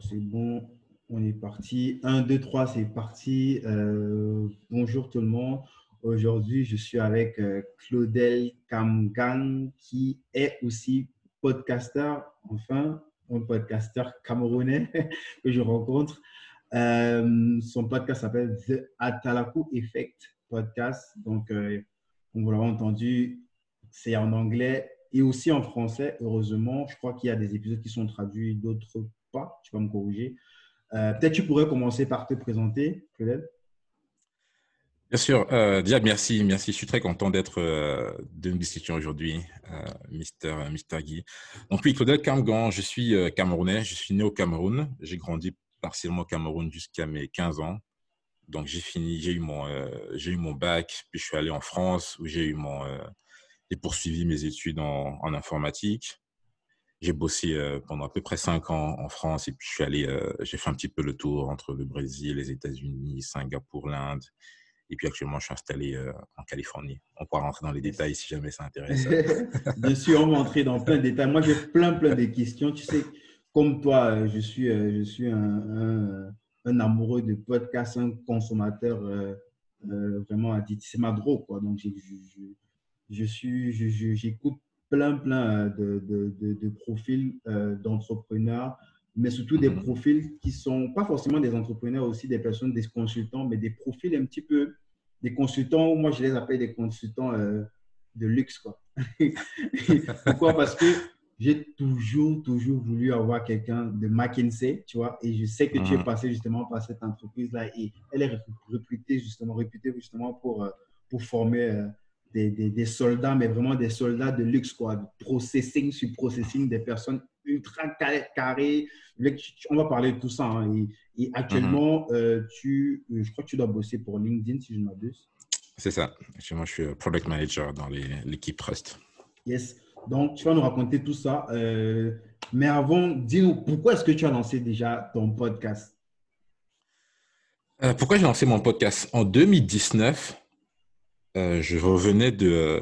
c'est bon, on est parti. 1, 2, 3, c'est parti. Euh, bonjour tout le monde. Aujourd'hui, je suis avec euh, Claudel Kamgang, qui est aussi podcasteur, enfin, un podcasteur camerounais que je rencontre. Euh, son podcast s'appelle The Atalaku Effect Podcast. Donc, comme vous l'avez entendu, c'est en anglais et aussi en français. Heureusement, je crois qu'il y a des épisodes qui sont traduits, d'autres pas. Tu vas me corriger. Euh, peut-être tu pourrais commencer par te présenter, Claudel. Bien sûr. Euh, merci, merci. Je suis très content d'être euh, de une discussion aujourd'hui, euh, Mister, Mister Guy. Donc oui, Claudel Kamgan, je suis camerounais. Je suis né au Cameroun. J'ai grandi partiellement au Cameroun jusqu'à mes 15 ans. Donc j'ai fini, j'ai eu mon, j'ai eu mon bac, puis je suis allé en France où j'ai eu mon, j'ai poursuivi mes études en, informatique. J'ai bossé euh, pendant à peu près cinq ans en France et puis je suis allé, euh, j'ai fait un petit peu le tour entre le Brésil, les États-Unis, Singapour, l'Inde. Et puis actuellement, je suis installé euh, en Californie. On pourra rentrer dans les détails si jamais ça intéresse. Bien sûr, on va entrer dans plein de détails. Moi, j'ai plein, plein de questions. Tu sais, comme toi, je suis, je suis un, un, amoureux de podcast, un consommateur vraiment addict. C'est ma drogue, quoi. Donc, je, suis, j'écoute plein, plein euh, de, de, de, profils euh, d'entrepreneurs, mais surtout des mhm. profils qui sont pas forcément des entrepreneurs, aussi des personnes, des consultants, mais des profils un petit peu, des consultants, moi je les appelle des consultants euh, de luxe. Quoi. Pourquoi? Parce que j'ai toujours, toujours voulu avoir quelqu'un de McKinsey, tu vois, et je sais que tu es mhm. passé justement par cette entreprise-là et elle est réputée justement, réputée justement pour, pour former des, soldats, mais vraiment des soldats de luxe, quoi. Processing sur processing, des personnes ultra carrées. On va parler de tout ça. Hein. Et, actuellement, mhm. euh, tu, je crois que tu dois bosser pour LinkedIn, si je ne m'abuse. C'est ça. Moi, je suis product manager dans l'équipe Trust. Yes. Donc, tu vas nous raconter tout ça. Euh, mais avant, dis-nous, pourquoi est-ce que tu as lancé déjà ton podcast? Euh, pourquoi j'ai lancé mon podcast? En 2019, euh, je, revenais de,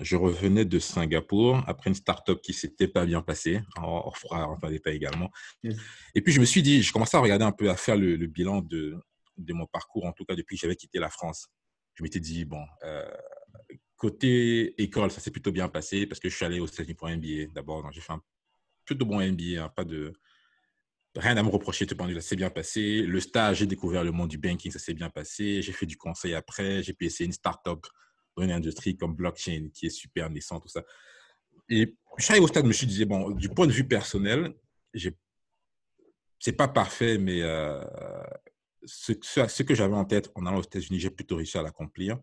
je revenais de Singapour après une startup qui s'était pas bien passée. On, fera un détail également. Et puis, je me suis dit, je commençais à regarder un peu, à faire le, bilan de, de, mon parcours, en tout cas depuis que j'avais quitté la France. Je m'étais dit, bon, euh, côté école, ça s'est plutôt bien passé parce que je suis allé aux États-Unis pour un MBA d'abord. J'ai fait un plutôt bon MBA, hein, pas de, rien à me reprocher, tout ça s'est bien passé. Le stage, j'ai découvert le monde du banking, ça s'est bien passé. J'ai fait du conseil après. J'ai pu essayer une start-up dans une industrie comme blockchain qui est super naissante, tout ça. Et je suis arrivé au stade, je me suis dit, bon, du point de vue personnel, c'est pas parfait, mais euh, ce, ce, que j'avais en tête en allant aux États-Unis, j'ai plutôt réussi à l'accomplir.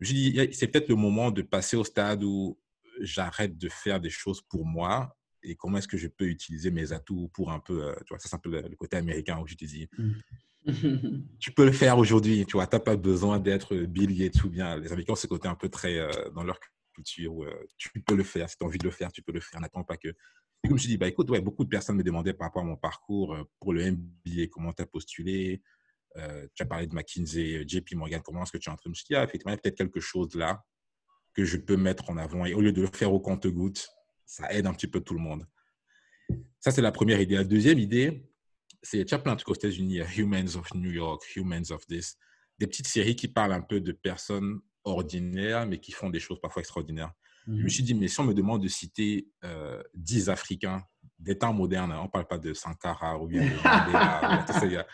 Je me suis dit, c'est peut-être le moment de passer au stade où j'arrête de faire des choses pour moi et comment est-ce que je peux utiliser mes atouts pour un peu, euh, tu vois, ça c'est un peu le, côté américain où je te dis, mmh. tu peux le faire aujourd'hui, tu vois, tu n'as pas besoin d'être Bill Gates ou bien les Américains ont ce côté un peu très euh, dans leur culture où euh, tu peux le faire, si tu as envie de le faire, tu peux le faire, n'attends pas que. Et comme je dis, bah écoute, ouais, beaucoup de personnes me demandaient par rapport à mon parcours pour le MBA, comment tu as postulé, tu as parlé de McKinsey, JP Morgan, comment est-ce que tu es en train de me dire, ah, effectivement, il y a peut-être quelque chose là que je peux mettre en avant et au lieu de le faire au compte-gouttes, ça aide un petit peu tout le monde. Ça, c'est la première idée. La deuxième idée, c'est, as plein de trucs aux États-Unis, Humans of New York, Humans of this, des petites séries qui parlent un peu de personnes ordinaires, mais qui font des choses parfois extraordinaires. Je me mhm. suis dit, mais si on me demande de citer euh, 10 Africains des temps modernes, on ne parle pas de Sankara ou bien de Mandela.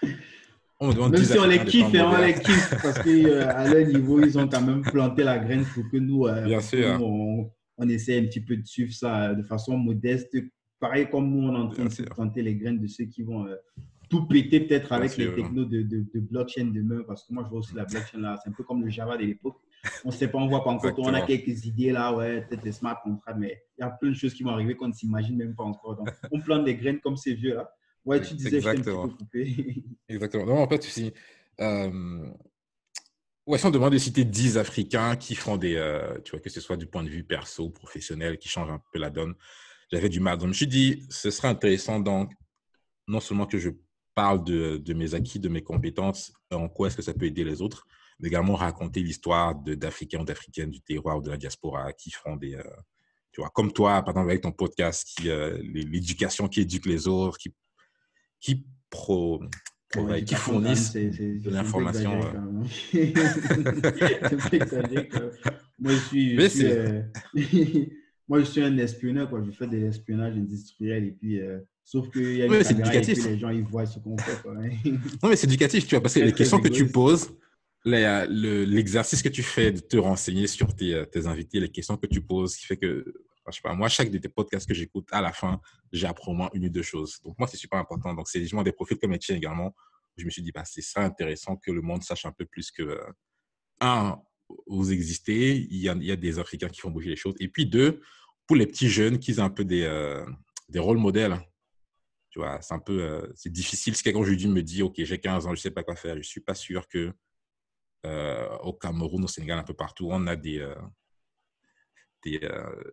on me demande même si on les kiffe, hein, on les kiffe, parce qu'à euh, leur niveau, ils ont quand même planté la graine pour que nous, euh, bien sûr. on, on essaie un petit peu de suivre ça de façon modeste. Pareil comme nous, on est en train de planter les graines de ceux qui vont euh, tout péter peut-être avec les technos de, de, blockchain demain. Parce que moi, je vois aussi la blockchain là. C'est un peu comme le Java de l'époque. On ne sait pas, on ne voit pas encore. On a quelques idées là, ouais, peut-être des smart contracts, mais il y a plein de choses qui vont arriver qu'on ne s'imagine même pas encore. Donc, on plante des graines comme ces vieux là. Ouais, tu disais, Exactement. je un petit peu coupé. Exactement. Non, en fait, aussi, euh, Ouais, si on demande de citer 10 Africains qui font des, euh, tu vois, que ce soit du point de vue perso, professionnel, qui changent un peu la donne, j'avais du mal. Donc, je me suis dit, ce serait intéressant, donc, non seulement que je parle de, mes acquis, de mes compétences, en quoi est-ce que ça peut aider les autres, mais également raconter l'histoire d'Africains ou d'Africaines du terroir ou de la diaspora qui font des, euh, Tu vois, comme toi, par exemple, avec ton podcast, qui l'éducation qui éduque les autres, qui, qui pro, qui fournissent de l'information. Moi, je suis, je suis euh, moi, je suis un espionneur. Quoi. Je fais de l'espionnage industriel et puis, euh, sauf qu'il y a une caméra et puis les gens ils voient ce qu'on fait. Quoi. non, mais c'est éducatif, tu vois, parce que les questions que tu poses, l'exercice que tu fais de te renseigner sur tes, euh, tes, invités, les questions que tu poses, qui fait que, je moi, chaque de tes podcasts que j'écoute, à la fin, j'apprends moins une ou deux choses. Donc, moi, c'est super important. Donc, c'est justement des profils comme Etienne également. Je me suis dit, bah, c'est ça intéressant que le monde sache un peu plus que, un, vous existez, il y, a, des Africains qui font bouger les choses. Et puis, deux, pour les petits jeunes, qu'ils aient un peu des, euh, des rôles modèles. Tu vois, c'est un peu, euh, c'est difficile. Si quelqu'un aujourd'hui me dit, OK, j'ai 15 ans, je ne sais pas quoi faire, je ne suis pas sûr que euh, au Cameroun, au Sénégal, un peu partout, on a des, des,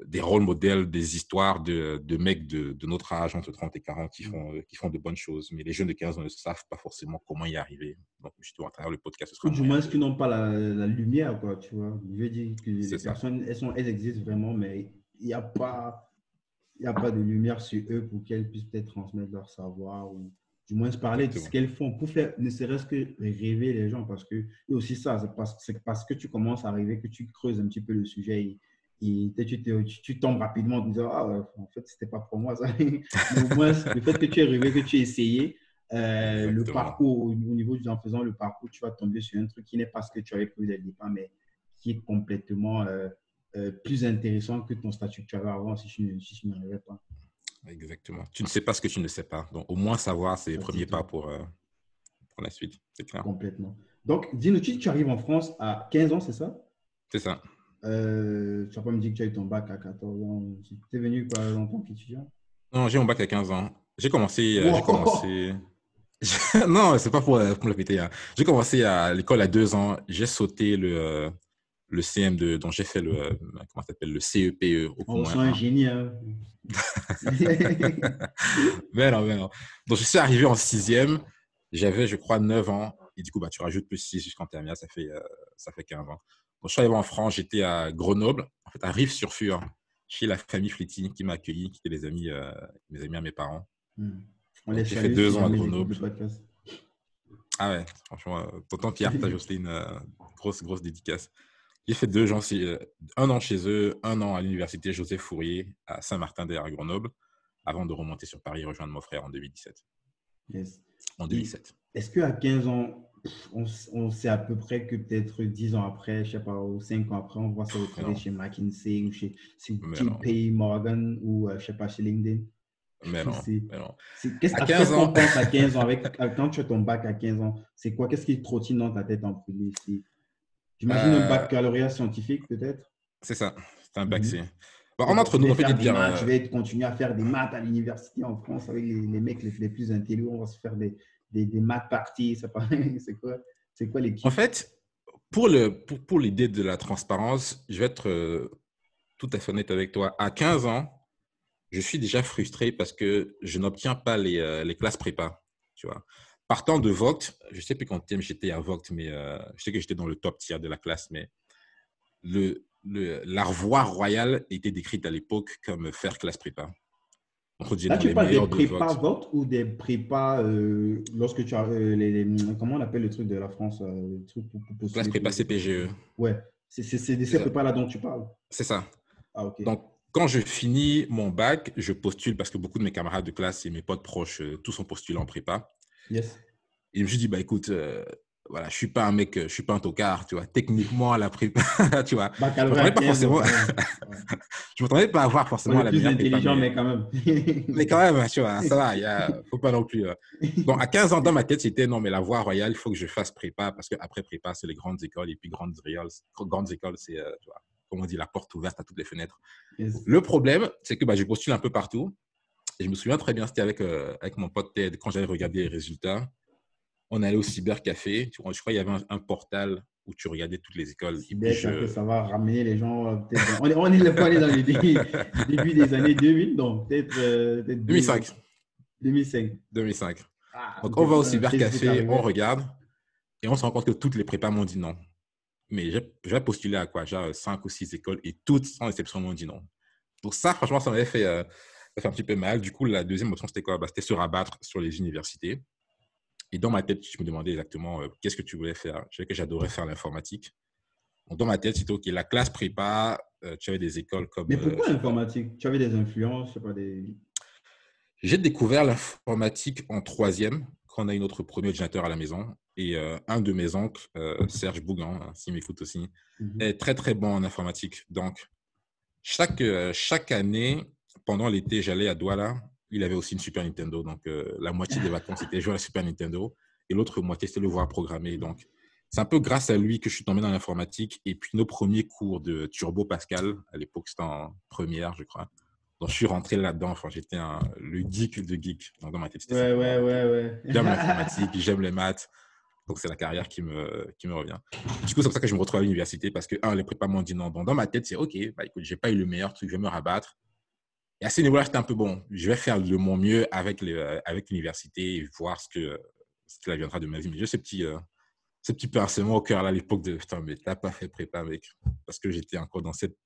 des, rôles modèles, des histoires de, de mecs de, de, notre âge, entre 30 et 40, qui mmh. font, qui font de bonnes choses. Mais les jeunes de 15 ans ne savent pas forcément comment y arriver. Donc, justement, à travers le podcast, ce sera Du moins, qu'ils n'ont pas la, la, lumière, quoi, tu vois. Je veux dire que les personnes, elles, sont, elles existent vraiment, mais il n'y a pas il n'y a pas de lumière sur eux pour qu'elles puissent peut-être transmettre leur savoir ou du moins se parler de ce qu'elles font pour faire ne serait-ce que rêver les gens parce que et aussi ça c'est parce, parce que tu commences à rêver que tu creuses un petit peu le sujet et, et tu, tu, tombes rapidement en disant ah en fait c'était pas pour moi ça au moins le fait que tu aies rêvé que tu aies essayé euh, le parcours au niveau du en faisant le parcours tu vas tomber sur un truc qui n'est pas ce que tu avais prévu dès le départ mais qui est complètement euh, euh, plus intéressant que ton statut que tu avais avant si je, si n'y arrivais pas. Exactement. Tu ne sais pas ce que tu ne sais pas. Donc, au moins savoir, c'est le premier pas pour, euh, pour la suite. C'est clair. Complètement. Donc, dis-nous, tu, tu arrives en France à 15 ans, c'est ça? C'est ça. Euh, tu vas pas me dire que tu as eu ton bac à 14 ans. Tu es venu quoi, en tant qu'étudiant Non, j'ai mon bac à 15 ans. J'ai commencé. Euh, j'ai commencé... non, c'est pas pour, pour le péter. Hein. J'ai commencé à l'école à deux ans. J'ai sauté le, le CM2, dont j'ai fait le, euh, comment s'appelle, le CEPE e au On un génie. Hein. mais non, mais non. Donc, je suis arrivé en sixième. J'avais, je crois, 9 ans. Et du coup, bah, tu rajoutes plus 6 jusqu'en terminale, ça fait, euh, ça fait 15 ans. Donc, je suis arrivé en France, j'étais à Grenoble, en fait, à Rive-sur-Fur, chez la famille Flitty qui m'a accueilli, qui étaient les amis, euh, mes amis à mes parents. Hmm. J'ai fait deux ans à Grenoble. Ah ouais, franchement, tonton Pierre, t'as juste une grosse, grosse dédicace. J'ai fait deux ans, euh, un an chez eux, un an à l'université Joseph Fourier à Saint-Martin derrière Grenoble, avant de remonter sur Paris et rejoindre mon frère en 2017. Yes. En 2007. Est-ce qu'à 15 ans, on, sait à peu près que peut-être 10 ans après, je sais pas, ou 5 ans après, on voit ça au chez McKinsey ou chez, chez JP Morgan ou, euh, je sais pas, chez LinkedIn mais non. Mais non. Qu'est-ce qu'on pense à 15 ans avec, Quand tu as ton bac à 15 ans, c'est quoi Qu'est-ce qui trottine dans ta tête en premier J'imagine un euh, baccalauréat scientifique, peut-être? C'est ça, c'est un bac C. Mhm. en entre nous, on peut dire. Maths, je vais continuer à faire des maths à l'université en France avec les, mecs les, plus intelligents. On va se faire des, des, des parties. C'est quoi, l'équipe? En fait, pour l'idée pour, pour de la transparence, je vais être euh, tout à fait honnête avec toi. À 15 ans, je suis déjà frustré parce que je n'obtiens pas les, euh, les classes prépa. Tu vois partant de Vogt, je sais plus quand j'étais à Vogt, mais euh, je sais que j'étais dans le top tiers de la classe, mais le, le, l'arvoire royale était décrite à l'époque comme faire classe prépa. Là, tu parles des prépas Vogt ou des prépas euh, lorsque tu as euh, les, comment on appelle le truc de la France le truc pour, pour Classe prépa CPGE. Ouais, c'est, de ces prépas-là dont tu parles. C'est ça. Ah, ok. Donc, quand je finis mon bac, je postule parce que beaucoup de mes camarades de classe et mes potes proches, tous ont postulé en prépa. Yes. Et je me suis dit, bah écoute, euh, voilà, je suis pas un mec, je suis pas un tocard, tu vois. Techniquement, à la prépa, tu vois. Bah, je pas forcément. je m'attendais pas avoir forcément la plus intelligent, mais... mais... quand même. mais quand même, tu vois, ça va, il y faut pas non plus. Bon, à 15 ans, dans ma tête, c'était non, mais la voie royale, il faut que je fasse prépa parce qu'après prépa, c'est les grandes écoles et puis grandes, grandes écoles, c'est, euh, tu vois, comme on dit, la porte ouverte à toutes les fenêtres. Le problème, c'est que bah, je postule un peu partout. Et je me souviens très bien, c'était avec, euh, avec mon pote Ted, quand j'avais regardé les résultats, on allait au cybercafé. Je crois qu'il y avait un, portal où tu regardais toutes les écoles. Cybercafé, ça va ramener les gens. Euh, on est, on est dans les début des années 2000, donc peut-être 2005. 2005. 2005. donc on va au cybercafé, on regarde et on se rend compte que toutes les prépas m'ont dit non. Mais j'ai postulé à quoi? J'ai cinq ou six écoles et toutes, sans exception, m'ont dit non. Donc ça, franchement, ça m'avait fait, euh, fait, un petit peu mal. Du coup, la deuxième option, c'était quoi? Bah, C'était se rabattre sur les universités. Et dans ma tête, je me demandais exactement euh, qu'est-ce que tu voulais faire? Je savais que j'adorais faire l'informatique. Donc, dans ma tête, c'était OK, la classe prépa, euh, tu avais des écoles comme. Mais pourquoi l'informatique? Tu avais des influences, je sais pas, des. J'ai découvert l'informatique en troisième, quand on a eu notre premier ordinateur à la maison. Et un de mes oncles, Serge Bougan, hein, s'il m'écoute aussi, mhm. est très, très bon en informatique. Donc, chaque, euh, chaque année, pendant l'été, j'allais à Douala. Il avait aussi une Super Nintendo. Donc, euh, la moitié des vacances, c'était jouer à la Super Nintendo. Et l'autre moitié, c'était le voir programmer. Donc, c'est un peu grâce à lui que je suis tombé dans l'informatique. Et puis, nos premiers cours de Turbo Pascal, à l'époque, c'était en première, je crois. Donc, je suis rentré là-dedans. Enfin, j'étais le geek de geek. Donc, dans ma tête, ouais, ouais, ouais, ouais. J'aime l'informatique, j'aime les maths. Donc, c'est la carrière qui me, qui me revient. Du coup, c'est pour ça que je me retrouve à l'université parce que, un, les prépas m'ont dit non. Donc, dans ma tête, c'est OK, bah, écoute, j'ai pas eu le meilleur truc, je vais me rabattre. Et à ce niveau-là, j'étais un peu bon. Je vais faire de mon mieux avec, avec l'université et voir ce que, ce qui viendra de ma vie. Mais j'ai ce petit, euh, ce petit pincement au cœur là, à l'époque de putain, mais t'as pas fait prépa, mec. Parce que j'étais encore dans cette,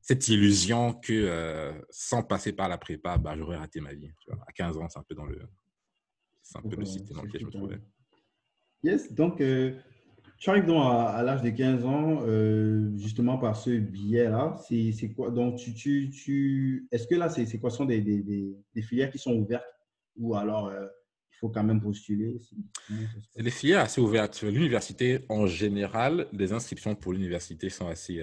cette illusion que euh, sans passer par la prépa, bah, j'aurais raté ma vie. À 15 ans, c'est un peu dans le, c'est un peu le système dans lequel je me trouvais. Yes, donc euh, tu arrives donc à, l'âge de 15 ans, euh, justement par ce biais-là. C'est quoi Donc, tu, tu, tu est-ce que là, c'est quoi sont des, des, des, filières qui sont ouvertes? Ou alors euh, il faut quand même postuler C'est des filières assez ouvertes. L'université, en général, les inscriptions pour l'université sont assez.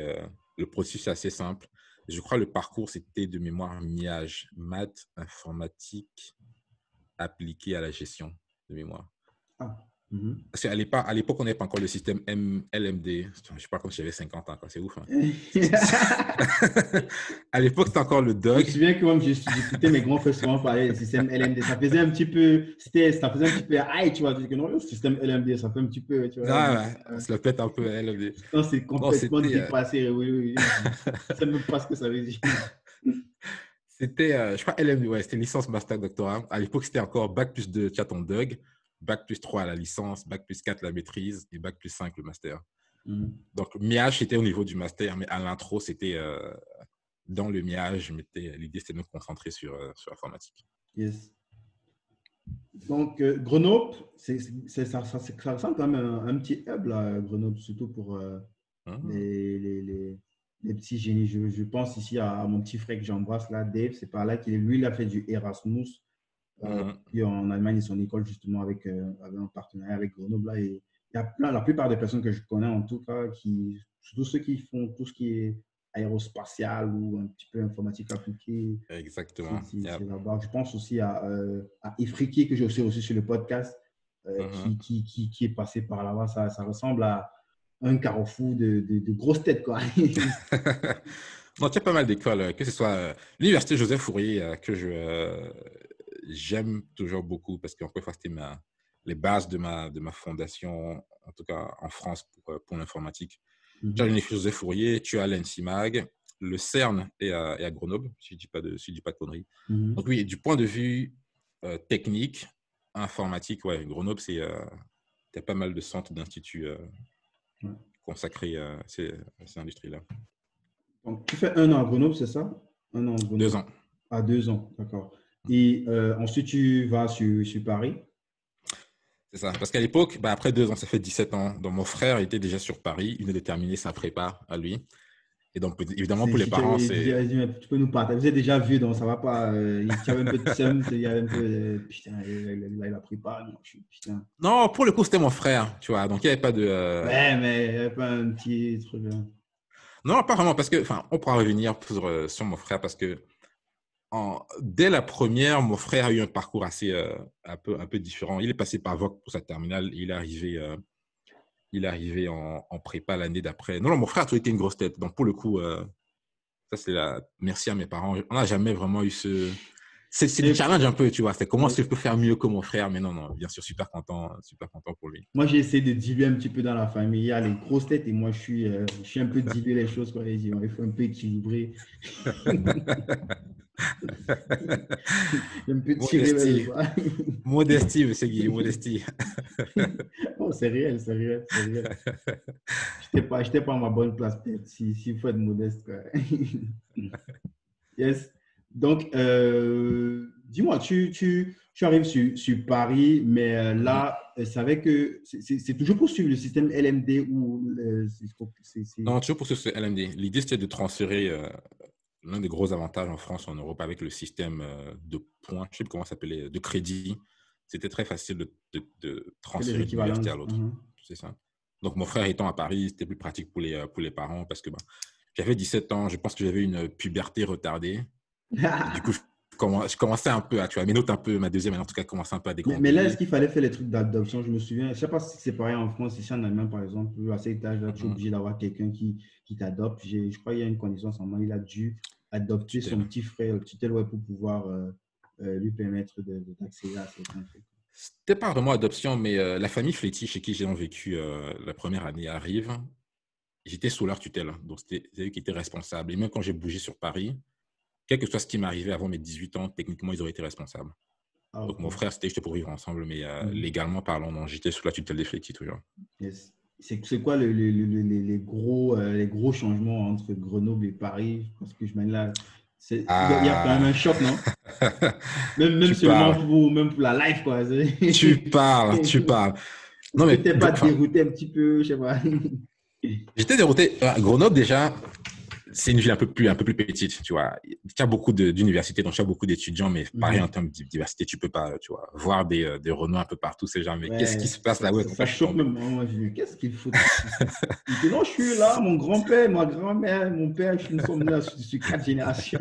le processus est assez simple. Je crois le parcours, c'était de mémoire MIAGE, maths, informatique, appliqué à la gestion de mémoire. Ah. Mhm. Parce qu'à l'époque, on n'avait pas encore le système LMD. Je ne sais pas quand j'avais 50 ans, c'est ouf. Hein. à l'époque, c'était encore le DOG. Je me souviens que moi, j'écoutais mes grands frères souvent parler du système LMD. Ça faisait un petit peu, ça faisait un petit peu, aïe, tu vois, que non, le système LMD, ça fait un petit peu, tu vois. Ah, ouais, ça peut être un peu LMD. Non, c'est complètement dépassé, oui, oui. ça ne me pas ce que ça veut dire. C'était, euh, je crois, LMD, ouais, c'était licence, master, doctorat. À l'époque, c'était encore bac plus de chat en DOG. Bac plus 3 la licence, Bac plus 4 la maîtrise et Bac plus 5 le master. Mm. Donc, MIAGE, c'était au niveau du master, mais à l'intro, c'était euh, dans le MIAGE, l'idée, c'était de me concentrer sur, euh, sur l'informatique. Yes. Donc, euh, Grenoble, c'est, ça, ça, ça, ressemble quand même un, un petit hub, là, Grenoble, surtout pour ah. les, les, les, les, petits génies. Je, je, pense ici à, mon petit frère que j'embrasse, là, Dave. C'est par là qu'il lui, il a fait du Erasmus. Euh, mhm. Puis en Allemagne, en école justement avec, euh, avec, un partenariat avec Grenoble. Là, et il y a plein, la plupart des personnes que je connais en tout cas, qui, surtout ceux qui font tout ce qui est aérospatial ou un petit peu informatique appliquée. Exactement. Je pense aussi à, euh, à Ifriki, que j'ai aussi reçu sur le podcast, mhm. qui, qui, qui, est passé par là-bas. Ça, ça, ressemble à un carrefour de, de, grosses têtes. Quoi. non, il y a pas mal d'écoles, que ce soit l'Université Joseph Fourier, que je, j'aime toujours beaucoup parce qu'encore une fois, c'était les bases de ma, de ma fondation, en tout cas en France pour, euh, pour l'informatique. Tu as l'Université Joseph Fourier, tu as l'ENSIMAG, le CERN est à, à, Grenoble, si je ne dis, pas de, si dis pas de conneries. Mhm. Donc oui, du point de vue euh, technique, informatique, ouais, Grenoble, c'est euh, y a pas mal de centres d'instituts consacrés à ces, ces industries-là. Donc tu fais un an à Grenoble, c'est ça? Un an Deux ans. À ah, deux ans, d'accord. Et euh, ensuite, tu vas sur, sur Paris C'est ça. Parce qu'à l'époque, bah, après deux ans, ça fait 17 ans. Donc, mon frère était déjà sur Paris. Il venait de terminer sa prépa à lui. Et donc, évidemment, pour les parents, c'est. Tu peux nous partager. Vous êtes déjà vu, donc ça va pas. Euh, il y avait un peu de seum, il y avait un peu. De, putain, il, a pris pas. Non, putain. non, pour le coup, c'était mon frère, tu vois. Donc, il n'y avait pas de. Euh, ouais, mais il n'y avait pas un petit truc. Non, pas vraiment, parce que. Enfin, on pourra revenir sur, sur mon frère, parce que dès la première, mon frère a eu un parcours assez euh, un, peu, un peu différent. Il est passé par VOC pour sa terminale. Il est arrivé, euh, il est arrivé en, prépa l'année d'après. Non, non, mon frère a toujours été une grosse tête. Donc, pour le coup, euh, ça, c'est la. Merci à mes parents. On n'a jamais vraiment eu ce. C'est des challenges un peu, tu vois. C'est comment est-ce que je peux faire mieux que mon frère? Mais non, non, bien sûr, super content, super content pour lui. Moi, j'ai essayé de diluer un petit peu dans la famille. Il y a les grosses têtes et moi, je suis, je suis un peu dilué les choses. Quoi. Il faut un peu équilibrer. un peu modestie. modestie, monsieur Guy, modestie. oh, c'est réel, c'est réel, c'est réel. Je n'étais pas, pas à ma bonne place, peut-être, s'il si, faut être modeste. Yes. Donc, euh, dis-moi, tu, tu, tu, arrives sur, sur Paris, mais euh, là, mm-hmm. c'est vrai que c'est toujours pour suivre le système LMD ou. Non, toujours pour suivre le LMD. L'idée, c'était de transférer l'un des gros avantages en France, en Europe, avec le système de points, je sais pas comment ça s'appelait, de crédit. C'était très facile de, de, transférer d'une université à l'autre. Mm-hmm. C'est ça. Donc, mon frère étant à Paris, c'était plus pratique pour les, pour les parents parce que bah, j'avais 17 ans, je pense que j'avais une puberté retardée. du coup, je commençais un peu à, tu vois, mes notes un peu, ma deuxième en tout cas, commençait un peu à découvrir. Mais, là, est-ce qu'il fallait faire les trucs d'adoption? Je me souviens, je ne sais pas si c'est pareil en France, ici en Allemagne, par exemple, à cet âge-là, tu es mm-hmm. obligé d'avoir quelqu'un qui, qui t'adopte. Je crois qu'il y a une condition en moi, il a dû adopter son petit frère, tutel, ouais, pour pouvoir euh, euh, lui permettre d'accéder à certains trucs. C'était pas vraiment adoption, mais euh, la famille Fletty, chez qui j'ai vécu la première année, arrive. J'étais sous leur tutelle, hein. donc c'était eux qui étaient responsables. Et même quand j'ai bougé sur Paris, quel que soit ce qui m'arrivait avant mes 18 ans, techniquement, ils auraient été responsables. Ah, donc mon frère, c'était juste pour vivre ensemble, mais mm. légalement parlant, j'étais sous la tutelle des Fletty toujours. C'est quoi le, les, gros, les gros changements entre Grenoble et Paris? Parce que je mène là, il y, a quand même un choc, non? Même, même seulement pour, même pour la life, quoi. tu parles, tu parles. Non, mais. pas dérouté un petit peu, je sais pas. J'étais dérouté. Grenoble, déjà, c'est une ville un peu plus, un peu plus petite, tu vois. Il y a beaucoup d'universités, donc il y a beaucoup d'étudiants, mais pareil en termes de diversité, tu peux pas, tu vois, voir des, euh, des Renault un peu partout, ces gens. Mais qu'est-ce qui se passe là ouais, Ça choque même. Moi, qu'est-ce qu'il faut? Non, je suis là, mon grand-père, ma grand-mère, mon père, je suis là sur quatre générations.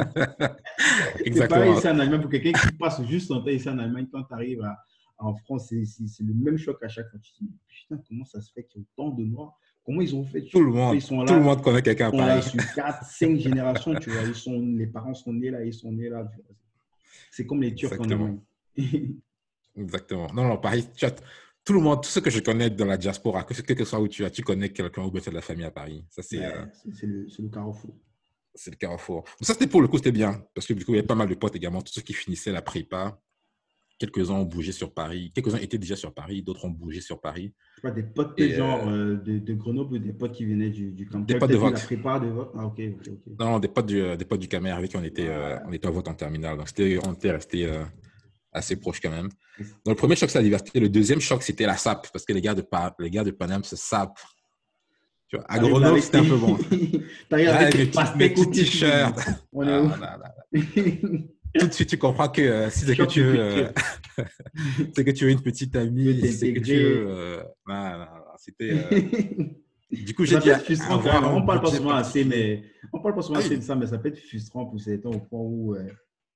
Exactement. C'est pareil ici en Allemagne, pour quelqu'un qui passe juste en temps ici en Allemagne, quand tu arrives en France, c'est le même choc à chaque fois. Tu te dis, putain, comment ça se fait qu'il y a autant de Noirs Comment ils ont fait Tout le monde, ils sont là, tout le monde connaît quelqu'un pareil. Là, sur 4, 5 générations, tu vois. Ils sont, les parents sont nés là, ils sont nés là. C'est comme les Turcs Exactement. Exactement. Non, non, pareil. tout le monde, tout ce que je connais dans la diaspora, que, que soit où tu as, tu connais quelqu'un ou bien de la famille à Paris. Ça, c'est euh, le, le, carrefour. C'est le carrefour. Ça, c'était pour le coup, c'était bien. Parce que du coup, il y avait pas mal de potes également, tous ceux qui finissaient la prépa Quelques-uns ont bougé sur Paris. Quelques-uns étaient déjà sur Paris, d'autres ont bougé sur Paris. Pas des potes de genre euh, euh, de, Grenoble ou des potes qui venaient du, du Des potes de vote. Ah, ok, Non, des potes du, euh, des potes du Camer avec qui on était, on était à vote en terminale. Donc, on était resté assez proches quand même. Donc, le premier choc, c'est la diversité. Le deuxième choc, c'était la SAP, parce que les gars de, les gars de Paname se sapent. Tu vois, à Grenoble, c'était un peu bon. Mes petits t-shirts. Tout de suite, tu comprends que euh, si c'est que tu veux, euh, c'est que tu veux une petite amie, c'est que tu veux. Euh, c'était. du coup, j'ai dit. Frustrant, on parle pas souvent assez, mais on parle pas souvent assez de ça, mais ça peut être frustrant pour certains au point où,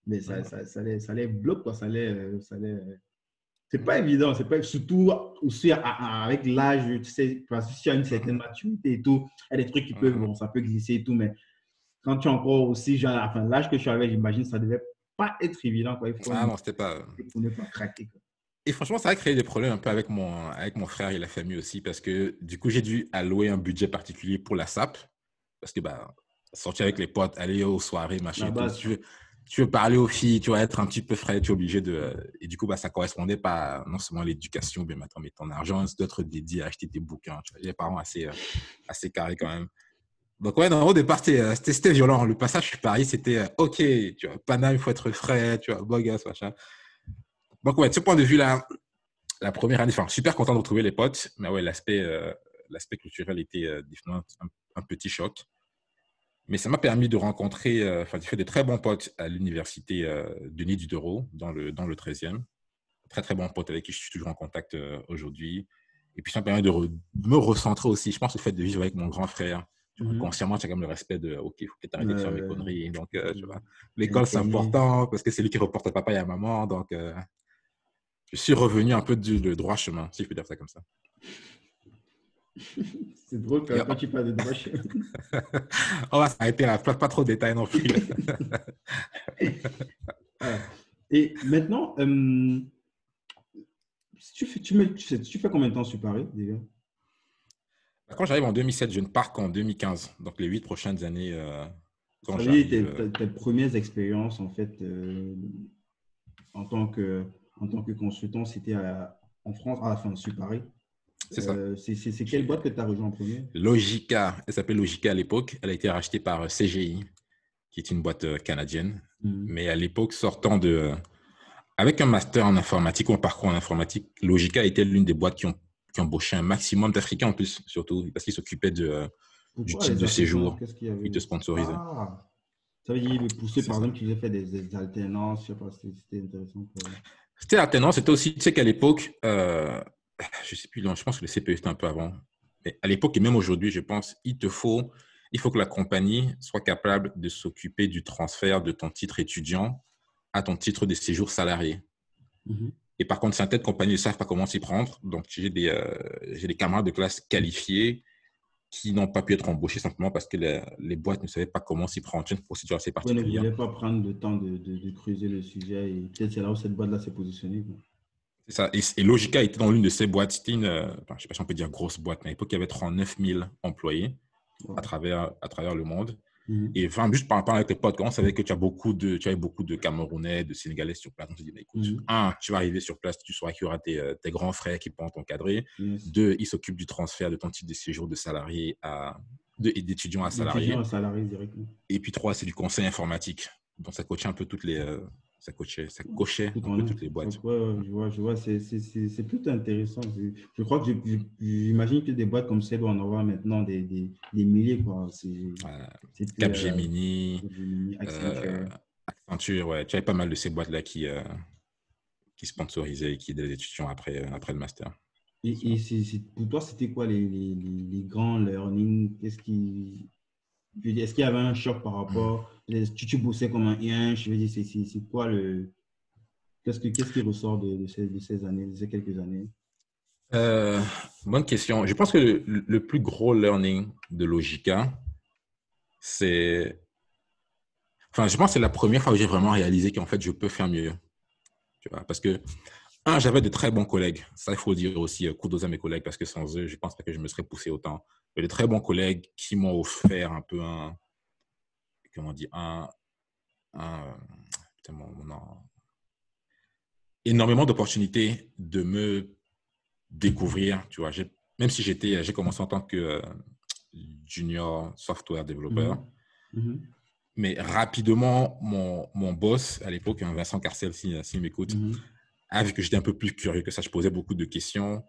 mais ça, ça, ça, les, ça les bloque quoi, ça les, ça les. C'est pas évident, c'est pas surtout aussi avec l'âge, tu sais, parce que si tu as une certaine maturité et tout, il y a des trucs qui peuvent, bon, ça peut glisser et tout, mais quand tu es encore aussi jeune, enfin, l'âge que je suis avec, j'imagine, ça devait pas être évident. Quoi. Il faut ah non, c'était pas. ne pas craquer. Et franchement, ça a créé des problèmes un peu avec mon, avec mon frère et la famille aussi, parce que du coup, j'ai dû allouer un budget particulier pour la SAP, parce que bah, sortir avec les potes, aller aux soirées, machin, tu, veux, tu veux parler aux filles, tu vas être un petit peu frais, tu es obligé de. Et du coup, bah, ça correspondait pas non seulement à l'éducation, mais maintenant, mais ton argent, d'autres dédié à acheter des bouquins. Tu vois, les parents assez, euh, assez carrés quand même. Donc, ouais, au départ, euh, c'était violent. Le passage sur Paris, c'était euh, OK, tu vois, Paname, il faut être frais, tu vois, beau machin. Donc, ouais, de ce point de vue-là, la première année, enfin, super content de retrouver les potes, mais ouais, l'aspect euh, culturel était un, un, petit choc. Mais ça m'a permis de rencontrer, enfin, de faire des très bons potes à l'université Denis Diderot, dans le, dans le 13e. Très, très bons potes avec qui je suis toujours en contact aujourd'hui. Et puis, ça m'a permis de, me recentrer aussi. Je pense le fait de vivre avec mon grand frère Mmh Consciemment, tu as quand même le respect de OK, il faut peut-être arrêter de faire mes conneries. Donc, euh, tu vois, l'école, c'est important parce que c'est lui qui reporte à papa et à maman. Donc, euh, je suis revenu un peu du droit chemin, si je peux dire ça comme ça. c'est drôle quand tu parles de droit chemin. On va s'arrêter là, pas, pas trop de détails non plus. et maintenant, euh, tu, fais, tu, tu, fais combien de temps sur Paris déjà? Quand j'arrive en 2007, je ne pars qu'en 2015. Donc, les huit prochaines années. Euh, quand Ça tes, euh, tes, premières expériences, en fait, euh, en, tant que, en tant que consultant, c'était en France, à la fin, sur Paris. C'est ça. c'est quelle boîte que tu as rejoint en premier? Logica. Elle s'appelle Logica à l'époque. Elle a été rachetée par CGI, qui est une boîte canadienne. Mhm. Mais à l'époque, sortant de. Avec un master en informatique ou un parcours en informatique, Logica était l'une des boîtes qui ont, qui un maximum d'Africains en plus, surtout parce qu'ils s'occupaient de, du Pourquoi titre de séjour. Avait Ils te sponsorisaient. Ah, ça veut dire qu'ils poussaient, par exemple, qu'ils fait des, des alternances, je sais pas, c'était c'était intéressant. pour- C'était la tendance, c'était aussi, tu sais qu'à l'époque, euh, je sais plus, non, je pense que le CPE était un peu avant, mais à l'époque et même aujourd'hui, je pense, il te faut, il faut que la compagnie soit capable de s'occuper du transfert de ton titre étudiant à ton titre de séjour salarié. Mhm. Et par contre, certaines compagnies ne savent pas comment s'y prendre. Donc, j'ai des, euh, j'ai des camarades de classe qualifiés qui n'ont pas pu être embauchés simplement parce que les, les boîtes ne savaient pas comment s'y prendre. C'est une procédure assez Ouais, ne particulière. voulait pas prendre le temps de, de, de creuser le sujet et peut-être c'est là où cette boîte-là s'est positionnée. C'est ça. Et, et Logica était dans l'une de ces boîtes. C'était une, euh, enfin, je ne sais pas si on peut dire grosse boîte, mais à l'époque, il y avait 39 000 employés Ouais. à travers, à travers le monde. Mhm. Et enfin, juste par rapport avec tes potes, quand on savait que tu as beaucoup de, tu avais beaucoup de Camerounais, de Sénégalais sur place, on se dit, bah, écoute, Mhm. un, tu vas arriver sur place, tu sauras qu'il y aura tes, euh, tes grands frères qui pourront t'encadrer. Yes. Deux, ils s'occupent du transfert de ton titre de séjour de salarié à, d'étudiant à salarié. Étudiant à salarié directement. Et puis trois, c'est du conseil informatique. Donc ça coachait un peu toutes les, euh, ça coachait, ça cochait Tout un peu toutes les boîtes. Donc, ouais, ouais, je vois, je vois, c'est- plutôt intéressant. Je, je crois que j'imagine que des boîtes comme ça doivent en avoir maintenant des, des, des milliers. Quoi. C'est, Euh, euh, Capgemini, Accenture. euh, Accenture, ouais. Tu avais pas mal de ces boîtes-là qui, euh, qui sponsorisaient et qui aidaient les étudiants après, après le master. Et, et pour toi, c'était quoi les, les, les, les grands learnings Qu'est-ce qui. Est-ce qu'il y avait un choc par rapport Est-ce que tu bossais comme un yin? Je veux dire, c'est- quoi le. Qu'est-ce, que, qu'est-ce qui ressort de, de, ces, de ces années, de ces quelques années? Euh, bonne question. Je pense que le, le plus gros learning de Logica, c'est. Enfin, je pense que c'est la première fois où j'ai vraiment réalisé qu'en fait, je peux faire mieux. Tu vois, parce que, un, j'avais de très bons collègues. Ça, il faut dire aussi, euh, kudos à mes collègues, parce que sans eux, je pense pas que je me serais poussé autant. J'ai de très bons collègues qui m'ont offert un peu un. Comment on dit Un. un putain, mon- mon nom. énormément d'opportunités de me découvrir, tu vois. Même si j'étais, j'ai commencé en tant que euh, junior software développeur, Mhm. mais rapidement, mon, mon boss à l'époque, hein, Vincent Carcel, s'il si, s'il m'écoute, Mhm. A vu que j'étais un peu plus curieux que ça. Je posais beaucoup de questions.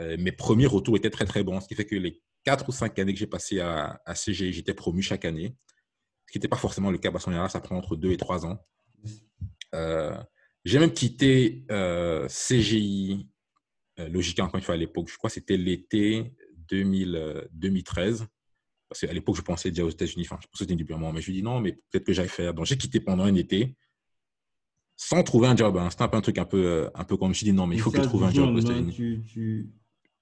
Euh, mes premiers retours étaient très, très bons, ce qui fait que les quatre ou cinq années que j'ai passées à, CGI, j'étais promu chaque année, ce qui n'était pas forcément le cas. Parce qu'en ça prend entre deux et trois ans. Euh, j'ai même quitté euh, CGI, Logica encore une fois à l'époque, je crois que c'était l'été 2000, euh, 2013. Parce qu'à l'époque, je pensais déjà aux États-Unis, enfin, je pensais début mais je lui dis non, mais peut-être que j'aille faire. Donc, j'ai quitté pendant un été sans trouver un job. hein. C'était un peu un truc un peu, euh, un peu comme je me suis dit non, mais il faut que je trouve un job au aux États-Unis. tu, tu...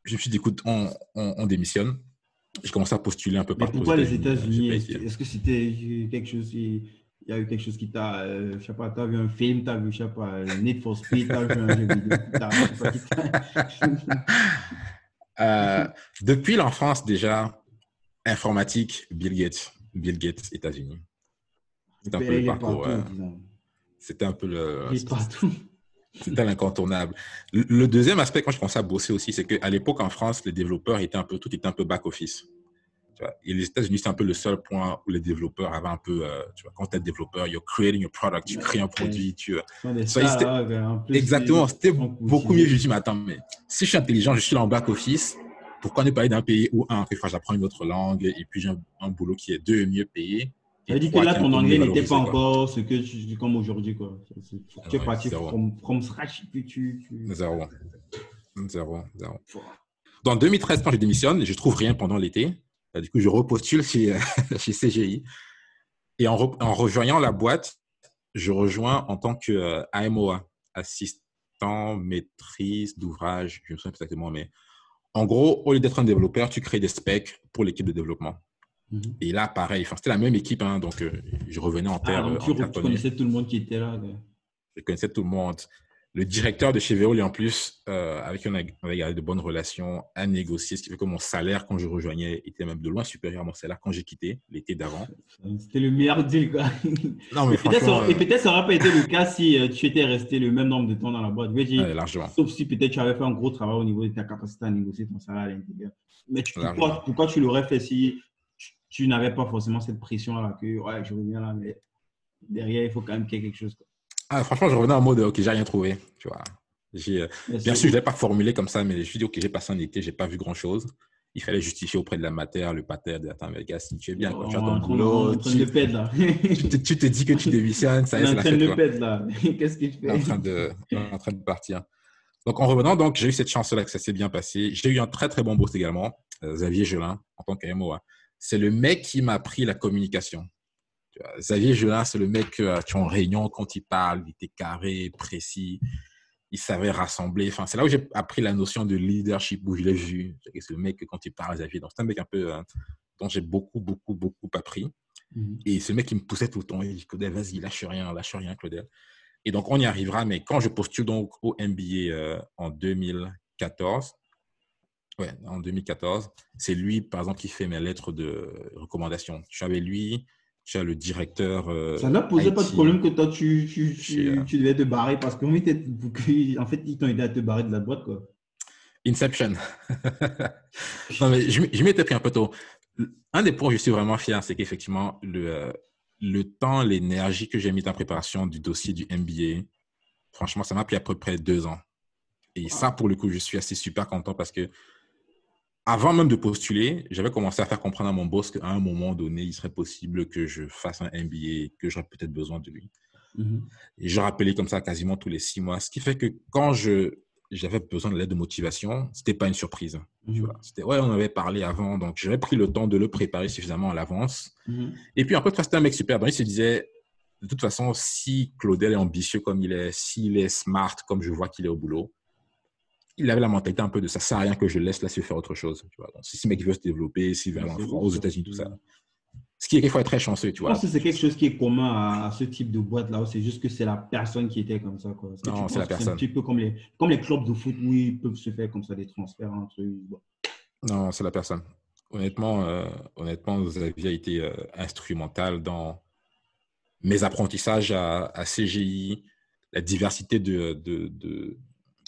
Je me suis dit écoute, on, on, on démissionne. J'ai commencé à postuler un peu Mais partout. aux pourquoi les États-Unis j'ai Est-ce que c'était quelque chose qui- Il y a eu quelque chose qui t'a, euh, je sais pas, t'as vu un film, t'as vu, je sais pas, Need for Speed, t'as vu un jeu vidéo, Euh, depuis l'enfance déjà, informatique, Bill Gates, Bill Gates, États-Unis. C'était un peu le parcours. partout, euh. C'était un peu le. C'était l'incontournable. Le deuxième aspect, quand je commençais à bosser aussi, c'est qu'à l'époque en France, les développeurs étaient un peu, tout était un peu back-office. Vois, Et les États-Unis, c'est un peu le seul point où les développeurs avaient un peu, euh, tu vois, quand tu es développeur, you're creating a product, tu crées un produit, tu. Ça, stars, c'était- là, en plus, Exactement, c'était beaucoup mieux. Je me dis, mais attends, mais si je suis intelligent, je suis là en back-office, pourquoi ne pas aller d'un pays où, un, que j'apprends une autre langue, et puis j'ai un, un boulot qui est deux, mieux payé. Ça veut dire que là, ton anglais n'était pas encore ce que tu comme aujourd'hui. quoi. Tu es Ouais, parti zéro. from, from scratch, puis tu. tu... Zéro. Zéro, zéro. Dans 2013, quand je démissionne, je trouve rien pendant l'été. Euh, Du coup, je repostule chez, chez CGI. Et en, re- en rejoignant la boîte, je rejoins en tant que euh, AMOA, assistant maîtrise d'ouvrage. Je ne me souviens pas exactement, mais en gros, au lieu d'être un développeur, tu crées des specs pour l'équipe de développement. Mhm. Et là, pareil, enfin, c'était la même équipe, hein, donc euh, je revenais en Ah, terre. donc euh, tu, en connaissais tout le monde qui était là. je connaissais tout le monde. Le directeur de chez Veolia, en plus, euh, avec qui on avait gardé de bonnes relations, a négocié, ce qui fait que mon salaire, quand je rejoignais, était même de loin supérieur à mon salaire quand j'ai quitté l'été d'avant. C'était le meilleur deal. Quoi. Non, mais Et peut-être franchement, ça- et peut-être ça n'aurait pas été le cas si euh, tu étais resté le même nombre de temps dans la boîte. Dire, euh, ouais, largement. Sauf si peut-être tu avais fait un gros travail au niveau de ta capacité à négocier ton salaire à l'intérieur. Mais tu- pourquoi, pourquoi tu l'aurais fait si tu- n'avais pas forcément cette pression-là que, ouais, je reviens là, mais derrière, il faut quand même qu'il y ait quelque chose. Ah, franchement, je revenais en mode, ok, j'ai rien trouvé, tu vois. Euh, bien sûr, je ne l'ai pas formulé comme ça, mais je me suis dit, ok, j'ai passé un été, j'ai pas vu grand-chose. Il fallait justifier auprès de la mater, le pater, de attends, mais gars, si tu es bien, quand tu as ton boulot, tu, tu, te, tu, te, dis que tu démissionnes, ça y est, c'est la fête. Le pète, là. Qu'est-ce que tu fais? En train de, en train de partir. Donc, en revenant, donc, j'ai eu cette chance-là que ça s'est bien passé. J'ai eu un très, très bon boss également, euh, Xavier Gelin, en tant qu'AMO. C'est le mec qui m'a appris la communication. Xavier Gelin, c'est le mec, tu es en réunion, quand il parle, il était carré, précis il savait rassembler. Enfin, c'est là où j'ai appris la notion de leadership, où je l'ai vu. C'est le mec, quand il parle, Xavier, donc c'est un mec un peu euh, dont j'ai beaucoup, beaucoup, beaucoup appris. Mhm. Et ce mec qui me poussait tout le temps. Il dit, Claudel, vas-y, lâche rien, lâche rien, Claudel. Et donc, on y arrivera. Mais quand je postule donc au MBA euh, en 2014, ouais, en 2014, c'est lui, par exemple, qui fait mes lettres de recommandation. Je suis avec lui, tu as le directeur. Euh, ça n'a posé pas de problème que toi, tu, tu, tu, tu devais te barrer parce qu'en fait, en fait ils t'ont aidé à te barrer de la boîte. Quoi. Inception. non, mais je, je m'étais pris un peu tôt. Un des points où je suis vraiment fier, c'est qu'effectivement, le, euh, le temps, l'énergie que j'ai mis en préparation du dossier du MBA, franchement, ça m'a pris à peu près deux ans. Et ça, pour le coup, je suis assez super content parce que avant même de postuler, j'avais commencé à faire comprendre à mon boss qu'à un moment donné, il serait possible que je fasse un MBA, que j'aurais peut-être besoin de lui. Mm-hmm. Et je rappelais comme ça quasiment tous les six mois. Ce qui fait que quand je, j'avais besoin de l'aide de motivation, ce n'était pas une surprise. Mm-hmm. C'était, ouais, on avait parlé avant, donc j'avais pris le temps de le préparer suffisamment à l'avance. Mm-hmm. Et puis, en fait, c'était un mec super. Donc, il se disait, de toute façon, si Claudel est ambitieux comme il est, s'il est smart comme je vois qu'il est au boulot, il avait la mentalité un peu de ça, ça sert à rien que je laisse là faire autre chose. Tu vois. Donc, si ce mec veut se développer, s'il veut aller aux États-unis, tout ça. Ce qui est quelquefois très chanceux, tu vois. Je pense que c'est quelque chose qui est commun à, ce type de boîte là. C'est juste que c'est la personne qui était comme ça. Quoi. Non, c'est la personne. C'est un petit peu comme les, comme les clubs de foot où ils peuvent se faire comme ça des transferts entre eux. Non, c'est la personne. Honnêtement, euh, honnêtement, Xavier a été euh, instrumental dans mes apprentissages à, à CGI, la diversité de, de, de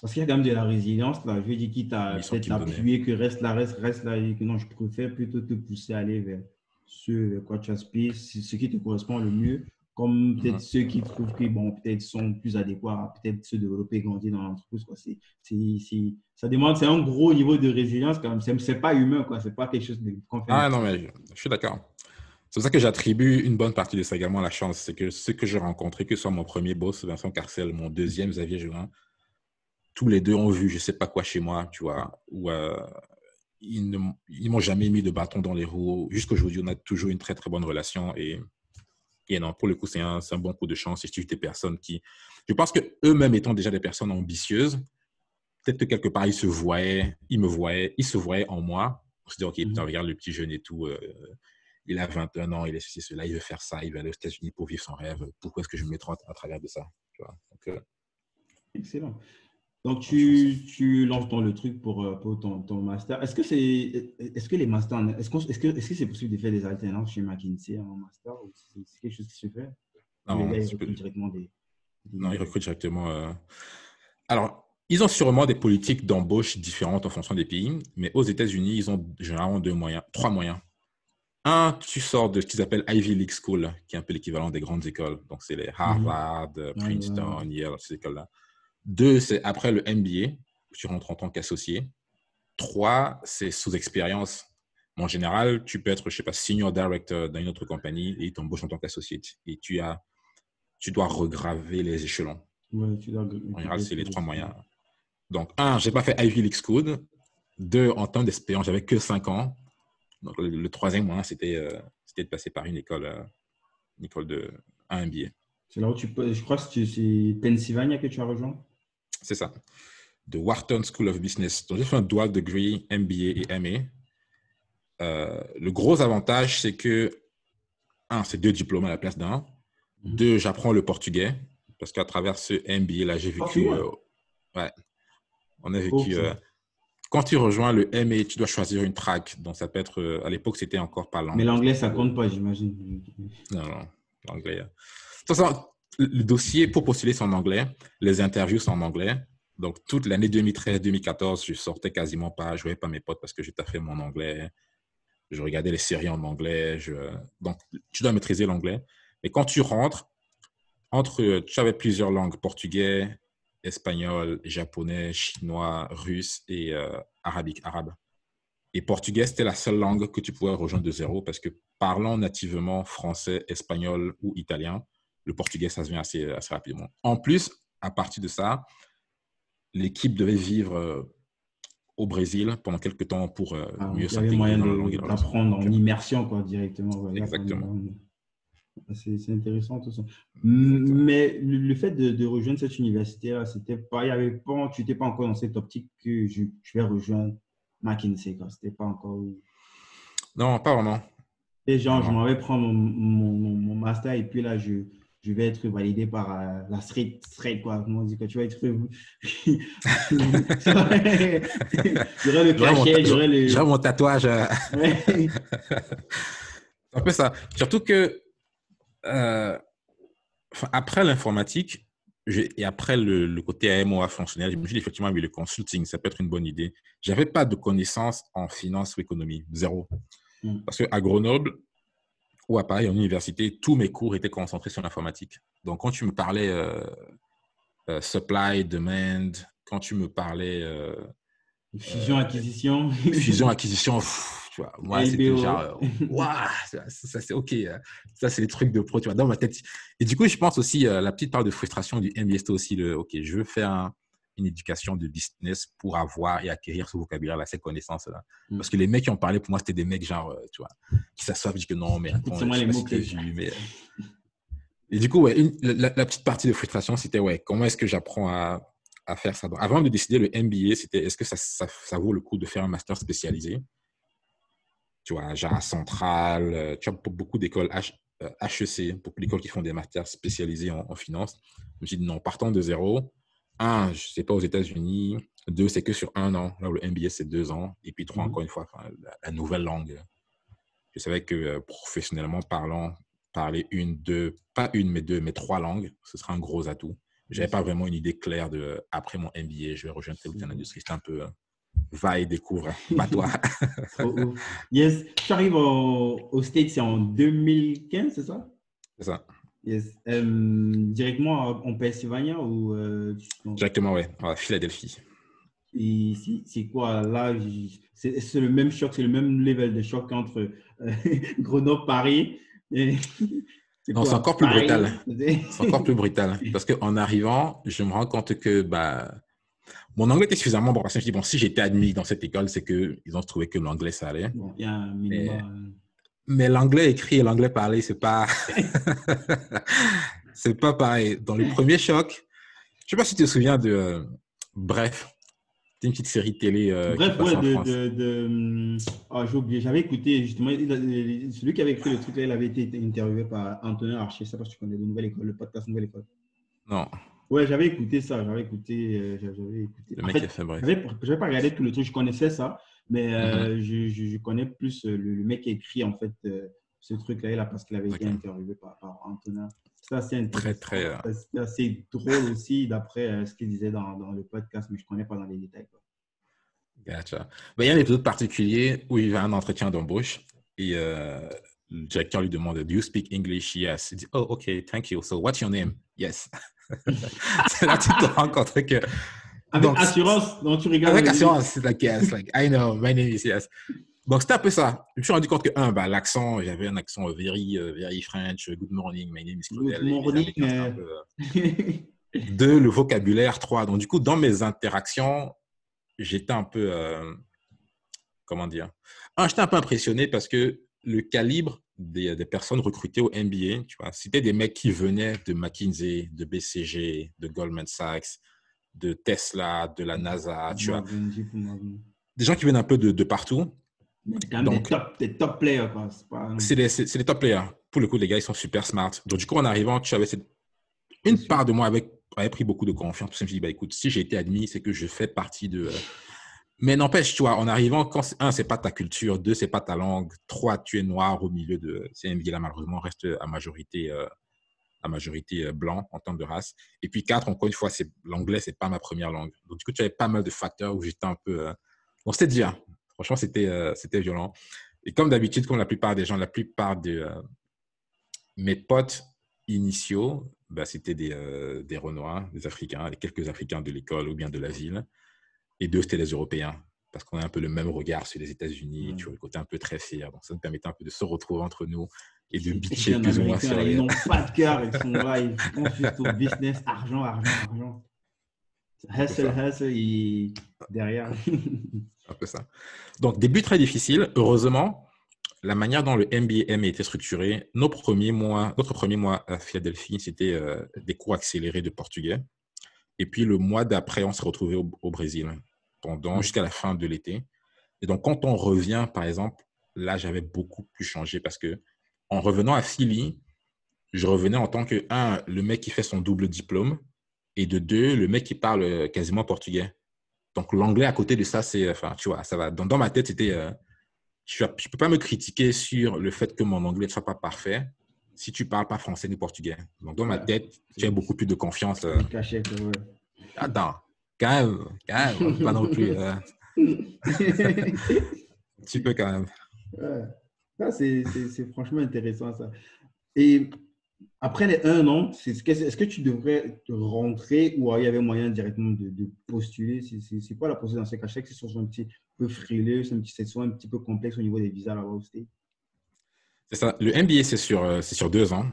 parce qu'il y a quand même de la résilience là. Je veux dire, quitte à peut-être appuyer que reste là, reste, reste là, et que non, je préfère plutôt te pousser à aller vers ce vers quoi tu aspires, ce qui te correspond le mieux, comme peut-être ceux qui trouvent que bon, peut-être sont plus adéquats peut-être se développer, grandir dans l'entreprise. C'est, c'est, ça demande, c'est un gros niveau de résilience quand même. C'est, pas humain, quoi. C'est pas quelque chose de Ah non, mais je, suis d'accord. C'est pour ça que j'attribue une bonne partie de ça également à la chance. C'est que ceux que j'ai rencontrés, que ce soit mon premier boss, Vincent Carcel, mon deuxième, Xavier Jurin, tous les deux ont vu je sais pas quoi chez moi, tu vois, ou euh, ils ne ils m'ont jamais mis de bâton dans les roues. Jusqu'aujourd'hui, on a toujours une très très bonne relation et, et non, pour le coup, c'est un, un, bon coup de chance. Et des personnes qui, je pense que eux-mêmes étant déjà des personnes ambitieuses, peut-être que quelque part ils se voyaient, ils me voyaient, ils se voyaient en moi. On se dit ok, putain, mhm. regarde le petit jeune et tout. Euh, il a 21 ans, il est ceci, cela, il veut faire ça, il veut aller aux États-Unis pour vivre son rêve. Pourquoi est-ce que je me mettrai à, travers de ça tu vois? Donc, euh, Excellent. Donc, tu, tu lances dans le truc pour, euh, pour ton, ton, master. Est-ce que, c'est, est-ce que les masters, est-ce, est-ce, que, est-ce que c'est possible de faire des alternances chez McKinsey en master ou c'est, quelque chose qui se fait? Non, ils recrutent directement des, Non, ils recrutent directement. Euh. Alors, ils ont sûrement des politiques d'embauche différentes en fonction des pays, mais aux États-Unis, ils ont généralement deux moyens, trois moyens. Un, tu sors de ce qu'ils appellent Ivy League School, qui est un peu l'équivalent des grandes écoles. Donc, c'est les Harvard, mhm. Princeton, Yale, ces écoles-là. Deux, c'est après le MBA, tu rentres en tant qu'associé. Trois, c'est sous expérience. En général, tu peux être, je sais pas, senior director dans une autre compagnie et ils t'embauchent en tant qu'associé. Et tu, as, tu dois regraver les échelons. Ouais, tu dois... En général, c'est les trois moyens. Donc, un, j'ai pas fait Ivy League School. Deux, en temps d'expérience, j'avais que cinq ans. Donc, le, troisième moyen, c'était euh, de passer par une école, euh, une école de un MBA. C'est là où tu peux, je crois que c'est Pennsylvania que tu as rejoint c'est ça. De Wharton School of Business. Donc, j'ai fait un dual degree, MBA et MA. Euh, le gros avantage, c'est que, un, c'est deux diplômes à la place d'un. Mhm. Deux, j'apprends le portugais. Parce qu'à travers ce MBA-là, j'ai vécu. Euh, ouais. On a vécu. Euh, quand tu rejoins le MA, tu dois choisir une track. Donc, ça peut être. à l'époque, c'était encore pas l'anglais. Mais l'anglais, ça compte pas, j'imagine. Non, non. L'anglais. De toute façon, le dossier pour postuler c'est en anglais, les interviews sont en anglais. Donc, toute l'année 2013-2014, je sortais quasiment pas, je voyais pas mes potes parce que j'ai fait mon anglais. je regardais les séries en anglais. Donc, tu dois maîtriser l'anglais. Mais quand tu rentres, entre, tu avais plusieurs langues, portugais, espagnol, japonais, chinois, russe et euh, arabique, arabe. Et portugais, c'était la seule langue que tu pouvais rejoindre de zéro parce que parlant nativement français, espagnol ou italien, le portugais, ça se vient assez, assez rapidement. En plus, à partir de ça, l'équipe devait vivre euh, au Brésil pendant quelques temps pour euh, ah, mieux s'intégrer dans la langue. D'apprendre en immersion quoi, directement. Exactement. C'est intéressant tout ça. Mais le, fait de, rejoindre cette université, c'était pas, il y avait pas, tu n'étais pas encore dans cette optique que je, vais rejoindre McKinsey. C'était pas encore. Non, pas vraiment. Et genre, je m'en vais prendre mon, mon, master et puis là, je, je vais être validé par euh, la street, street quoi. Comment on dit que tu vas être. j'aurai le cachet, j'aurai le. J'aurai mon tatouage. Un peu ça. Surtout que euh, après l'informatique et après le, côté AMOA fonctionnel, je me suis dit effectivement, oui, le consulting, ça peut être une bonne idée. Je n'avais pas de connaissances en finance ou économie, zéro. Mm. Parce qu'à Grenoble ou à Paris, en université, tous mes cours étaient concentrés sur l'informatique. Donc, quand tu me parlais euh, euh, supply, demand, quand tu me parlais. fusion-acquisition. fusion-acquisition, tu vois. Moi, c'était genre, waouh, ça, c'est OK. Hein. Ça, c'est les trucs de pro, tu vois, dans ma tête. Et du coup, je pense aussi, euh, la petite part de frustration du MBA, c'était aussi le, OK, je veux faire une éducation de business pour avoir et acquérir ce vocabulaire-là, ces connaissances-là. Mm. Parce que les mecs qui ont parlé, pour moi, c'était des mecs, genre, euh, tu vois, qui s'assoient, disent que non, mais attends, je les mots que vu, mais... Et du coup, ouais, la, petite partie de frustration, c'était, ouais, comment est-ce que j'apprends à, à, faire ça? Avant de décider le MBA, c'était, est-ce que ça, ça, ça vaut le coup de faire un master spécialisé? Tu vois, genre Centrale, euh, tu as beaucoup d'écoles HEC, euh, beaucoup d'écoles qui font des masters spécialisés en, finance. Je me suis dit non, partant de zéro. Un, je ne sais pas aux États-Unis. Deux, c'est que sur un an. Là où le MBA, c'est deux ans. Et puis trois, mmh encore une fois, la, nouvelle langue. Je savais que euh, professionnellement parlant, parler une, deux, pas une, mais deux, mais trois langues, ce sera un gros atout. Je n'avais pas vraiment une idée claire de, après mon MBA, je vais rejoindre telle ou telle industrie. C'était un peu va et découvre, pas toi. Oh, oh. Yes, tu arrives au, au States, c'est en 2015, c'est ça? C'est ça. Yes. Euh, directement en Pennsylvanie ou euh, Directement, oui, à Philadelphie. Et c'est quoi? Là C'est le même choc, c'est le même level de choc entre euh, Grenoble, Paris. non, c'est encore plus brutal. C'est encore plus brutal. Parce qu'en arrivant, je me rends compte que bah, mon anglais était suffisamment bon. Parce que je dis, bon, si j'étais admis dans cette école, c'est qu'ils ont trouvé que l'anglais, ça allait. il y a un minimum. Mais, l'anglais écrit et l'anglais parlé, c'est pas. c'est pas pareil. Dans le premier choc, je sais pas si tu te souviens de. Euh, bref, c'était une petite série télé. Euh, Bref, ouais, de. de, oh, j'ai oublié, j'avais écouté justement. celui qui avait écrit le truc là, il avait été interviewé par Antonin Archer. Sais pas si tu connais de Nouvelle École, le podcast Nouvelle École. Non. Ouais, j'avais écouté ça. J'avais écouté. Euh, j'avais écouté. Le mec fait, a fait bref. Je n'avais pas regardé tout le truc. Je connaissais ça, mais euh, mm-hmm. je, je, connais plus euh, le, mec qui a écrit en fait ce truc-là là parce qu'il avait été interviewé par, par Antonin. C'est assez Très, très. C'est assez drôle aussi d'après ce qu'il disait dans, dans, le podcast, mais je ne connais pas dans les détails. Quoi. Gotcha. Ben, il y a un épisode particulier où il va à un entretien d'embauche et le directeur lui demande Do you speak English? Yes. Il dit Oh, OK, thank you. So, what's your name? Yes. c'est là que tu te rends compte que. Avec assurance, donc tu regardes. Avec assurance, c'est like, yes, like, I know, my name is yes. Donc, c'était un peu ça. Je me suis rendu compte que, un, bah, l'accent, j'avais un accent very, uh, very French, good morning, my name is Claudel. Good morning. Euh... Deux, le vocabulaire. Trois, donc du coup, dans mes interactions, j'étais un peu, euh, comment dire, un, j'étais un peu impressionné parce que le calibre des, personnes recrutées au MBA, tu vois, c'était des mecs qui venaient de McKinsey, de BCG, de Goldman Sachs, de Tesla, de la NASA, tu vois. Des gens qui viennent un peu de, partout. Donc, des top, players, C'est des, top players. Pour le coup, les gars, ils sont super smart. Donc, du coup, en arrivant, tu avais cette... Une part de moi avait, avait pris beaucoup de confiance. je me suis dit, bah, écoute, si j'ai été admis, c'est que je fais partie de, mais n'empêche, tu vois, en arrivant, quand, un, c'est pas ta culture, deux, c'est pas ta langue, trois, tu es noir au milieu de CMV, là, malheureusement, reste à majorité, euh, à majorité euh, blanc en termes de race. Et puis quatre, encore une fois, c'est l'anglais, c'est pas ma première langue. Donc, du coup, tu avais pas mal de facteurs où j'étais un peu. Euh... C'était dur. Franchement, c'était euh, c'était violent. Et comme d'habitude, comme la plupart des gens, la plupart de euh, mes potes initiaux, bah, c'était des, des Renois, des Africains, quelques Africains de l'école ou bien de la ville. Et deux, c'était des Européens parce qu'on a un peu le même regard sur les États-Unis, tu vois, le côté un peu très fier. Donc, ça nous permettait un peu de se retrouver entre nous et de bitcher plus ou moins sur. Ils n'ont pas de cœur, ils sont là, ils font juste au business, argent, argent, argent. Hustle, hustle, derrière. un peu ça. Donc, début très difficile. Heureusement, la manière dont le MBM a été structuré, nos premiers mois, notre premier mois à Philadelphie, c'était euh, des cours accélérés de portugais. Et puis, le mois d'après, on s'est retrouvé au Brésil pendant jusqu'à la fin de l'été. Et donc, quand on revient, par exemple, là, j'avais beaucoup plus changé parce que en revenant à Philly, je revenais en tant que, un, le mec qui fait son double diplôme, et de deux, le mec qui parle quasiment portugais. Donc, l'anglais à côté de ça, c'est, enfin, tu vois, ça va. Dans, dans ma tête, c'était, euh, je ne peux pas me critiquer sur le fait que mon anglais ne soit pas parfait si tu ne parles pas français ni portugais. Donc, dans ma tête, tu as beaucoup plus de confiance. Euh... Attends, quand même, quand même, pas non plus. Euh... un petit peu quand même. Ouais. C'est franchement intéressant ça. Et après les un an, est-ce que, est que, tu devrais rentrer ou il y avait moyen directement de, de postuler? C'est quoi la procédure dans ces cas? C'est soit un petit peu frileux, c'est soit un petit peu complexe au niveau des visas là-bas aussi C'est ça. Le MBA, c'est sur, euh, sur deux ans.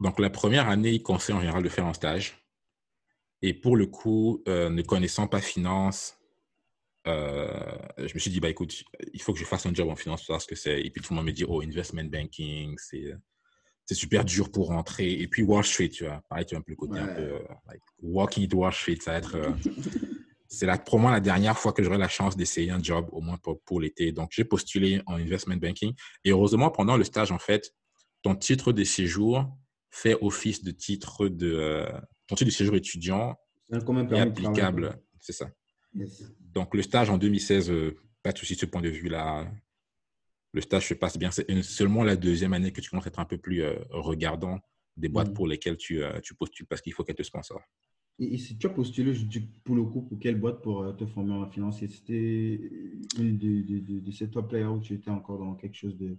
Donc, la première année, il conseille en général de faire un stage. Et pour le coup, euh, ne connaissant pas finance, euh, je me suis dit, bah, écoute, il faut que je fasse un job en finance parce que c'est. Et puis tout le monde me dit, oh, investment banking, c'est. C'est super dur pour rentrer. Et puis Wall Street, tu vois, pareil, tu as un peu le côté un peu euh, like, walking to Wall Street, ça va être. c'est la, probablement la dernière fois que j'aurai la chance d'essayer un job, au moins pour, pour l'été. Donc, j'ai postulé en investment banking. Et heureusement, pendant le stage, en fait, ton titre de séjour fait office de titre de, titre de séjour étudiant est applicable. C'est ça. Donc, le stage en 2016, euh, pas de souci de ce point de vue-là. Le stage se passe bien. C'est seulement la deuxième année que tu commences à être un peu plus euh, regardant des boîtes mm. pour lesquelles tu, euh, tu postules parce qu'il faut qu'elles te sponsorent. Et, si tu as postulé pour le coup, pour quelle boîte pour te former en finance? C'était une de, de, ces top players où tu étais encore dans quelque chose de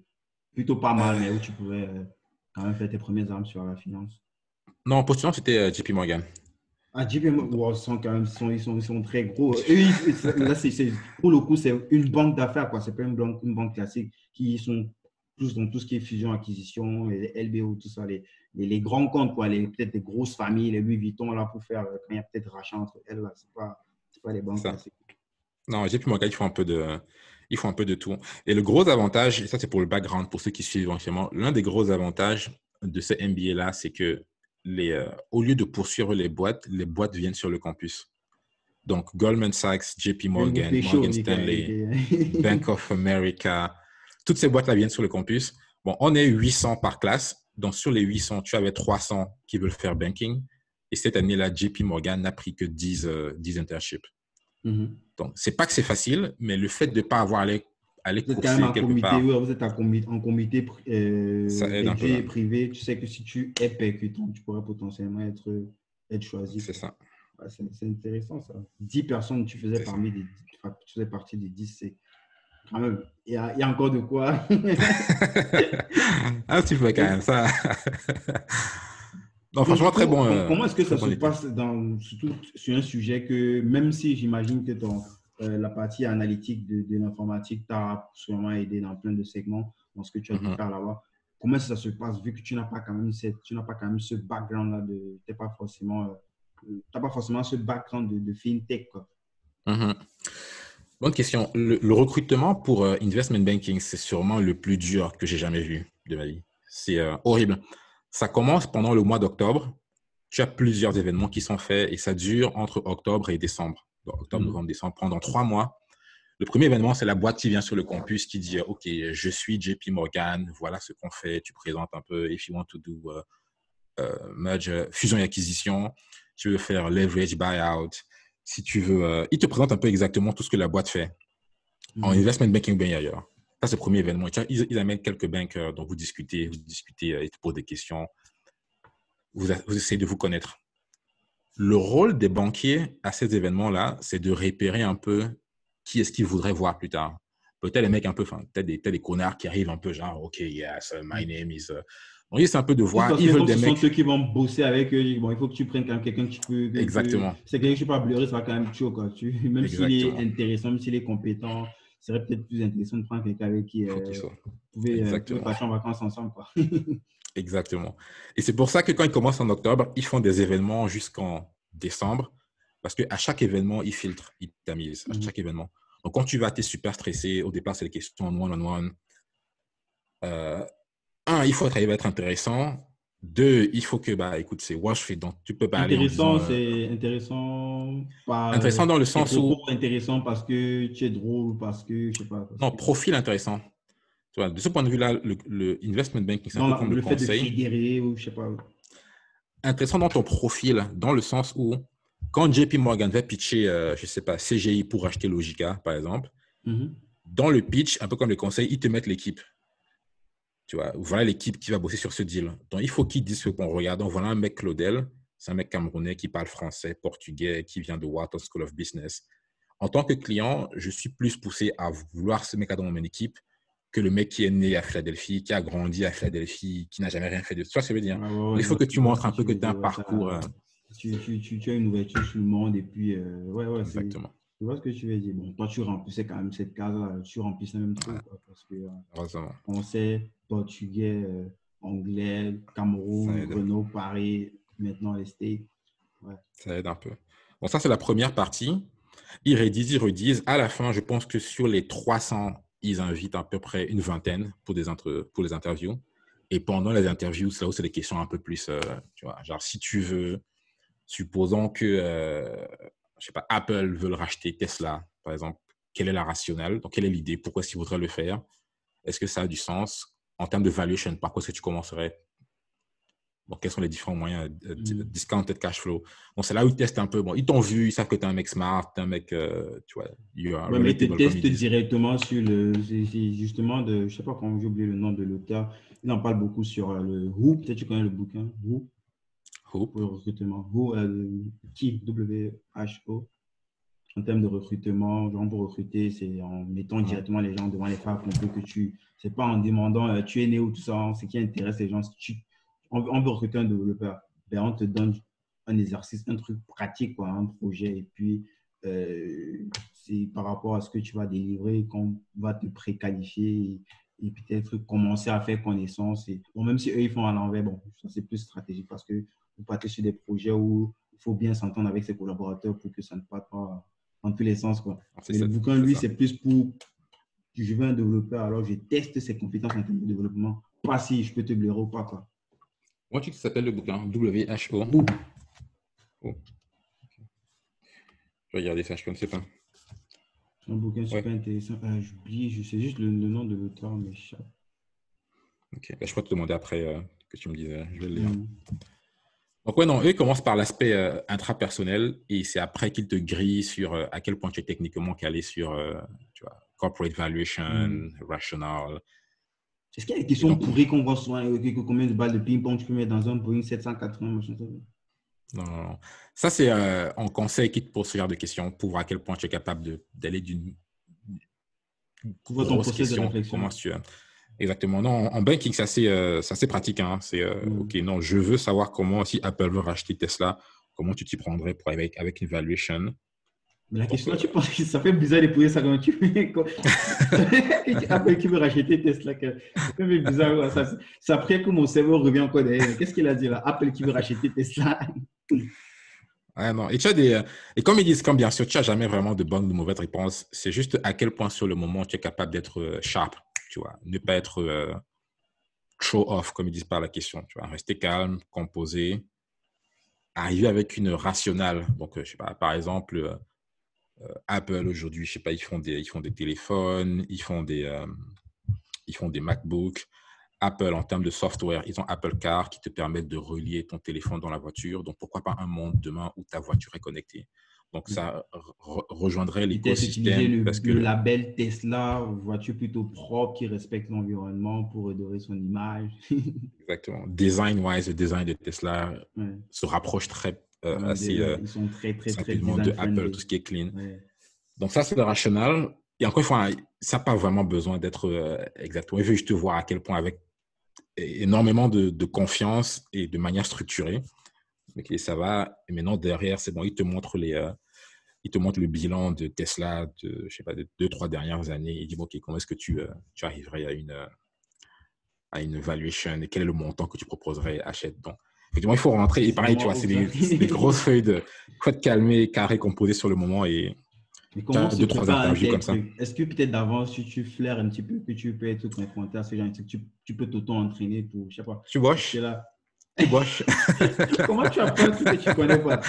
plutôt pas mal, mais où tu pouvais quand même faire tes premières armes sur la finance? Non, postulant, c'était JP Morgan. Ah, JP Morgan, sont quand même, ils, sont, ils sont très gros. là, pour le coup, c'est une banque d'affaires, quoi. C'est pas une banque, une banque classique qui sont plus dans tout ce qui est fusion, acquisition, les LBO, tout ça, les, les, grands comptes, quoi. Les, peut-être des grosses familles, les Louis Vuitton, là, pour faire, quand il y a peut-être rachat entre elles, là, c'est pas, pas les banques classiques. Non, JP Morgan, ils font un peu de, ils font un peu de tout. Et le gros avantage, et ça, c'est pour le background, pour ceux qui suivent éventuellement, l'un des gros avantages de ce MBA-là, c'est que euh, au lieu de poursuivre les boîtes, les boîtes viennent sur le campus. Donc, Goldman Sachs, JP Morgan, Morgan Stanley, Bank of America, toutes ces boîtes-là viennent sur le campus. Bon, on est 800 par classe. Donc, sur les 800, tu avais 300 qui veulent faire banking. Et cette année-là, JP Morgan n'a pris que 10, 10 euh, internships. Mm-hmm. Donc, c'est pas que c'est facile, mais le fait de ne pas avoir à aller vous êtes quand même en comité, vous êtes en comité, euh, privé, Tu sais que si tu es percutant, tu pourrais potentiellement être, être choisi. C'est ça. c'est intéressant ça. 10 personnes, tu faisais, parmi des, tu faisais partie des 10, c'est quand même, il y a, y a, encore de quoi. ah, tu fais quand même ça. non, franchement, très bon. Comment euh, est-ce que ça se passe dans, surtout sur un sujet que, même si j'imagine que ton euh, la partie analytique de, l'informatique t'a sûrement aidé dans plein de segments dans ce que tu as dû mhm. faire là-bas. Comment ça se passe vu que tu n'as pas quand même cette, tu n'as pas quand même ce background-là de, t'es pas forcément, euh, t'as pas forcément ce background de, de fintech quoi? Mhm. Bonne question. Le, recrutement pour euh, investment banking, c'est sûrement le plus dur que j'ai jamais vu de ma vie. C'est horrible. Ça commence pendant le mois d'octobre. Tu as plusieurs événements qui sont faits et ça dure entre octobre et décembre octobre, mm. novembre, décembre, pendant trois mois. Le premier événement, c'est la boîte qui vient sur le campus qui dit OK, je suis JP Morgan, voilà ce qu'on fait. Tu présentes un peu if you want to do uh, uh, merge, fusion et acquisition, tu veux faire leverage buyout. Si tu veux, uh, il te présente un peu exactement tout ce que la boîte fait en mm. investment banking ou bien ailleurs. Ça, c'est le premier événement. Ils, ils amènent quelques banques dont vous discutez, vous discutez, ils te posent des questions. Vous, vous essayez de vous connaître le rôle des banquiers à ces événements-là, c'est de repérer un peu qui est-ce qu'ils voudraient voir plus tard. Peut-être les mecs un peu, enfin, peut-être des, des, connards qui arrivent un peu genre, OK, yes, my name is. Uh... Donc, c'est un peu de voir. Ils veulent des mecs. ceux qui vont bosser avec eux. Bon, il faut que tu prennes quand même quelqu'un qui peut. Exactement. C'est quelqu'un qui peut pas bleurer, ça va quand même chaud, quoi. Tu, même s'il est intéressant, même s'il est compétent, ce serait peut-être plus intéressant de prendre quelqu'un avec qui euh, vous pouvez, euh, partir en vacances ensemble, quoi. Exactement. Et c'est pour ça que quand ils commencent en octobre, ils font des événements jusqu'en décembre. Parce qu'à chaque événement, ils filtrent, ils tamisent, à mhm. chaque événement. Donc, quand tu vas, tu es super stressé. Au départ, c'est des questions en one-on-one. Euh, un, il faut être, être intéressant. Deux, il faut que, bah, écoute, c'est what je fais. Donc, tu peux pas intéressant, c'est intéressant. intéressant dans le sens où. Intéressant parce que tu es drôle, parce que, je sais pas. Non, profil intéressant. Vois, de ce point de vue-là, le, investment banking, c'est un peu comme le, le fait conseil. de ou je sais pas. Intéressant dans ton profil, dans le sens où, quand JP Morgan va pitcher, euh, je sais pas, CGI pour acheter Logica, par exemple, mm-hmm. dans le pitch, un peu comme le conseil, ils te mettent l'équipe. Tu vois, voilà l'équipe qui va bosser sur ce deal. Donc, il faut qu'ils disent que, bon, regardons, voilà un mec Claudel, c'est un mec camerounais qui parle français, portugais, qui vient de Wharton School of Business. En tant que client, je suis plus poussé à vouloir ce mec dans mon équipe que le mec qui est né à Philadelphie, qui a grandi à Philadelphie, qui n'a jamais rien fait de ça. Ça veut dire? il faut que tu montres un peu que tu as un parcours. Euh, tu, tu, tu, as une ouverture sur le monde et puis, euh, ouais, ouais. Exactement. Tu vois ce que tu veux dire. Bon, toi, tu remplissais quand même cette case-là. Tu remplissais même truc. parce que euh, français, portugais, euh, anglais, Cameroun, Renault, Paris, maintenant les States. Ouais. Ça aide un peu. Bon, ça, c'est la première partie. Ils redisent, ils redisent. À la fin, je pense que sur les 300, ils invitent à peu près une vingtaine pour, des les interviews. Et pendant les interviews, c'est là où des questions un peu plus, euh, tu vois, genre si tu veux, supposons que je sais pas, Apple veut racheter Tesla, par exemple, quelle est la rationale Donc, quelle est l'idée? Pourquoi est-ce qu'ils voudraient le faire? Est-ce que ça a du sens? En termes de valuation, par quoi est-ce que tu commencerais? Bon, quels sont les différents moyens de mm. discounted cash flow? Bon, c'est là où ils testent un peu. Bon, ils t'ont vu, ils savent que tu es un mec smart, tu es un mec, euh, tu vois, you are mais ils te testent directement sur le. Justement, de, je sais pas comment j'ai oublié le nom de l'auteur. Il en parle beaucoup sur euh, le Who. Peut-être tu connais le bouquin. Who? Pour le recrutement. Who, qui, W-H-O. En termes de recrutement, genre pour recruter, c'est en mettant directement les gens devant les femmes qu'on peut que tu. C'est pas en demandant euh, tu es né ou tout ça. Ce qui intéresse les gens, tu, on, veut recruter un développeur. Ben, on te donne un exercice, un truc pratique, quoi, un projet. Et puis, euh, c'est par rapport à ce que tu vas délivrer qu'on va te préqualifier et, et peut-être commencer à faire connaissance. Et, bon, même si eux, ils font à l'envers, bon, ça c'est plus stratégique parce que vous partez sur des projets où il faut bien s'entendre avec ses collaborateurs pour que ça ne parte pas dans tous les sens. Quoi. Ah, le bouquin, lui, c'est plus pour je veux un développeur, alors je teste ses compétences en termes de développement, pas si je peux te blairer ou pas. Quoi. Comment tu s'appelle le bouquin WHO. Oh. Je vais regarder ça, je ne sais pas. C'est un bouquin super intéressant. Ah, J'oublie, je sais juste le, nom de l'auteur, mais Ok, bah, je peux te demander après euh, que tu me disais. Je vais le lire. Mm. Donc, ouais, non, eux commencent par l'aspect euh, intrapersonnel et c'est après qu'ils te grillent sur euh, à quel point tu es techniquement calé sur euh, tu vois, corporate valuation, mm. rational. Est-ce qu'il y a des questions pourries qu'on voit souvent Combien de balles de ping-pong tu peux mettre dans un Boeing 780 non, non, non. Ça, c'est un conseil qui te pose ce genre de questions pour voir à quel point tu es capable d'aller d'une grosse question. Comment tu, Exactement. Non, en banking, c'est assez, euh, assez, pratique. Hein. C'est euh, mm. OK, non, je veux savoir comment, si Apple veut racheter Tesla, comment tu t'y prendrais pour, avec, avec une valuation? La question, tu penses que ça fait bizarre de poser ça quand tu fais Apple qui veut racheter Tesla. Ça fait bizarre. Ça, après que mon cerveau revient encore derrière. Qu'est-ce qu'il a dit là? Apple qui veut racheter Tesla. Ouais, non. Et, tu as des, et comme ils disent, quand bien sûr, tu n'as jamais vraiment de bonnes ou de mauvaises réponses, c'est juste à quel point sur le moment tu es capable d'être euh, sharp tu vois. Ne pas être euh, show off, comme ils disent par la question, tu vois. Rester calme, composé, arriver avec une rationale. Donc, euh, je sais pas, par exemple, euh, Apple aujourd'hui, je sais pas, ils font des, ils font des téléphones, ils font des, ils font des MacBooks. Apple, en termes de software, ils ont Apple Car qui te permettent de relier ton téléphone dans la voiture. Donc, pourquoi pas un monde demain où ta voiture est connectée? Donc, ça rejoindrait l'écosystème. Parce que le label Tesla, voiture plutôt propre qui respecte l'environnement pour redorer son image. Exactement. Design-wise, le design de Tesla se rapproche très, euh, assez euh, Ils sont très, très, très de Apple, tout ce qui est clean. Donc, ça, c'est le rational. et encore une fois, ça n'a pas vraiment besoin d'être euh, exactement. Il veut juste te voir à quel point, avec énormément de, confiance et de manière structurée, ok, ça va. Et maintenant, derrière, c'est bon, il te montre les. Euh, il te montre le bilan de Tesla de, je sais pas, de deux, trois dernières années. Il dit, bon, OK, comment est-ce que tu, euh, tu arriverais à une, à une valuation et quel est le montant que tu proposerais, achète. Donc, il faut rentrer. Et pareil, tu vois, c'est des, grosses feuilles de. Être calmé, carré, composé sur le moment et deux, trois interviews comme ça. Est-ce que peut-être d'avance, si tu flaires un petit peu que tu peux être confronté à ce genre tu, tu peux t'auto-entraîner pour, je sais pas. Tu boches? là. Tu boches? comment tu apprends tout que tu connais pas?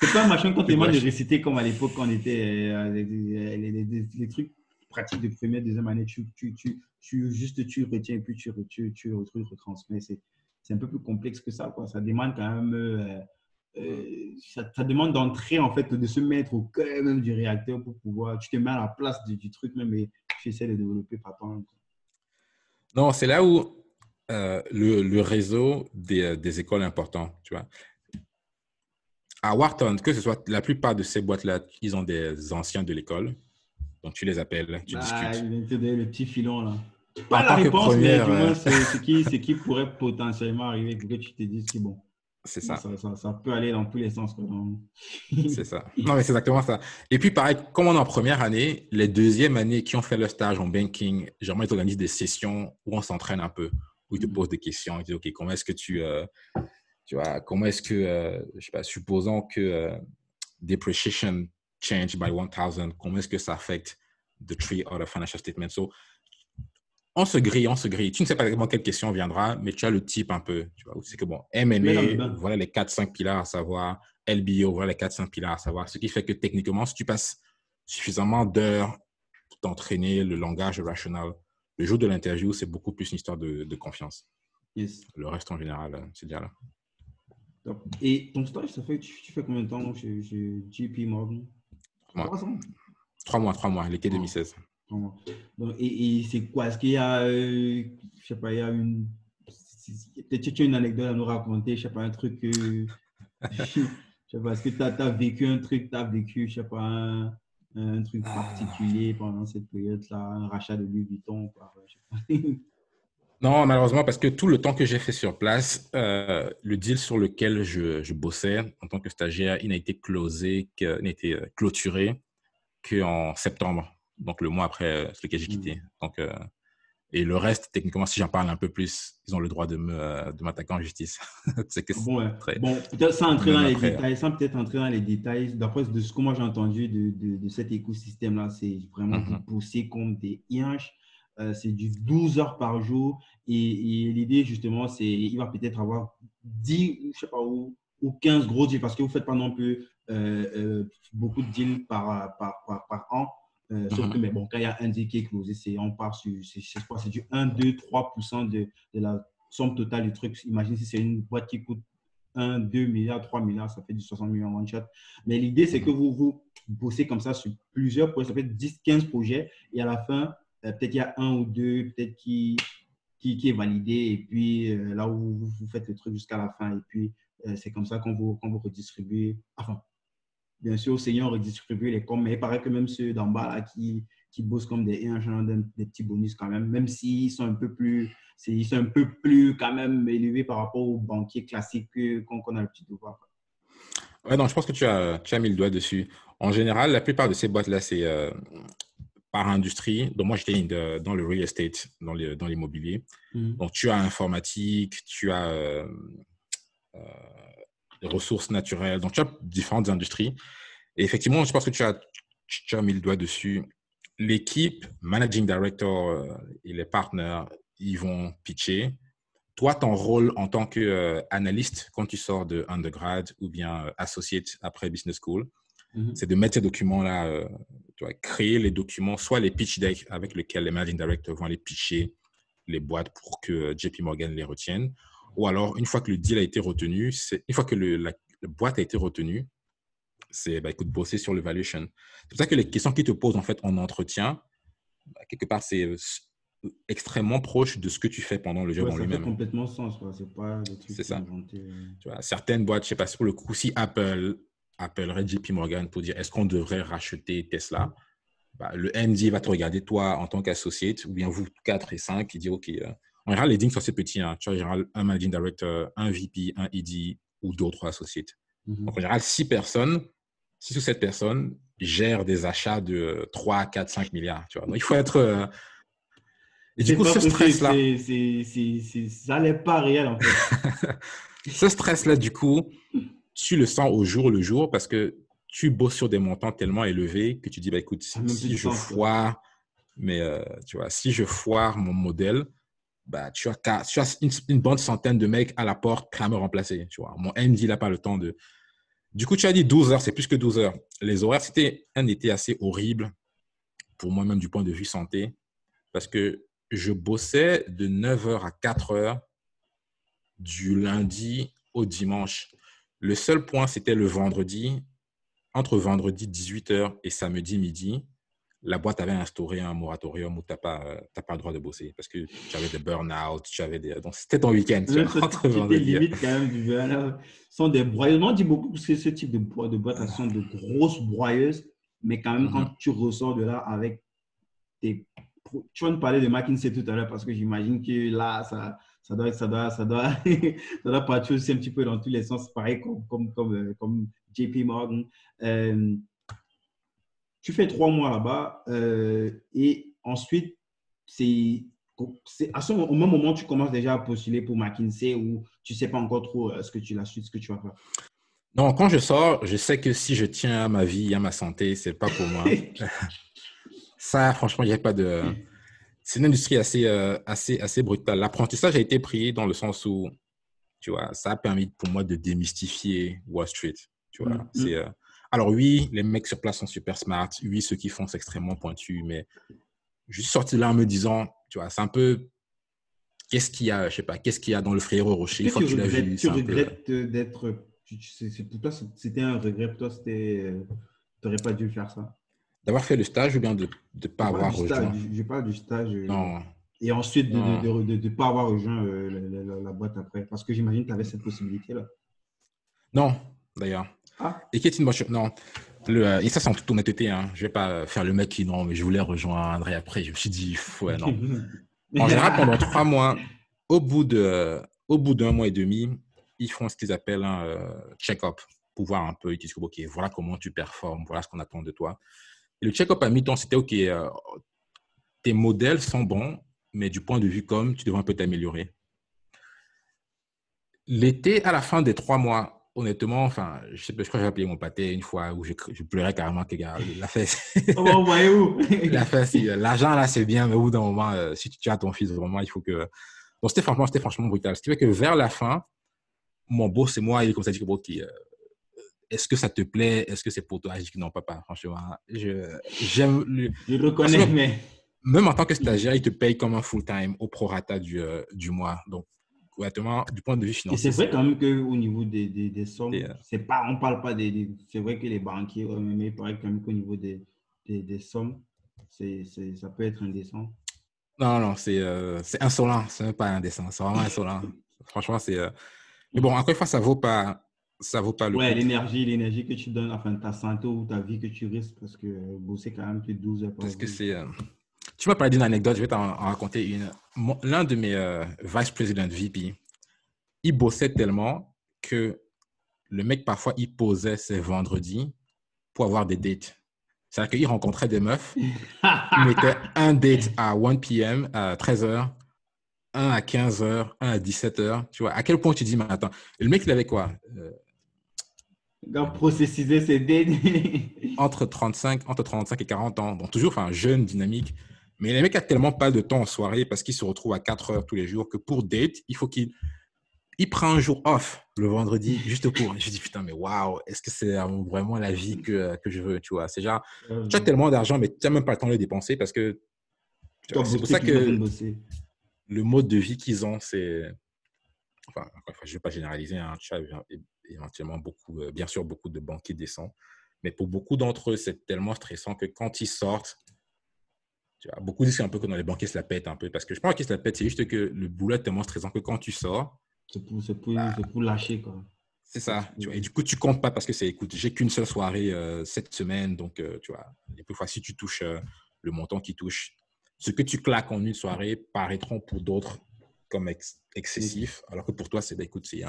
C'est pas un machin qu'on demande de réciter comme à l'époque quand on était euh, les, trucs pratiques de première, deuxième année. Tu, tu, tu, tu, juste tu retiens et puis tu, tu, tu, tu retransmets. C'est un peu plus complexe que ça. Quoi. Ça demande quand même. Euh, euh, ça, demande d'entrer, en fait, de se mettre au cœur même du réacteur pour pouvoir. Tu te mets à la place du, truc même et tu essaies de développer par toi Non, c'est là où euh, le, le, réseau des, des, écoles est important, tu vois. À Wharton, que ce soit la plupart de ces boîtes-là, ils ont des anciens de l'école. Donc, tu les appelles, tu bah, discutes. Le petit filon, là. Pas la réponse, mais du moins, c'est qui, qui pourrait potentiellement arriver que tu te dises, c'est bon. C'est ça. Ça, peut aller dans tous les sens. c'est ça. Non, mais c'est exactement ça. Et puis, pareil, comme on est en première année, les deuxièmes années qui ont fait le stage en banking, généralement, ils organisent des sessions où on s'entraîne un peu, où ils te mm. posent des questions. Ils disent, OK, comment est-ce que tu. Euh, tu vois, comment est-ce que, euh, je sais pas, supposons que euh, depreciation change by 1000, comment est-ce que ça affecte the three other financial statements? So, on se grille, on se grille. Tu ne sais pas exactement quelle question viendra, mais tu as le type un peu. Tu vois, c'est que bon, M&A, voilà les 4-5 piliers à savoir. LBO, voilà les 4-5 piliers à savoir. Ce qui fait que techniquement, si tu passes suffisamment d'heures pour t'entraîner le langage rationnel, le jour de l'interview, c'est beaucoup plus une histoire de, confiance. Le reste, en général, c'est déjà là. Et ton stage, ça fait, tu, fais combien de temps? Chez, JP Morgan Trois mois. Trois mois, trois mois, l'été 2016 et, c'est quoi? Est-ce qu'il y a, euh, je sais pas, il y a une. Peut-être tu as une anecdote à nous raconter, je sais pas, un truc. je sais pas, est-ce que tu as, vécu un truc, tu as vécu, je sais pas, un, truc ah. particulier pendant cette période-là, un rachat de Louis Vuitton Non, malheureusement, parce que tout le temps que j'ai fait sur place, euh, le deal sur lequel je, je, bossais en tant que stagiaire, il n'a été closé, n'a été euh, clôturé qu'en septembre donc le mois après euh, lequel j'ai quitté. Donc, euh, et le reste, techniquement, si j'en parle un peu plus, ils ont le droit de me euh, de m'attaquer en justice. c'est que bon, bon peut-être sans entrer dans les détails, sans peut-être entrer dans les détails, d'après de ce que moi j'ai entendu de, de, de, cet écosystème-là, c'est vraiment mmh pousser comme des inches. c'est du 12 heures par jour. Et, l'idée, justement, c'est il va peut-être avoir 10, je sais pas où, ou 15 gros deals parce que vous ne faites pas non plus beaucoup de deals par, par, par, par an. Euh, sauf mhm. que, mais bon, quand il y a un deal qui est closé, on part sur, c'est du 1, 2, 3% de, de, la somme totale du truc. Imagine si c'est une boîte qui coûte 1, 2 milliards, 3 milliards, ça fait du 60 millions en one-shot. Mais l'idée, c'est que vous, vous bossez comme ça sur plusieurs projets, ça fait 10, 15 projets, et à la fin, euh, peut-être il y a un ou deux, peut-être qui, qui, qui, est validé, et puis euh, là où vous, vous, faites le truc jusqu'à la fin, et puis c'est comme ça qu'on vous, qu'on vous redistribue, enfin, bien sûr, Seigneur redistribue les comptes, mais il paraît que même ceux d'en bas là, qui, qui bossent comme des agents des petits bonus quand même, même s'ils sont un peu plus, ils sont un peu plus quand même élevés par rapport aux banquiers classiques qu'on a l'habitude de voir. Ouais, non, je pense que tu as, tu as mis le doigt dessus. En général, la plupart de ces boîtes-là, c'est euh, par industrie. Donc, moi, j'étais dans le real estate, dans l'immobilier. Dans mmh. Donc, tu as informatique, tu as euh, euh, les ressources naturelles. Donc, tu as différentes industries. Et effectivement, je pense que tu as, tu as mis le doigt dessus. L'équipe, managing director euh, et les partenaires, ils vont pitcher. Toi, ton rôle en tant qu'analyste, euh, quand tu sors de undergrad ou bien euh, associate après business school, mm-hmm. c'est de mettre ces documents-là, tu vois, créer les documents, soit les pitch decks avec lesquels les managing directors vont aller pitcher les boîtes pour que JP Morgan les retienne, ou alors, une fois que le deal a été retenu, une fois que la, boîte a été retenue, c'est bah, écoute, bosser sur le valuation. C'est pour ça que les questions qu'ils te posent en fait en entretien, bah, quelque part, c'est euh, extrêmement proche de ce que tu fais pendant le job en lui-même. Ça fait complètement sens. C'est pas des trucs C'est ça. Euh. Tu vois, certaines boîtes, je sais pas, pour le coup, si Apple appellerait JP Morgan pour dire est-ce qu'on devrait racheter Tesla, bah, le MD va te regarder toi en tant qu'associate, ou bien vous 4 et 5, il dit OK. En général, les DING sont assez petits. Hein. Tu vois, en général, un managing director, un VP, un ED ou d'autres associates. Mhm. Donc, en général, 6 personnes, 6 ou 7 personnes gèrent des achats de 3, 4, 5 milliards. Tu vois. Donc, il faut être. Euh, et du coup, ce stress-là. Ça n'est pas réel, en fait. ce stress-là, du coup, tu le sens au jour le jour parce que tu bosses sur des montants tellement élevés que tu dis, bah, écoute, si, je foire, mais euh, tu vois, si je foire mon modèle, bah, tu as, une, bonne centaine de mecs à la porte prêts à me remplacer. Tu vois. Mon MD n'a pas le temps de. Du coup, tu as dit 12 heures, c'est plus que 12 heures. Les horaires, c'était un été assez horrible pour moi-même du point de vue santé parce que je bossais de 9 heures à 4 heures du lundi au dimanche. Le seul point, c'était le vendredi. Entre vendredi 18h et samedi midi, la boîte avait instauré un moratorium où tu n'as pas, euh, pas le droit de bosser parce que tu avais des burn-out, tu avais des... donc c'était ton week-end. Entre limite quand même du burn-out. sont des broyeuses. On dit beaucoup que ce type de, de boîtes sont de grosses broyeuses, mais quand même, quand mm-hmm. tu ressors de là avec tes. Tu vas nous parler de McKinsey tout à l'heure parce que j'imagine que là, ça, ça doit, ça doit, ça doit, ça doit partir aussi un petit peu dans tous les sens, pareil comme, comme, comme, euh, comme JP Morgan. Euh, tu fais trois mois là-bas euh, et ensuite, c'est à ce, au même moment, tu commences déjà à postuler pour McKinsey ou tu ne sais pas encore trop ce que tu, la suite, ce que tu vas faire. Non, quand je sors, je sais que si je tiens à ma vie, à ma santé, c'est pas pour moi. Ça, franchement, il n'y a pas de c'est une industrie assez, euh, assez, assez brutale. L'apprentissage a été pris dans le sens où, tu vois, ça a permis pour moi de démystifier Wall Street. Tu vois, mm, mm. c'est, euh, alors oui, les mecs sur place sont super smart. Oui, ceux qui font, c'est extrêmement pointu. Mais je suis sorti là en me disant, tu vois, c'est un peu, qu'est-ce qu'il y a, je sais pas, qu'est-ce qu'il y a dans le frérot Rocher? Une fois que tu l'as vu. Tu regrettes d'être, pour toi, c'était un regret, pour toi, c'était, euh, tu n'aurais pas dû faire ça? D'avoir fait le stage ou bien de ne pas avoir rejoint? Je parle du stage. Euh, non. Et ensuite de ne pas avoir rejoint euh, la, boîte après. Parce que j'imagine que tu avais cette possibilité-là. Non, d'ailleurs. Ah. Et qui est une bonne Non. Le, euh, et ça, c'est en toute honnêteté. Hein. Je ne vais pas faire le mec qui, non, mais je voulais rejoindre et après, je me suis dit, ouais, non. en général, pendant trois mois, au bout de, au bout d'un mois et demi, ils font ce qu'ils appellent un check-up pour voir un peu, ils disent, OK, voilà comment tu performes, voilà ce qu'on attend de toi le check-up à mi-temps, c'était OK, euh, tes modèles sont bons, mais du point de vue comme, tu devrais un peu t'améliorer. L'été, à la fin des trois mois, honnêtement, enfin, je, sais, je crois que j'ai appelé mon pâté une fois où je, pleurais carrément que la fesse. Oh, où? La fesse, l'argent là, c'est bien, mais au bout d'un moment, euh, si tu as ton fils, vraiment, il faut que. Donc, c'était franchement, c'était franchement brutal. Ce qui fait que vers la fin, mon boss et moi, il est comme ça, dit que, est-ce que ça te plaît? Est-ce que c'est pour toi? Je dis non, papa, franchement. Je, j'aime le... je le reconnais, mais. Même en tant que stagiaire, il te paye comme un full-time au prorata du, euh, du mois. Donc, honnêtement, du point de vue financier. Et c'est vrai quand même qu'au niveau des, des, des sommes, euh, c'est pas, on ne parle pas des. c'est vrai que les banquiers, mais il paraît quand même qu'au niveau des, des, sommes, c'est, c'est, ça peut être indécent. Non, non, c'est, euh, c'est insolent. Ce n'est pas indécent. C'est vraiment insolent. Franchement, c'est. Mais bon, encore une fois, ça vaut pas ça vaut pas le ouais, l'énergie, l'énergie que tu donnes, enfin ta santé ou ta vie que tu risques parce que bosser quand même plus de 12 heures Parce que c'est. Euh, tu m'as parlé d'une anecdote, je vais t'en raconter une. L'un de mes euh, vice president VP, il bossait tellement que le mec, parfois, il posait ses vendredis pour avoir des dates. C'est-à-dire qu'il rencontrait des meufs, il mettait un date à 1 p.m., à 13 h un à 15 h un à 17 h Tu vois, à quel point tu dis, mais attends, le mec, il avait quoi euh, processiser ses entre 35, entre 35 et 40 ans. Bon, toujours, enfin, jeune, dynamique. Mais les mecs a tellement pas de temps en soirée parce qu'il se retrouve à 4 heures tous les jours que pour date, il faut qu'il il prend un jour off le vendredi juste pour. Je dis putain, mais waouh, est-ce que c'est vraiment la vie que, que je veux, tu vois? C'est genre, tu as tellement d'argent, mais tu n'as même pas le temps de le dépenser parce que. C'est pour ça que le mode de vie qu'ils ont, c'est. Enfin, je ne vais pas généraliser, hein, tu éventuellement beaucoup, euh, bien sûr, beaucoup de banquiers descendent. Mais pour beaucoup d'entre eux, c'est tellement stressant que quand ils sortent, tu vois, beaucoup disent un peu que dans les banquiers, se la pète un peu. Parce que je pense qu'ils se la pète, c'est juste que le boulot est tellement stressant que quand tu sors. C'est pour, pour, bah, pour, lâcher, quoi. C'est ça. Tu vois, et du coup, tu comptes pas parce que c'est, écoute, j'ai qu'une seule soirée euh, cette semaine, donc euh, tu vois, et fois, si tu touches euh, le montant qui touche, ce que tu claques en une soirée paraîtront pour d'autres comme excessif, alors que pour toi, c'est, bah, écoute, c'est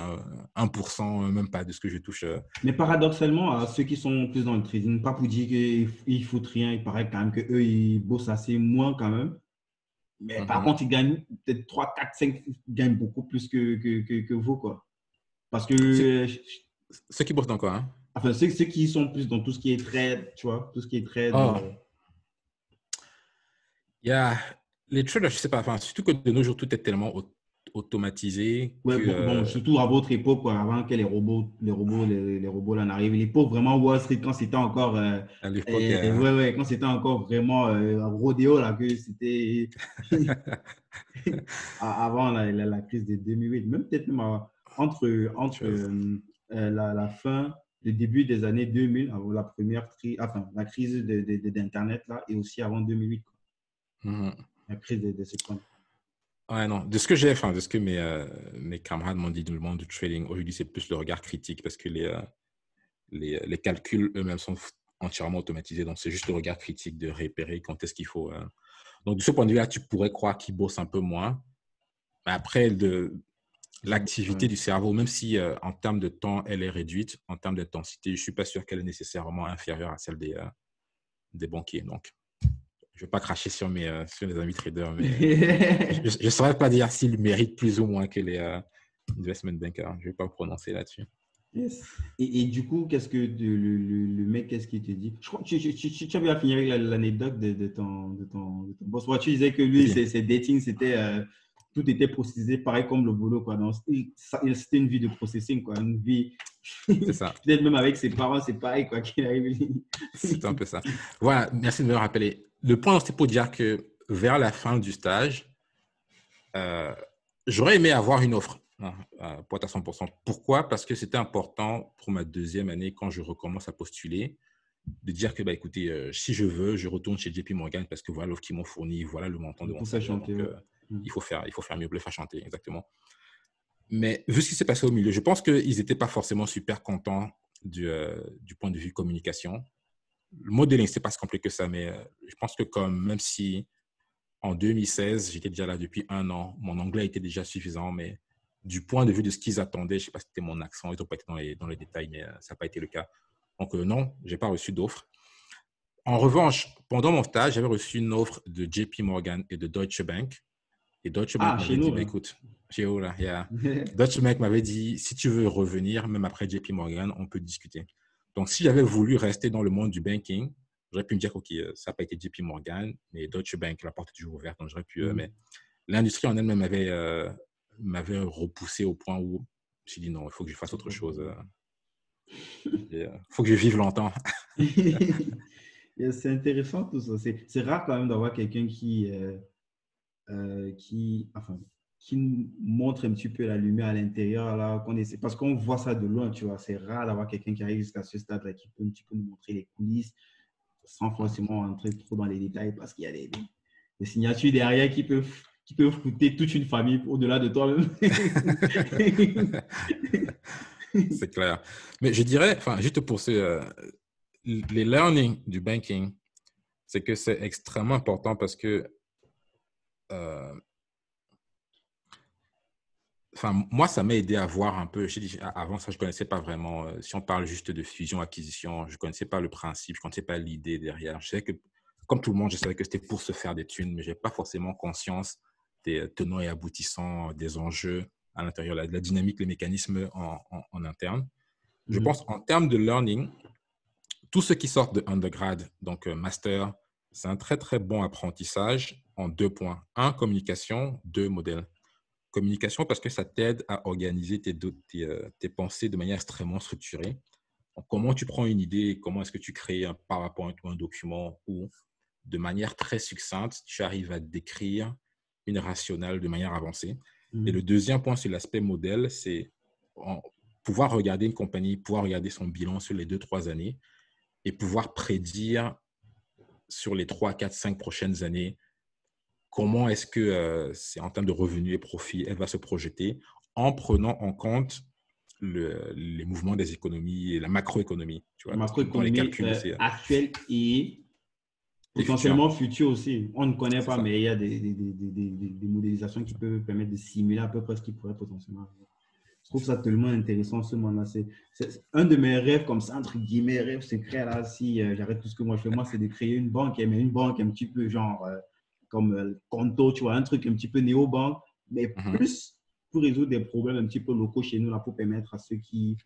1%, même pas de ce que je touche. Mais paradoxalement, à ceux qui sont plus dans le trading, pas pour dire qu'ils foutent rien, il paraît quand même qu'eux, ils bossent assez moins quand même. Mais par mhm. contre, ils gagnent peut-être 3, 4, 5, ils gagnent beaucoup plus que, que, que, vous, quoi. Parce que. Ceux qui bossent dans quoi hein? Enfin, ceux, ceux, qui sont plus dans tout ce qui est trade, tu vois, tout ce qui est trade. Oh. Il y a les traders, je sais pas, enfin, surtout que de nos jours, tout est tellement automatisé. Ouais, bon, euh, surtout à votre époque, avant que les robots, les robots, les, robots là n'arrivent. L'époque vraiment Wall Street, quand c'était encore. Euh, à l'époque. Euh, ouais, ouais, quand c'était encore vraiment rodéo, là, que c'était. avant la, la, crise de 2008, même peut-être entre, entre la, la, fin, le début des années 2000, avant la première crise, enfin, la crise d'Internet, là, et aussi avant 2008. Quoi. Mm-hmm. La crise de, de ce Ouais, non. De ce que j'ai, enfin, de ce que mes, euh, mes camarades m'ont dit dans le monde du trading, aujourd'hui, c'est plus le regard critique parce que les, euh, les, les, calculs eux-mêmes sont entièrement automatisés. Donc, c'est juste le regard critique de repérer quand est-ce qu'il faut. Euh. Donc, de ce point de vue-là, tu pourrais croire qu'ils bossent un peu moins. Mais après, de l'activité du cerveau, même si en termes de temps, elle est réduite, en termes d'intensité, je ne suis pas sûr qu'elle est nécessairement inférieure à celle des, des banquiers. Donc, je ne vais pas cracher sur, mes, euh, sur les amis traders, mais je ne saurais pas dire s'ils méritent plus ou moins que les euh, investment bankers. Je ne vais pas me prononcer là-dessus. Yes. Et, du coup, qu'est-ce que le, le, mec, qu'est-ce qu'il te dit? Je crois que tu, tu, tu, tu avais finir avec l'anecdote de, de, ton, de, ton, de ton boss. tu disais que lui, ses, dating, c'était euh, tout était processé pareil comme le boulot. Quoi. C'était une vie de processing, quoi. Une vie. C'est ça. Peut-être même avec ses parents, c'est pareil, quoi. c'est un peu ça. Voilà, merci de me rappeler le point, c'est pour dire que vers la fin du stage, euh, j'aurais aimé avoir une offre hein, euh, pour être à 100%. Pourquoi? Parce que c'était important pour ma deuxième année, quand je recommence à postuler, de dire que, bah, écoutez, euh, si je veux, je retourne chez JP Morgan parce que voilà l'offre qu'ils m'ont fournie, voilà le montant de mon salaire. Chanter, mm. il, faut faire, il faut faire mieux pour les faire chanter, exactement. Mais vu ce qui s'est passé au milieu, je pense qu'ils n'étaient pas forcément super contents du, du point de vue communication le modeling, c'est pas si compliqué que ça, mais euh, je pense que comme, même si en 2016, j'étais déjà là depuis un an, mon anglais était déjà suffisant, mais du point de vue de ce qu'ils attendaient, je sais pas si c'était mon accent, ils n'ont pas été dans les, dans les détails, mais euh, ça n'a pas été le cas. Donc euh, non, j'ai pas reçu d'offre. En revanche, pendant mon stage, j'avais reçu une offre de JP Morgan et de Deutsche Bank. Et Deutsche Bank ah, m'avait dit, bah, écoute, chez là, yeah. Deutsche Bank m'avait dit, si tu veux revenir, même après JP Morgan, on peut discuter. Donc, si j'avais voulu rester dans le monde du banking, j'aurais pu me dire, OK, euh, ça n'a pas été JP Morgan, mais Deutsche Bank, la porte est toujours ouverte, donc j'aurais pu. Euh, mm. Mais l'industrie en elle-même m'avait, euh, m'avait repoussé au point où je me suis dit, non, il faut que je fasse autre chose. Il faut que je vive longtemps. c'est intéressant tout ça. C'est, rare quand même d'avoir quelqu'un qui, qui, enfin, qui montre un petit peu la lumière à l'intérieur, là, parce qu'on voit ça de loin, tu vois. C'est rare d'avoir quelqu'un qui arrive jusqu'à ce stade-là, qui peut un petit peu nous montrer les coulisses, sans forcément entrer trop dans les détails, parce qu'il y a des, des, signatures derrière qui peuvent, qui peuvent coûter toute une famille au-delà de toi-même. c'est clair. Mais je dirais, enfin, juste pour ce, euh, les learning du banking, c'est que c'est extrêmement important parce que euh, Enfin, moi, ça m'a aidé à voir un peu. Dit, avant ça, je ne connaissais pas vraiment. Euh, si on parle juste de fusion-acquisition, je ne connaissais pas le principe, je ne connaissais pas l'idée derrière. Je savais que, comme tout le monde, je savais que c'était pour se faire des thunes, mais je n'avais pas forcément conscience des tenants et aboutissants, des enjeux à l'intérieur, de la dynamique, les mécanismes en, interne. Je mmh pense en termes de learning, tous ceux qui sortent de undergrad, donc euh, master, c'est un très, très bon apprentissage en deux points. Un, communication, deux, modèles communication parce que ça t'aide à organiser tes, tes, euh, tes, pensées de manière extrêmement structurée. comment tu prends une idée, comment est-ce que tu crées un PowerPoint ou un document où, de manière très succincte, tu arrives à décrire une rationale de manière avancée? Mmh. Et le deuxième point, c'est l'aspect modèle, c'est pouvoir regarder une compagnie, pouvoir regarder son bilan sur les deux, trois années et pouvoir prédire sur les trois, quatre, cinq prochaines années comment est-ce que c'est en termes de revenus et profits, elle va se projeter en prenant en compte le, les mouvements des économies et la macroéconomie. Tu vois, macroéconomie euh, actuelle et potentiellement future aussi. On ne connaît pas, mais il y a des, des, des, des, modélisations qui peuvent permettre de simuler à peu près ce qui pourrait potentiellement arriver. Je trouve ça tellement intéressant ce moment-là. C'est un de mes rêves, comme ça, entre guillemets, rêves secrets, là, si euh, j'arrête tout ce que moi je fais, moi, c'est de créer une banque, mais une banque un petit peu genre euh, comme Conto, tu vois, un truc un petit peu néo-banque, mais mhm. plus pour résoudre des problèmes un petit peu locaux chez nous, là, pour permettre à ceux qui,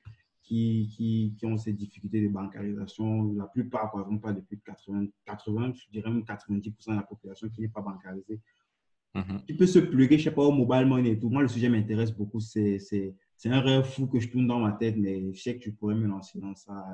qui, qui, qui ont ces difficultés de bancarisation, la plupart, par exemple, pas depuis 80, 80 je dirais même 90% de la population qui n'est pas bancarisée. Mhm. Tu peux se pluguer, je sais pas, au mobile money et tout. Moi, le sujet m'intéresse beaucoup. C'est un rêve fou que je tourne dans ma tête, mais je sais que je pourrais me lancer dans ça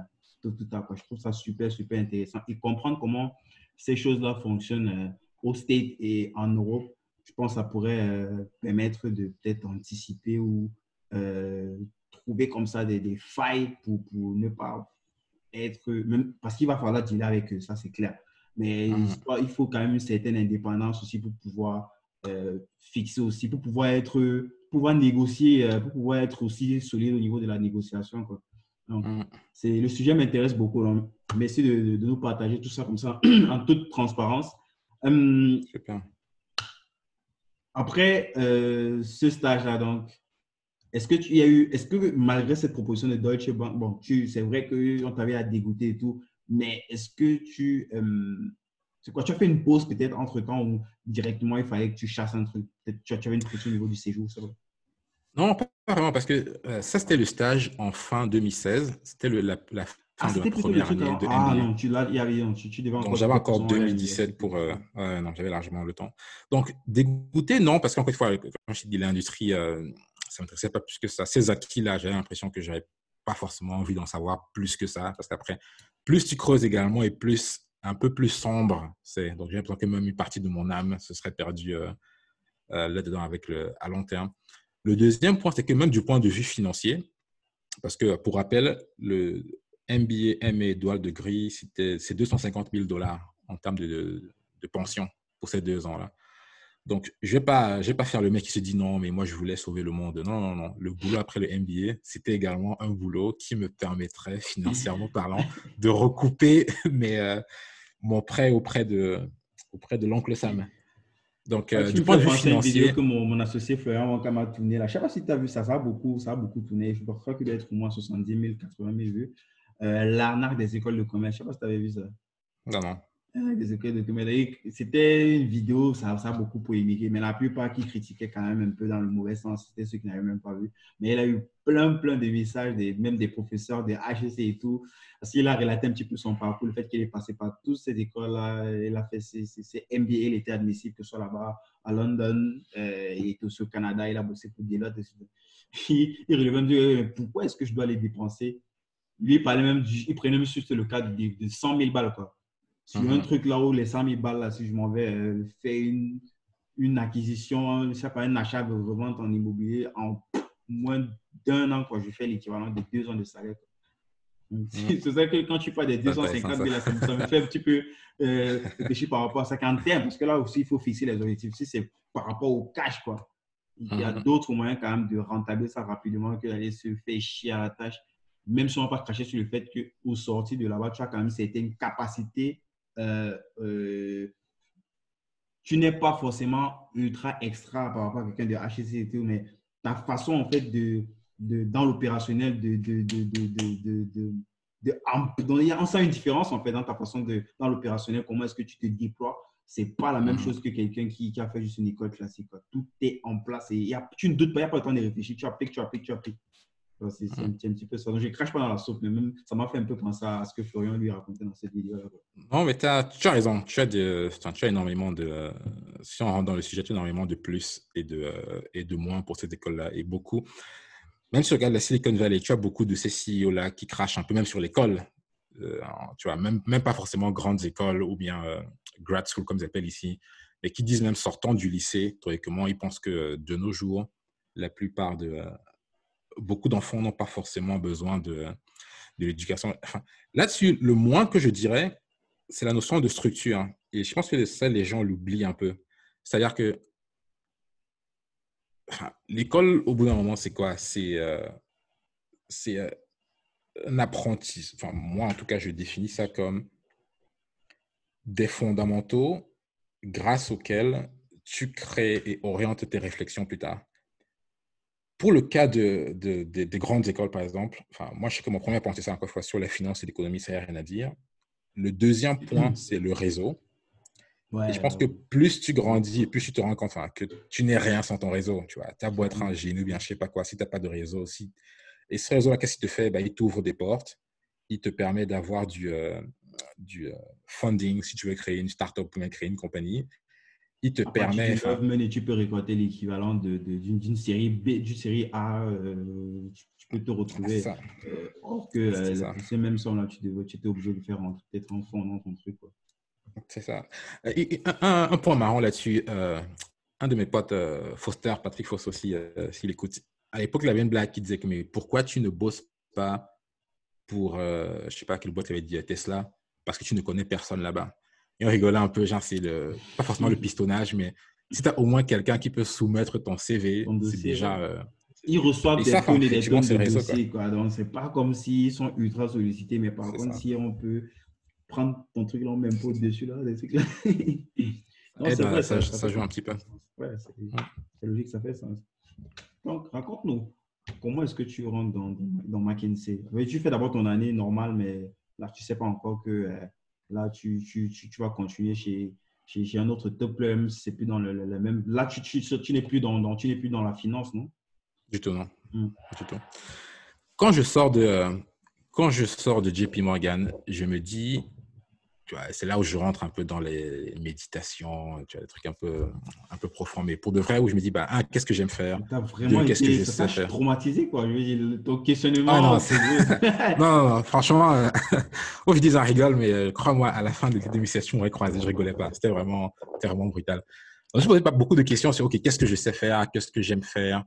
tout, tout à coup. Je trouve ça super, super intéressant. Et comprendre comment ces choses-là fonctionnent euh, au State et en Europe, je pense que ça pourrait euh, permettre de peut-être anticiper ou euh, trouver comme ça des, des failles pour, pour, ne pas être, même, parce qu'il va falloir dealer avec eux, ça c'est clair. Mais mhm. il faut quand même une certaine indépendance aussi pour pouvoir euh, fixer aussi, pour pouvoir être, pouvoir négocier, pour pouvoir être aussi solide au niveau de la négociation. Quoi. Donc, c'est, le sujet m'intéresse beaucoup. Merci de, de, nous partager tout ça comme ça en toute transparence. Super. Après euh, ce stage-là, donc, est-ce que tu y a eu, est-ce que malgré cette proposition de Deutsche Bank, bon, c'est vrai qu'on t'avait à dégoûter et tout, mais est-ce que tu, euh, c'est quoi, tu as fait une pause peut-être entre temps où directement il fallait que tu chasses un truc, peut-être tu avais une pression au niveau du séjour, ça Non, pas vraiment, parce que euh, ça c'était le stage en fin 2016, c'était la, la, ah, de première année de Ah non, tu, là, y avait, tu, tu devais encore j'avais encore 2017 pour... Euh, non, j'avais largement le temps. Donc, dégoûté, non, parce qu'encore une fois, comme je dis, l'industrie, euh, ça ne m'intéressait pas plus que ça. Ces acquis-là, j'avais l'impression que je n'avais pas forcément envie d'en savoir plus que ça, parce qu'après, plus tu creuses également et plus un peu plus sombre c'est. Donc, j'ai l'impression que même une partie de mon âme se serait perdue euh, là-dedans avec le, à long terme. Le deuxième point, c'est que même du point de vue financier, parce que pour rappel, le, MBA, MA, dual degree, c'est 250 000 dollars en termes de, de, pension pour ces deux ans-là. Donc, je ne vais, pas, vais pas faire le mec qui se dit non, mais moi, je voulais sauver le monde. Non, non, non. Le boulot après le MBA, c'était également un boulot qui me permettrait, financièrement parlant, de recouper mes, euh, mon prêt auprès de, auprès de l'oncle Sam. Donc, euh, du point de vue financier. Une vidéo que mon, mon associé Florian m'a tourné là. Je ne sais pas si tu as vu ça, ça a beaucoup, ça a beaucoup tourné. Je crois qu'il doit être au moins 70 000, 80 000 vues. Euh, l'arnaque des écoles de commerce. Je ne sais pas si tu avais vu ça. Non, non. Euh, des écoles de commerce. C'était une vidéo, ça, ça a beaucoup polémiqué, mais la plupart qui critiquaient quand même un peu dans le mauvais sens, c'était ceux qui n'avaient même pas vu. Mais il a eu plein, plein de messages, des, même des professeurs, des HEC et tout, parce qu'il a relaté un petit peu son parcours, le fait qu'il est passé par toutes ces écoles-là, il a fait ses, MBA, il était admissible, que ce soit là-bas à London euh, et aussi au Canada, il a bossé pour Deloitte. Il, il relevait pourquoi est-ce que je dois les dépenser? Lui, il, parlait même il prenait même juste le cas de, 100 000 balles. Quoi. Sur un mhm. truc là où les 100 000 balles, là, si je m'en vais euh, faire une, une acquisition, je sais pas, un achat de revente en immobilier en moins d'un an, quoi, je fais l'équivalent de deux ans de salaire. Mhm. C'est ça que quand tu fais des 250 000, ça, ça, me fait un petit peu euh, réfléchir par rapport à ça qu'en termes, parce que là aussi, il faut fixer les objectifs. Si c'est par rapport au cash, quoi. Il y a mhm. d'autres moyens quand même de rentabiliser ça rapidement que d'aller se faire chier à la tâche même si on ne va pas cracher sur le fait qu'au sortir de là-bas, tu as quand même certaines capacités. Euh, euh, tu n'es pas forcément ultra extra par rapport à quelqu'un de HCC mais ta façon, en fait, de, de dans l'opérationnel, de, de, de, de on sent une différence, en fait, dans ta façon de, dans l'opérationnel, comment est-ce que tu te déploies. C'est pas la même mm-hmm. chose que quelqu'un qui, qui, a fait juste une école classique. Tout est en place et y a, tu ne doutes pas, il n'y a pas le temps de réfléchir. Tu appliques, tu appliques, tu appliques. C'est un, petit peu ça. Donc, je ne crache pas dans la soupe, mais même ça m'a fait un peu penser à ce que Florian lui racontait dans cette vidéo. Non, mais as, tu as raison. Tu as, de, tu as énormément de. si on rentre dans le sujet, tu as énormément de plus et de, et de moins pour cette école-là. Et beaucoup. Même si tu regardes la Silicon Valley, tu as beaucoup de ces CEO-là qui crachent un peu, même sur l'école. Euh, tu vois, même, même pas forcément grandes écoles ou bien euh, grad school, comme ils appellent ici, mais qui disent même sortant du lycée, comment ils pensent que de nos jours, la plupart de, euh, beaucoup d'enfants n'ont pas forcément besoin de, de l'éducation. Là-dessus, le moins que je dirais, c'est la notion de structure. Et je pense que ça, les gens l'oublient un peu. C'est-à-dire que l'école, au bout d'un moment, c'est quoi? C'est euh, euh, un apprenti. Enfin, moi, en tout cas, je définis ça comme des fondamentaux grâce auxquels tu crées et orientes tes réflexions plus tard. Pour le cas de, des grandes écoles, par exemple, enfin, moi, je sais que mon premier apprentissage, encore une fois, sur la finance et l'économie, ça n'a rien à dire. Le deuxième point, c'est le réseau. et je pense que plus tu grandis et plus tu te rends compte que tu n'es rien sans ton réseau. Tu vois, as beau être un génie ou bien je sais pas quoi, si tu n'as pas de réseau, si... et ce réseau-là, qu'est-ce qu'il te fait? Ben, Il t'ouvre des portes, il te permet d'avoir du, euh, du euh, funding si tu veux créer une startup ou bien créer une compagnie il te permet. Tu, tu peux récolter l'équivalent d'une série B, d'une série A. Euh, tu, peux te retrouver. Euh, or que euh, ces mêmes sommes-là, tu, tu étais obligé de faire peut-être en fond dans ton truc. C'est ça. un, point marrant là-dessus. un de mes potes, Foster, Patrick Foss aussi, s'il écoute, à l'époque, il avait une blague qui disait que mais pourquoi tu ne bosses pas pour, je ne sais pas quelle boîte il avait dit, Tesla, parce que tu ne connais personne là-bas? Et on rigolait un peu, genre, c'est le, pas forcément le pistonnage, mais si tu as au moins quelqu'un qui peut soumettre ton CV, c'est déjà. Euh, ils reçoivent des tonnes et des tonnes de dossiers, quoi. Donc, c'est pas comme s'ils sont ultra sollicités, mais par contre, si on peut prendre ton truc là, même pas dessus là, des trucs là. non, eh ben, vrai, ça, ça, joue un petit peu. Ouais, c'est logique, ça fait sens. Donc, raconte-nous, comment est-ce que tu rentres dans, dans, McKinsey Tu fais d'abord ton année normale, mais là, tu sais pas encore que. Euh, Là, tu, tu, tu, vas continuer chez, chez, un autre top player, c'est plus dans le, même. Là, tu, tu, n'es plus dans, tu n'es plus dans la finance, non? Du tout, non. Hmm. Du tout. Quand je sors de, quand je sors de JP Morgan, je me dis, c'est là où je rentre un peu dans les méditations, tu vois, des trucs un peu, un peu profonds. Mais pour de vrai, où je me dis, bah, qu'est-ce que j'aime faire? Qu'est-ce que je sais faire? traumatisé, quoi. Je veux dire, ton questionnement. Ah, non, non, non, franchement, euh, oh, je dis ça rigole, mais euh, crois-moi, à la fin de l'initiation, on croisé, je rigolais pas. C'était vraiment, vraiment brutal. Donc, je ne posais pas beaucoup de questions sur, OK, qu'est-ce que je sais faire, qu'est-ce que j'aime faire,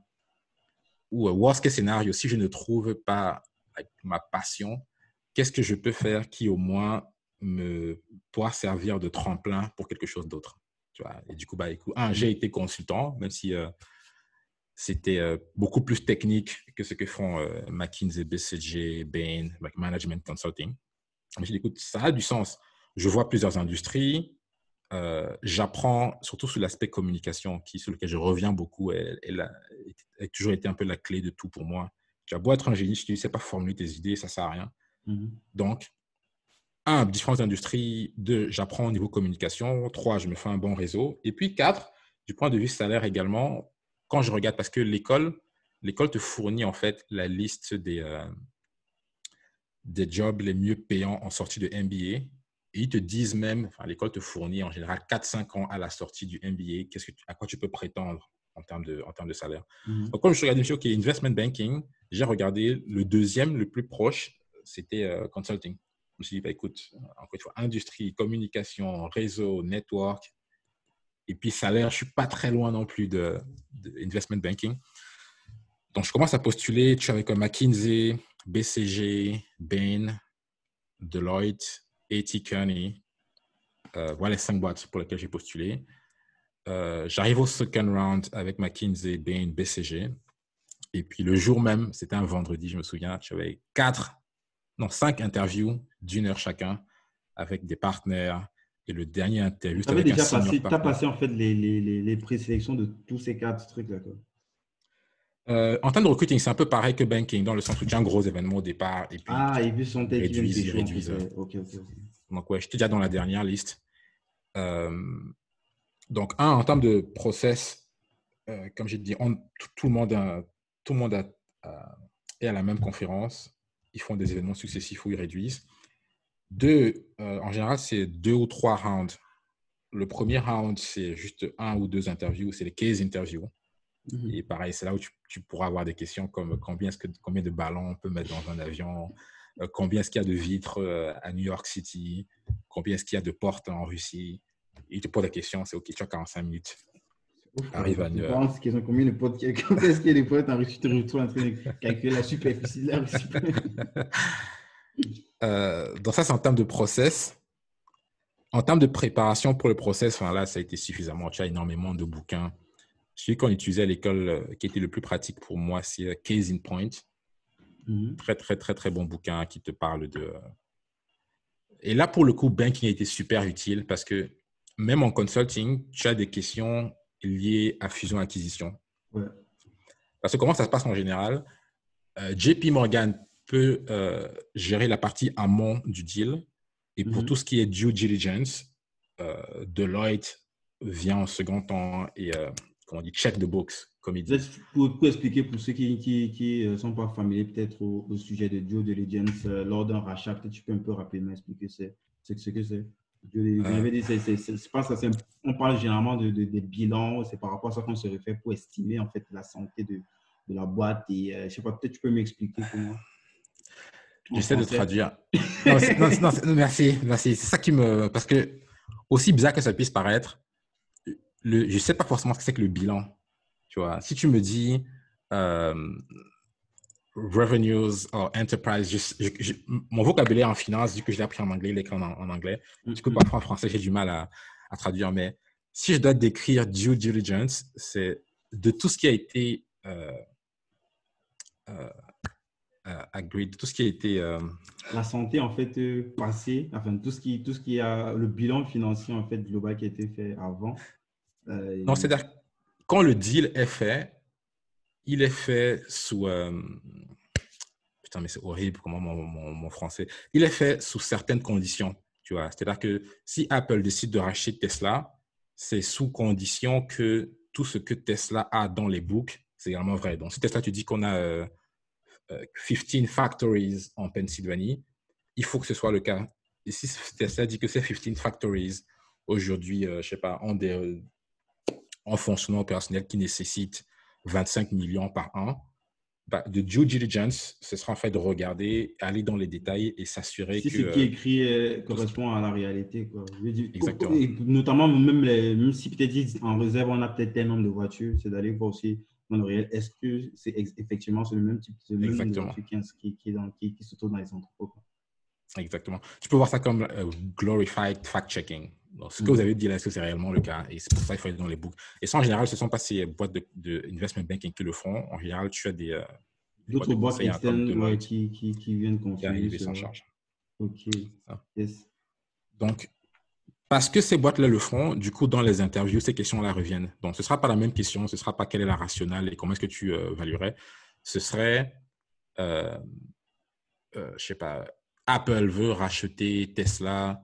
ou euh, worst case scénario, si je ne trouve pas ma passion, qu'est-ce que je peux faire qui au moins me pouvoir servir de tremplin pour quelque chose d'autre. Tu vois? Et du coup, bah, écoute, un, j'ai été consultant, même si euh, c'était euh, beaucoup plus technique que ce que font euh, McKinsey, BCG, Bain, Management Consulting. Mais j'ai écoute, ça a du sens. Je vois plusieurs industries. J'apprends surtout sur l'aspect communication, qui, sur lequel je reviens beaucoup. Elle, elle, a, toujours été un peu la clé de tout pour moi. Tu as beau être un génie, si tu ne sais pas formuler tes idées, ça ne sert à rien. Mm-hmm. Donc, un, différentes industries. Deux, j'apprends au niveau communication. Trois, je me fais un bon réseau. Et puis quatre, du point de vue salaire également, quand je regarde, parce que l'école, l'école te fournit en fait la liste des, euh, des jobs les mieux payants en sortie de MBA. Et ils te disent même, enfin, l'école te fournit en général 4-5 ans à la sortie du MBA, qu'est-ce que à quoi tu peux prétendre en termes de, en termes de salaire? Mm-hmm. Donc, comme je dit, OK, investment banking, j'ai regardé le deuxième, le plus proche, c'était euh, consulting. Je me suis dit, bah, écoute, encore une fois, industrie, communication, réseau, network, et puis salaire, je ne suis pas très loin non plus de, investment banking. Donc, je commence à postuler. Je suis avec McKinsey, BCG, Bain, Deloitte, A.T. Kearney. Euh, voilà les cinq boîtes pour lesquelles j'ai postulé. Euh, j'arrive au second round avec McKinsey, Bain, BCG. Et puis le jour même, c'était un vendredi, je me souviens, j'avais quatre non, cinq interviews d'une heure chacun avec des partenaires. Et le dernier interview, tu déjà passé, as passé en fait les, les, les présélections de tous ces quatre trucs-là. Euh, en termes de recruiting, c'est un peu pareil que banking, dans le sens où tu as un gros événement au départ. Et puis, ah, et puis son tête, réduisent, Ok, ok, Donc, ouais, j'étais déjà dans la dernière liste. Euh, donc, un, en termes de process, euh, comme j'ai dit, on, tout, le monde, tout le monde est à la même conférence ils font des événements successifs où ils réduisent. Deux, euh, en général, c'est deux ou trois rounds. Le premier round, c'est juste un ou deux interviews, c'est les case interviews. Mhm. Et pareil, c'est là où tu, pourras avoir des questions comme combien, est-ce que, combien de ballons on peut mettre dans un avion, euh, combien est-ce qu'il y a de vitres euh, à New York City, combien est-ce qu'il y a de portes en Russie. Il te pose la question, c'est OK, tu as 45 minutes. Arrive à York. qu'ils ont combien de potes Quand est-ce qu'il y a des potes en Tu te retrouves en train de calculer la superficie de la euh, donc, ça, c'est en termes de process. En termes de préparation pour le process, enfin, là, ça a été suffisamment. Tu as énormément de bouquins. Celui qu'on utilisait à l'école euh, qui était le plus pratique pour moi, c'est euh, Case in Point. Mhm. Très, très, très, très bon bouquin qui te parle de. Et là, pour le coup, Banking a été super utile parce que même en consulting, tu as des questions liées à fusion-acquisition. Parce que comment ça se passe en général euh, JP Morgan peut euh, gérer la partie amont du deal. Et pour mhm. tout ce qui est due diligence, euh, Deloitte vient en second temps et, comment on dit, check the books, comme il dit. Pour, expliquer pour ceux qui ne sont pas familiers peut-être au, sujet de due diligence, lors d'un rachat, peut-être tu peux un peu rapidement expliquer ce que c'est. On parle généralement de, des bilans, c'est par rapport à ça qu'on se réfère pour estimer en fait la santé de, de la boîte. Et euh, je sais pas, peut-être tu peux m'expliquer comment. J'essaie de traduire. non, merci, merci. C'est ça qui me. Parce que, aussi bizarre que ça puisse paraître, le... je ne sais pas forcément ce que c'est que le bilan. Tu vois, si tu me dis euh, revenues or enterprise, mon vocabulaire en finance, vu que je l'ai appris en anglais, l'écran en, en, anglais, du coup, parfois en français, j'ai du mal à, à, traduire. Mais si je dois décrire due diligence, c'est de tout ce qui a été. Euh, euh, euh tout ce qui a été... Euh, la santé, en fait, passée, enfin, tout ce qui, tout ce qui a le bilan financier, en fait, global qui a été fait avant. non, c'est-à-dire, quand le deal est fait, il est fait sous... putain, mais c'est horrible, comment mon, français... Il est fait sous certaines conditions, tu vois. C'est-à-dire que si Apple décide de racheter Tesla, c'est sous condition que tout ce que Tesla a dans les books c'est également vrai. Donc, si Tesla, tu dis qu'on a 15 euh, factories en Pennsylvanie, il faut que ce soit le cas. Et si Tesla dit que c'est 15 factories aujourd'hui, euh, je sais pas, en, des, euh, en fonctionnement opérationnel qui nécessite 25 millions par an, bah, de due diligence, ce sera en fait de regarder, aller dans les détails et s'assurer que... Si ce qui est écrit correspond à la réalité. Quoi. Exactement. notamment, même, les, même si peut-être en réserve, on a peut-être un nombre de voitures, c'est d'aller voir aussi dans le réel, est-ce que c'est effectivement le même type de Exactement. qui, qui, qui, qui, se trouve dans les entrepôts Exactement. Tu peux voir ça comme euh, glorified fact-checking. Ce que vous mm. avez dit là, est-ce que c'est réellement le cas? Et c'est pour ça qu'il faut aller dans les books. Et ça, en général, ce ne sont pas ces boîtes de, de, investment banking qui le font. En général, tu as des. Euh, D'autres boîtes, externes qui, qui, qui, viennent confirmer. Qui sans charge. OK. Yes. Donc, parce que ces boîtes-là le font, du coup, dans les interviews, ces questions-là reviennent. Donc, ce ne sera pas la même question, ce ne sera pas quelle est la rationale et comment est-ce que tu euh, valuerais. Ce serait, euh, euh, je sais pas, Apple veut racheter Tesla.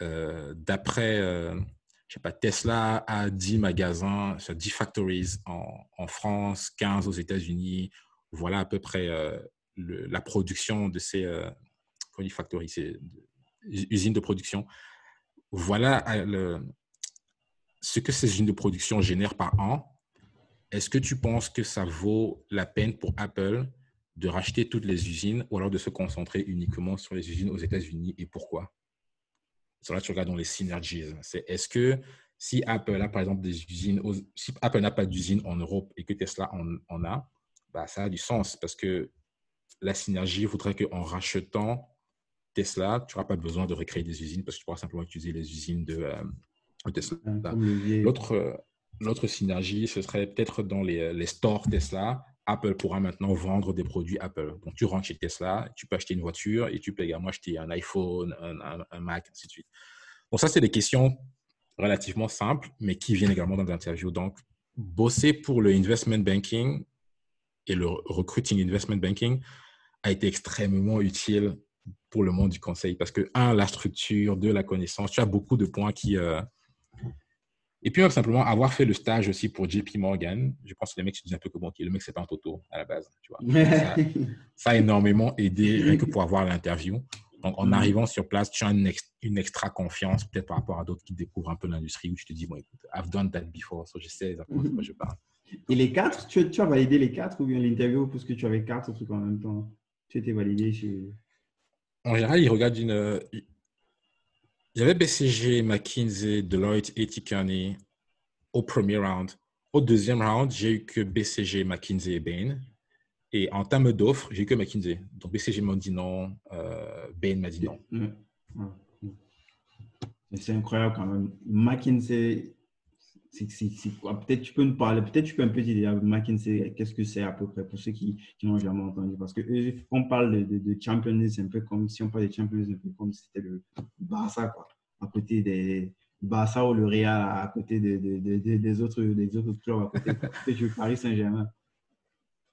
Euh, d'après, je sais pas, Tesla a 10 magasins, 10 factories en, France, 15 aux États-Unis. Voilà à peu près la production de ces factories, ces usines de production voilà euh, ce que ces usines de production génèrent par an. Est-ce que tu penses que ça vaut la peine pour Apple de racheter toutes les usines ou alors de se concentrer uniquement sur les usines aux États-Unis et pourquoi? Sur là, tu regardes dans les synergies. C'est est-ce que si Apple a par exemple des usines, si Apple n'a pas d'usine en Europe et que Tesla en, a, bah, ça a du sens parce que la synergie voudrait qu'en rachetant Tesla, tu n'auras pas besoin de recréer des usines parce que tu pourras simplement utiliser les usines de, euh, Tesla. L'autre, l'autre synergie, ce serait peut-être dans les, les, stores Tesla. Apple pourra maintenant vendre des produits Apple. Donc, tu rentres chez Tesla, tu peux acheter une voiture et tu peux également acheter un iPhone, un, Mac, ainsi de suite. Donc, ça, c'est des questions relativement simples, mais qui viennent également dans l'interview. Donc, bosser pour le investment banking et le recruiting investment banking a été extrêmement utile pour le monde du conseil parce que, un, la structure, deux, la connaissance, tu as beaucoup de points qui. Euh, et puis, même simplement, avoir fait le stage aussi pour JP Morgan, je pense que les mecs se disent un peu que bon, le mec, c'est pas un toto à la base. Tu vois. ça, a énormément aidé rien que pour avoir l'interview. Donc, en mm. arrivant sur place, tu as une, extra confiance, peut-être par rapport à d'autres qui découvrent un peu l'industrie où tu te dis, bon, écoute, I've done that before, so je sais exactement de quoi je parle. Et les quatre, tu, tu as validé les quatre ou bien l'interview parce que tu avais quatre trucs en même temps Tu étais validé chez en général, ils regardent une. Il y avait BCG, McKinsey, Deloitte et Kearney au premier round. Au deuxième round, j'ai eu que BCG, McKinsey et Bain. Et en termes d'offres, j'ai eu que McKinsey. Donc BCG m'a dit non, euh, Bain m'a dit non. C'est incroyable quand même. McKinsey, Peut-être tu peux nous parler, peut-être tu peux un peu dire McKinsey, qu'est-ce que c'est à peu près pour ceux qui, qui n'ont jamais entendu. Parce que on parle de, de, Champions League, c'est un peu comme si on parlait de Champions League, un peu comme si c'était le Barça, quoi, à côté des Barça ou le Real, à côté des, des, autres, des autres clubs, à côté du Paris Saint-Germain.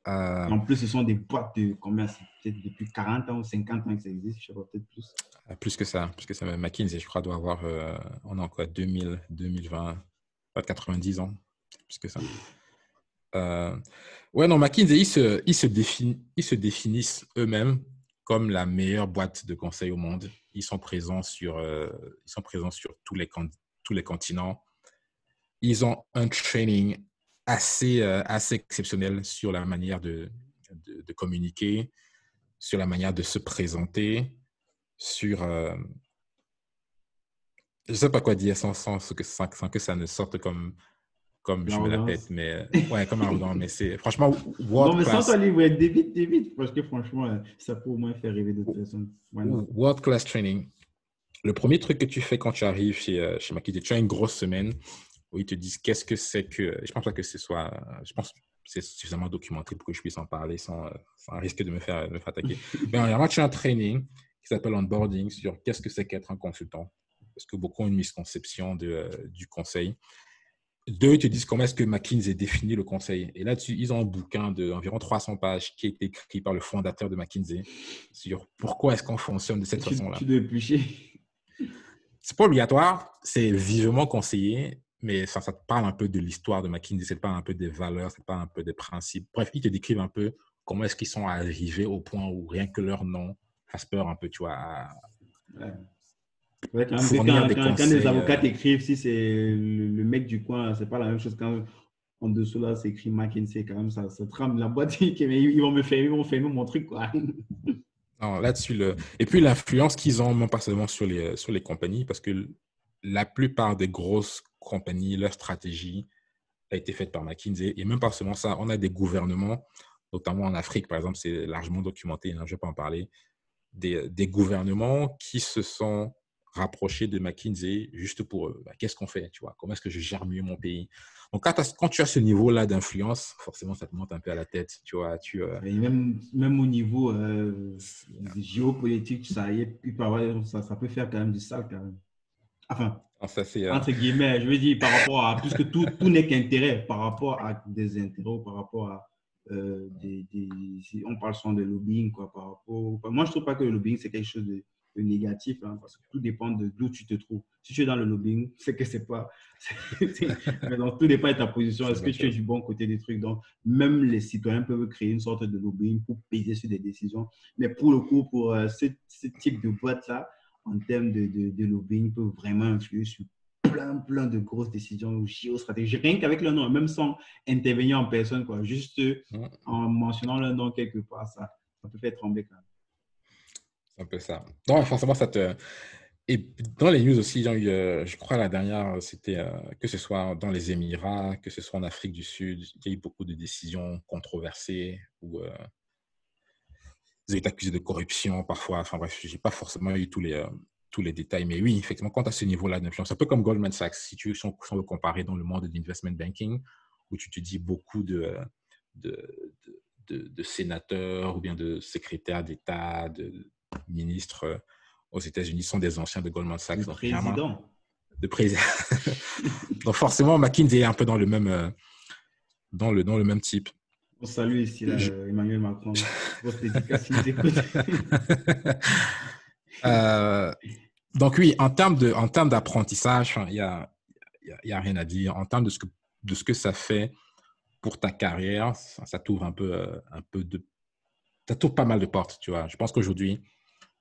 Euh, en plus, ce sont des boîtes de combien? Peut-être depuis 40 ans ou 50 ans que ça existe, je sais pas, peut-être plus. Euh, plus que ça, plus que ça. McKinsey, je crois, doit avoir, euh, on a quoi, 2000, 2020, pas 90 ans, plus que ça. ouais, non, McKinsey, ils se, ils se, ils se définissent eux-mêmes comme la meilleure boîte de conseil au monde. Ils sont présents sur, ils sont présents sur tous les, tous les continents. Ils ont un training assez, euh, assez exceptionnel sur la manière de, de, communiquer, sur la manière de se présenter, sur... Euh, je ne sais pas quoi dire sans, sans, que, sans, que ça ne sorte comme, comme je me la pète, mais euh, ouais, comme arrogant, mais c'est franchement world Non, mais sans toi, ouais, débite, débite, parce que franchement, ça peut au moins faire rêver d'autres personnes. World class training? Le premier truc que tu fais quand tu arrives chez, chez Makiti, tu as une grosse semaine, où ils te disent qu'est-ce que c'est que. Je pense pas que ce soit. Je pense que c'est suffisamment documenté pour que je puisse en parler sans, sans risque de me faire, me faire attaquer. Mais en tu as un training qui s'appelle onboarding sur qu'est-ce que c'est qu'être un consultant. Parce que beaucoup ont une misconception de, euh, du conseil. Deux, ils te disent comment est-ce que McKinsey définit le conseil. Et là-dessus, ils ont un bouquin d'environ 300 pages qui est écrit par le fondateur de McKinsey sur pourquoi est-ce qu'on fonctionne de cette façon-là. Tu dois. C'est pas obligatoire, c'est vivement conseillé mais ça, ça te parle un peu de l'histoire de McKinsey, c'est pas un peu des valeurs, c'est pas un peu des principes. Bref, ils te décrivent un peu comment est-ce qu'ils sont arrivés au point où rien que leur nom fasse peur un peu, tu vois. À... Ouais. Quand, des avocats euh, t'écrivent, si c'est le, mec du coin, c'est pas la même chose quand en dessous là c'est écrit McKinsey, quand même, ça, ça trame la boîte, ils vont me faire, ils vont faire mon truc, quoi. Non, là-dessus, le... et puis l'influence qu'ils ont, non pas seulement sur les, sur les compagnies, parce que la plupart des grosses compagnies, leur stratégie a été faite par McKinsey. Et même pas seulement ça, on a des gouvernements, notamment en Afrique, par exemple, c'est largement documenté, hein, je ne vais pas en parler, des, des, gouvernements qui se sont rapprochés de McKinsey juste pour bah, qu'est-ce qu'on fait, tu vois, comment est-ce que je gère mieux mon pays? Donc, quand, quand tu as ce niveau-là d'influence, forcément, ça te monte un peu à la tête, tu vois. Tu, euh, même, même au niveau euh, géopolitique, ça, ça, ça peut faire quand même du sale, quand même. Enfin, ah, ça, euh, entre guillemets, je veux dire, par rapport à, puisque tout, tout n'est qu'intérêt, par rapport à des intérêts, par rapport à des, on parle souvent de lobbying, quoi, par rapport, moi, je ne trouve pas que le lobbying, c'est quelque chose de, négatif, hein, parce que tout dépend de d'où tu te trouves. Si tu es dans le lobbying, c'est que c'est pas, donc, tout dépend de ta position. Est-ce que tu es du bon côté des trucs? Donc, même les citoyens peuvent créer une sorte de lobbying pour peser sur des décisions. Mais pour le coup, pour euh, ce, ce type de boîte-là, en termes de, de, lobbying peut vraiment influer sur plein, plein de grosses décisions géostratégiques. Rien qu'avec le nom, même sans intervenir en personne, quoi. Juste en mentionnant le nom quelque part, ça, ça peut faire trembler quand même. C'est un peu ça. Non, forcément, ça te. Et dans les news aussi, euh, je crois la dernière, c'était euh, que ce soit dans les Émirats, que ce soit en Afrique du Sud, il y a eu beaucoup de décisions controversées où euh, vous êtes accusé de corruption parfois. Enfin bref, je n'ai pas forcément eu tous les, euh, tous les détails. Mais oui, effectivement, quand à ce niveau-là d'influence, un peu comme Goldman Sachs, si tu si on comparer dans le monde de l'investment banking, où tu te dis beaucoup de, de, de, sénateurs ou bien de secrétaires d'État, de ministres euh, aux États-Unis sont des anciens de Goldman Sachs. De président. De président. donc forcément, McKinsey est un peu dans le même, euh, dans le, dans le même type. On salue ici Emmanuel Macron. euh, donc oui, en termes de, en termes d'apprentissage, il n'y a, y a, rien à dire. En termes de ce que, de ce que ça fait pour ta carrière, ça, ça t'ouvre un peu, euh, un peu de, ça t'ouvre pas mal de portes, tu vois. Je pense qu'aujourd'hui,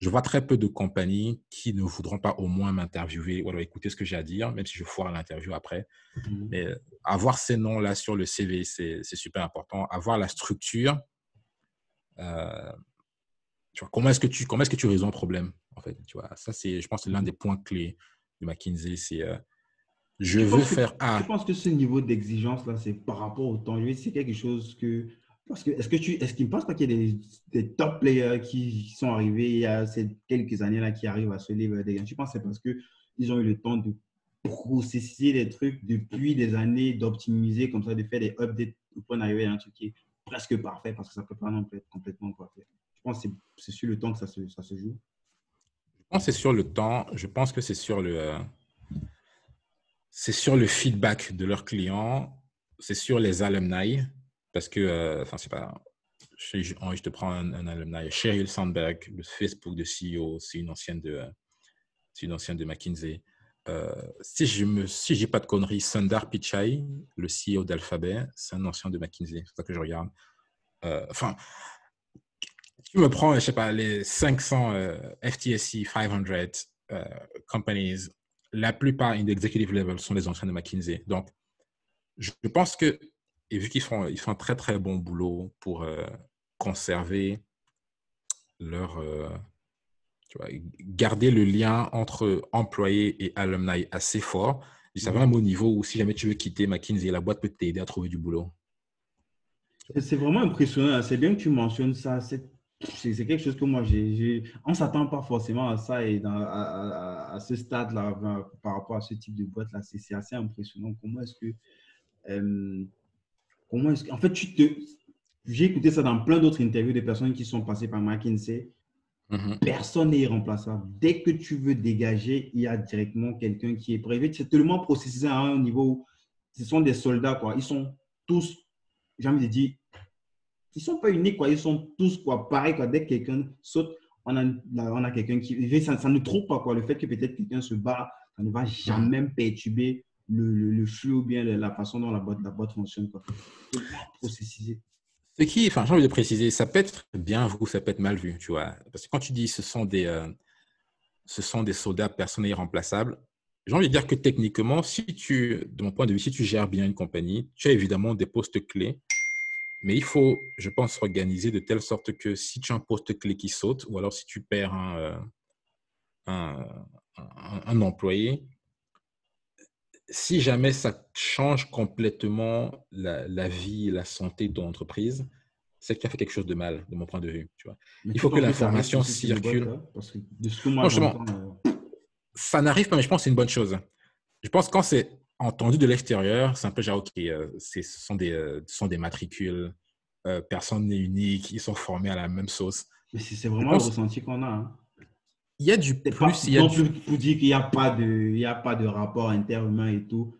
je vois très peu de compagnies qui ne voudront pas au moins m'interviewer ou alors écouter ce que j'ai à dire, même si je foire l'interview après. Mhm. Mais euh, avoir ces noms-là sur le CV, c'est super important. Avoir la structure. Euh, tu vois, comment est-ce que tu comment est-ce que tu résous un problème en fait tu vois? Ça c'est je pense c'est l'un des points clés de McKinsey c'est euh, je veux faire Je pense que ce niveau d'exigence là c'est par rapport au temps c'est quelque chose que est-ce que tu est-ce qu'il ne pense pas qu'il y a des, top players qui sont arrivés il y a ces quelques années là qui arrivent à se lever des gains? Je pense que c'est parce que ils ont eu le temps de processer les trucs depuis des années, d'optimiser comme ça, de faire des updates pour arriver à un truc qui est presque parfait parce que ça peut pas non plus être complètement parfait. Je pense que c'est sur le temps que ça se, ça se joue. Je pense que c'est sur le temps. Je pense que c'est sur le, c'est sur le feedback de leurs clients. C'est sur les alumni parce que, euh, enfin, c'est pas. Je, je, te prends un, un alumni. Sheryl Sandberg, le Facebook de CEO, c'est une ancienne de, c'est une ancienne de McKinsey. Euh, si je me, si j'ai pas de conneries, Sundar Pichai, le CEO d'Alphabet, c'est un ancien de McKinsey. C'est ça que je regarde. Euh, enfin, tu me prends, je sais pas, les 500 FTSE 500 companies, la plupart in executive level sont les anciens de McKinsey. Donc, je pense que, et vu qu'ils font, ils font un très très bon boulot pour euh, conserver leur, garder le lien entre employé et alumni assez fort. Ça va même au niveau où si jamais tu veux quitter McKinsey, la boîte peut t'aider à trouver du boulot. C'est vraiment impressionnant. C'est bien que tu mentionnes ça. C'est quelque chose que moi, j'ai. On ne s'attend pas forcément à ça et à, ce stade-là, par rapport à ce type de boîte-là. C'est assez impressionnant. Comment est-ce que. Euh, comment est-ce que. En fait, tu te. J'ai écouté ça dans plein d'autres interviews de personnes qui sont passées par McKinsey Mhm. Personne n'est irremplaçable. Dès que tu veux dégager, il y a directement quelqu'un qui est prévu. C'est tellement processé à un niveau où ce sont des soldats, quoi. Ils sont tous, j'ai envie de dire, ils ne sont pas uniques, quoi. Ils sont tous, quoi, pareil, quoi. Dès que quelqu'un saute, on a, on a quelqu'un qui. Ça, ça ne trouve pas, quoi. Le fait que peut-être quelqu'un se bat, ça ne va jamais perturber le, le, flux ou bien la façon dont la boîte, la boîte fonctionne, quoi. Ce qui, enfin, j'ai envie de préciser, ça peut être bien vu, ça peut être mal vu, tu vois. Parce que quand tu dis ce sont des, euh, ce sont des soldats personnels irremplaçables, j'ai envie de dire que techniquement, si tu, de mon point de vue, si tu gères bien une compagnie, tu as évidemment des postes clés, mais il faut, je pense, organiser de telle sorte que si tu as un poste clé qui saute, ou alors si tu perds un, euh, un employé, si jamais ça change complètement la, la, vie, la santé de ton entreprise, c'est que tu as fait quelque chose de mal, de mon point de vue. Tu vois. Il faut que l'information circule. ça n'arrive pas, mais je pense que c'est une bonne chose. Je pense que quand c'est entendu de l'extérieur, c'est un peu genre, OK, euh, ce, sont des, euh, sont des matricules, euh, personne n'est unique, ils sont formés à la même sauce. Mais c'est vraiment le ressenti qu'on a. Hein. Il y a du plus. il y a du... pour dire qu'il n'y a, pas de, il a pas de rapport interhumain et tout.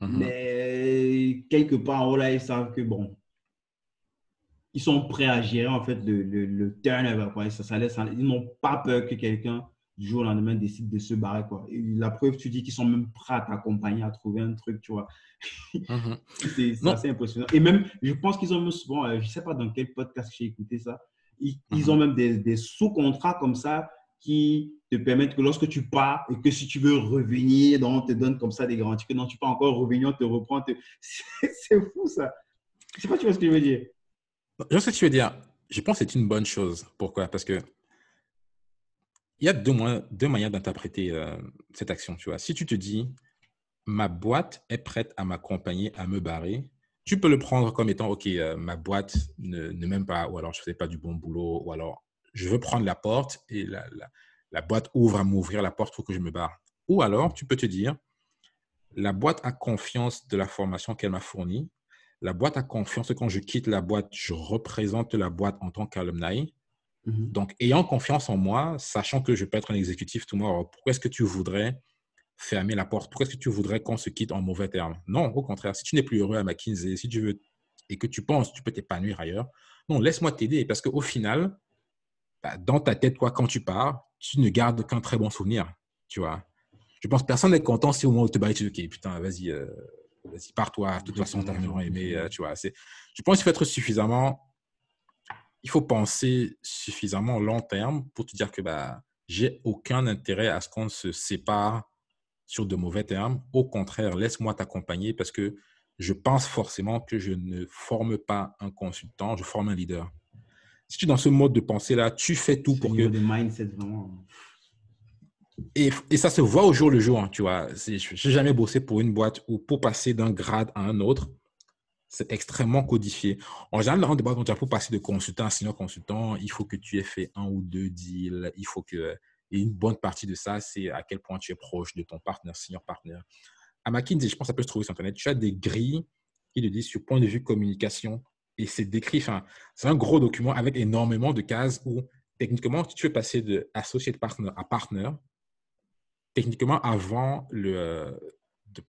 Mhm. Mais quelque part en haut, là, ils savent que bon, ils sont prêts à gérer en fait le, le, turnover. Quoi. Ça, ça laisse, ils n'ont pas peur que quelqu'un du jour au lendemain décide de se barrer. Quoi. la preuve, tu dis qu'ils sont même prêts à t'accompagner à trouver un truc, tu vois. Mhm. c'est assez impressionnant. Et même, je pense qu'ils ont même souvent, euh, je ne sais pas dans quel podcast j'ai écouté ça, ils, ils mhm. ont même des, des sous-contrats comme ça qui te permettent que lorsque tu pars et que si tu veux revenir, on te donne comme ça des garanties que non, tu peux encore revenir, on te reprend. C'est fou ça. Je sais pas, tu vois ce que je veux dire. Je vois ce que tu veux dire. Je pense que c'est une bonne chose. Pourquoi? Parce que il y a deux, manières d'interpréter euh, cette action. Tu vois. Si tu te dis, ma boîte est prête à m'accompagner, à me barrer, tu peux le prendre comme étant, OK, euh, ma boîte ne, ne m'aime pas, ou alors je ne fais pas du bon boulot, ou alors je veux prendre la porte et la, la, boîte ouvre à m'ouvrir la porte pour que je me barre. Ou alors, tu peux te dire, la boîte a confiance de la formation qu'elle m'a fournie. La boîte a confiance que quand je quitte la boîte, je représente la boîte en tant qu'alumni. Mhm. Donc, ayant confiance en moi, sachant que je peux être un exécutif tout tomorrow, pourquoi est-ce que tu voudrais fermer la porte? Pourquoi est-ce que tu voudrais qu'on se quitte en mauvais termes? Non, au contraire, si tu n'es plus heureux à McKinsey, si tu veux et que tu penses que tu peux t'épanouir ailleurs, non, laisse-moi t'aider parce qu'au final, bah, dans ta tête, quoi, quand tu pars, tu ne gardes qu'un très bon souvenir, tu vois. Je pense que personne n'est content si au moment où tu te barres, tu dis, OK, putain, vas-y, euh, vas-y, pars-toi. De toute façon, tu as vraiment aimé, euh, tu vois. Je pense qu'il faut être suffisamment, il faut penser suffisamment long terme pour te dire que bah, j'ai aucun intérêt à ce qu'on se sépare sur de mauvais termes. Au contraire, laisse-moi t'accompagner parce que je pense forcément que je ne forme pas un consultant, je forme un leader si tu es dans ce mode de pensée-là, tu fais tout pour que. mindset vraiment. Et, et, ça se voit au jour le jour, hein, tu vois. Je n'ai jamais bossé pour une boîte où pour passer d'un grade à un autre, c'est extrêmement codifié. En général, dans une boîte, pour passer de consultant à senior consultant, il faut que tu aies fait un ou deux deals, il faut que Et une bonne partie de ça, c'est à quel point tu es proche de ton partenaire, senior partner. À McKinsey, je pense que ça peut se trouver sur Internet. Tu as des grilles qui te disent sur point de vue communication. Et c'est décrit, enfin, c'est un gros document avec énormément de cases où, techniquement, si tu veux passer de associate partner à partner, techniquement, avant le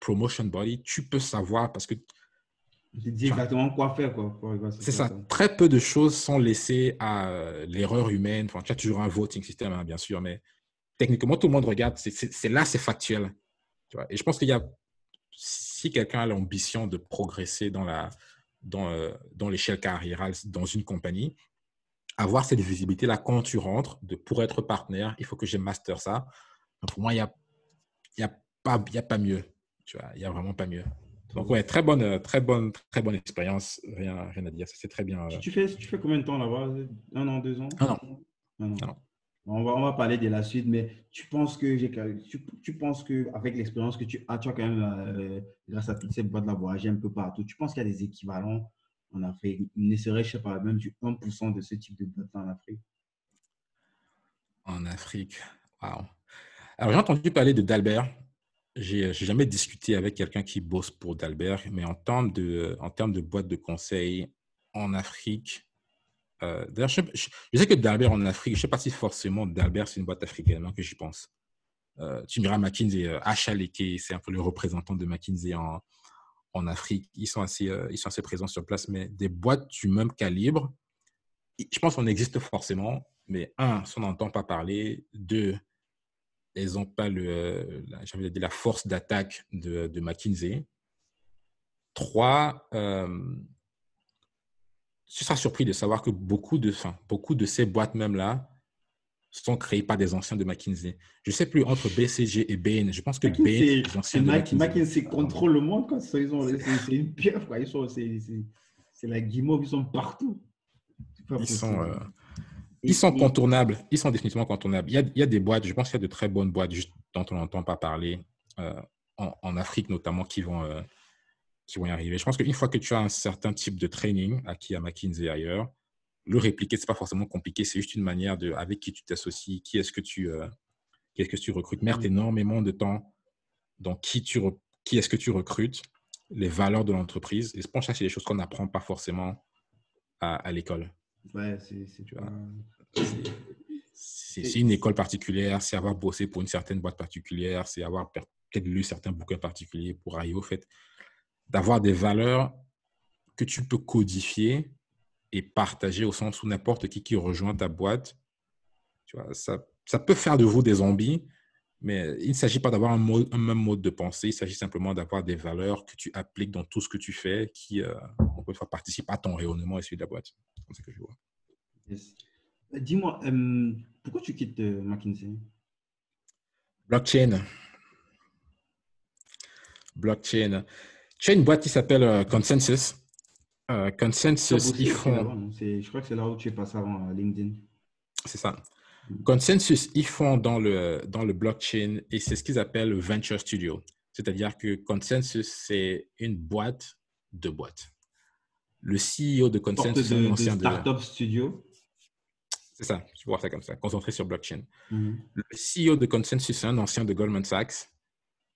promotion body, tu peux savoir parce que tu dis exactement quoi faire. Quoi, c'est ça. Très peu de choses sont laissées à euh, l'erreur humaine. Enfin, tu as toujours un voting system, hein, bien sûr, mais techniquement, tout le monde regarde. C'est là, c'est factuel. Tu vois? Et je pense qu'il y a, si quelqu'un a l'ambition de progresser dans la dans, euh, dans l'échelle carriérale dans une compagnie, avoir cette visibilité-là quand tu rentres, de pour être partenaire, il faut que je master ça. pour moi, il n'y a, y a, pas, y a pas mieux. Tu vois, il n'y a vraiment pas mieux. Donc, ouais, très bonne, euh, très bonne, très bonne expérience. Rien, rien à dire. C'est très bien. Tu, fais, tu fais combien de temps là-bas? Un an, deux ans? Un an. Un an. On va, on va parler de la suite, mais tu penses que tu, penses que avec l'expérience que tu as, tu as quand même, euh, grâce à toutes ces boîtes là, voyagé un peu partout. Tu penses qu'il y a des équivalents en Afrique Ne serait, je sais pas, même du 1% de ce type de boîte en Afrique? En Afrique, waouh. Alors, j'ai entendu parler de D'Albert. J'ai jamais discuté avec quelqu'un qui bosse pour Dalbert, mais en termes de, en termes de boîte de conseil en Afrique, euh, d'ailleurs, je, sais que Dalbert en Afrique, je ne sais pas si forcément Dalbert c'est une boîte africaine, que j'y pense. Euh, tu me diras McKinsey, euh, c'est un peu le représentant de McKinsey en, en Afrique. Ils sont, assez, euh, ils sont assez présents sur place, mais des boîtes du même calibre, je pense qu'on existe forcément, mais un, on n'entend pas parler. Deux, elles n'ont pas le, la, la force d'attaque de, de, McKinsey. Trois, euh, tu seras surpris de savoir que beaucoup de, enfin, beaucoup de ces boîtes même-là sont créées par des anciens de McKinsey. Je ne sais plus entre BCG et Bain. Je pense que Bain, les anciens de McKinsey. McKinsey contrôle le monde. C'est une pieuvre. C'est la guimauve. Ils sont partout. Ils sont, euh, ils sont contournables. Ils sont définitivement contournables. Il y a, il y a des boîtes, je pense qu'il y a de très bonnes boîtes juste dont on n'entend pas parler, euh, en, Afrique notamment, qui vont, euh, qui vont y arriver. Je pense qu'une fois que tu as un certain type de training acquis à McKinsey ailleurs, le répliquer, ce n'est pas forcément compliqué. C'est juste une manière de avec qui tu t'associes, qui est-ce que tu, euh, qui est-ce que tu recrutes. Merde mm. énormément de temps dans qui, tu qui est-ce que tu recrutes, les valeurs de l'entreprise. Et je pense que c'est des choses qu'on n'apprend pas forcément à, à l'école. Ouais, c'est, tu vois, c'est une école particulière, c'est avoir bossé pour une certaine boîte particulière, c'est avoir peut-être lu certains bouquins particuliers pour arriver au fait d'avoir des valeurs que tu peux codifier et partager au sens où n'importe qui qui rejoint ta boîte, tu vois, ça, ça peut faire de vous des zombies, mais il ne s'agit pas d'avoir un, un, même mode de pensée, il s'agit simplement d'avoir des valeurs que tu appliques dans tout ce que tu fais qui, euh, encore une fois, participent à ton rayonnement et celui de la boîte. C'est comme ça que je vois. Euh, dis-moi, euh, pourquoi tu quittes euh, McKinsey? Blockchain. Blockchain. Tu as une boîte qui s'appelle Consensus. Consensus, ils font. je crois que c'est là où tu es passé avant LinkedIn. C'est ça. Mm. Consensus, ils font dans le, dans le blockchain et c'est ce qu'ils appellent le Venture Studio. C'est-à-dire que Consensus, c'est une boîte de boîtes. Le CEO de Consensus, ancien de. Startup Studio. C'est ça, je vois ça comme ça, concentré sur blockchain. Mhm. Le CEO de Consensus, un ancien de Goldman Sachs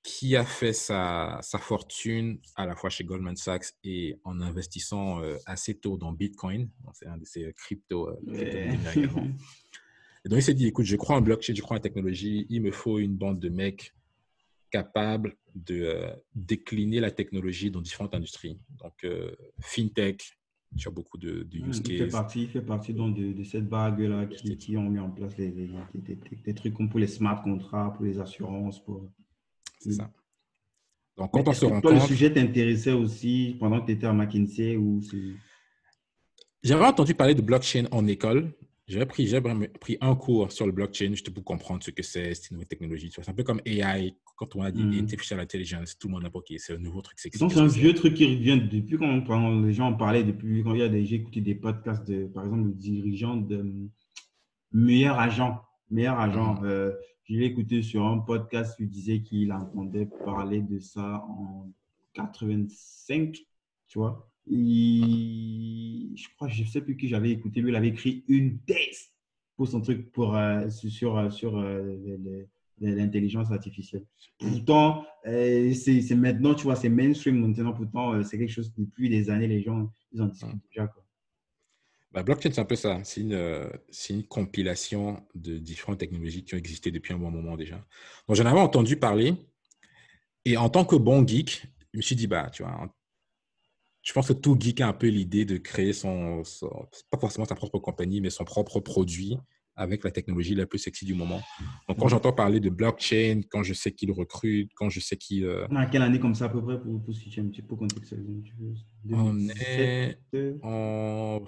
qui a fait sa, sa, fortune à la fois chez Goldman Sachs et en investissant euh, assez tôt dans Bitcoin. C'est un de ces crypto, euh, Et donc, il s'est dit, écoute, je crois en blockchain, je crois en technologie, il me faut une bande de mecs capables de euh, décliner la technologie dans différentes industries. Donc, fintech, tu as beaucoup de, de use Il fait partie, fait partie donc de, cette vague-là qui, qui, ont mis en place des trucs comme pour les smart contrats, pour les assurances. Pour... C'est ça. Donc, quand on se compte... le sujet t'intéressait aussi pendant que tu étais à McKinsey ou J'avais entendu parler de blockchain en école. J'avais pris, pris un cours sur le blockchain juste pour comprendre ce que c'est, c'est une nouvelle technologie. C'est un peu comme AI, quand on a dit mm. artificial intelligence, tout le monde n'a pas OK, c'est un nouveau truc. C'est un vieux truc qui revient depuis quand, les gens en parlaient, depuis quand il y a des, j'ai écouté des podcasts de, par exemple, le dirigeant de Meilleur Agent. Meilleur Agent. Mm. Euh, je l'ai écouté sur un podcast qui disait qu'il entendait parler de ça en 85, tu vois. je crois, je ne sais plus qui j'avais écouté, lui, il avait écrit une thèse pour son truc pour, sur, sur l'intelligence artificielle. Pourtant, c'est maintenant, tu vois, c'est mainstream maintenant. Pourtant, c'est quelque chose depuis des années, les gens, ils en discutent déjà. Quoi. Bah, blockchain, c'est un peu ça. C'est une, euh, une, compilation de différentes technologies qui ont existé depuis un bon moment déjà. Donc, j'en avais entendu parler. Et en tant que bon geek, je me suis dit, bah, tu vois, je pense que tout geek a un peu l'idée de créer son, pas forcément sa propre compagnie, mais son propre produit avec la technologie la plus sexy du moment. Donc, quand j'entends parler de blockchain, quand je sais qu'il recrute, quand je sais qu'il. Euh... quelle année comme ça à peu près pour, pour situer un petit peu contextualiser On est en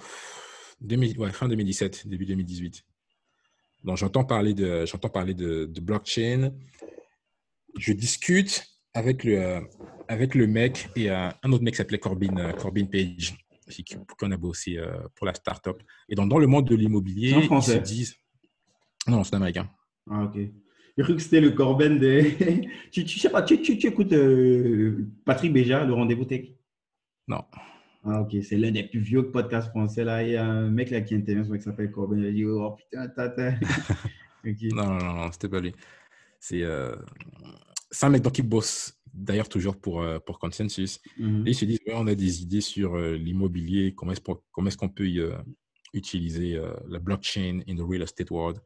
fin 2017, début 2018. Donc, j'entends parler de, j'entends parler de, blockchain. Je discute avec le, euh, avec le mec et euh, un autre mec qui s'appelait Corbin, euh, Corbin Page, qu'on a bossé pour la startup. Et dans, dans le monde de l'immobilier, ils se disent. Non, c'est américain. Ah, ok. J'ai cru que c'était le Corbin de. tu, tu, sais pas, tu, tu, tu écoutes Patrick Béja, le rendez-vous tech? Non. Ah, ok, c'est l'un des plus vieux podcasts français. Là. Il y a un mec là qui intervient, qui s'appelle Corbin. Il a dit Oh putain, tata. Non, non, non, c'était pas lui. C'est euh... un mec qui bosse d'ailleurs toujours pour, euh, pour Consensus. Et ils se disent ouais, On a des idées sur euh, l'immobilier, comment est-ce qu'on peut euh, utiliser la blockchain in the real estate world.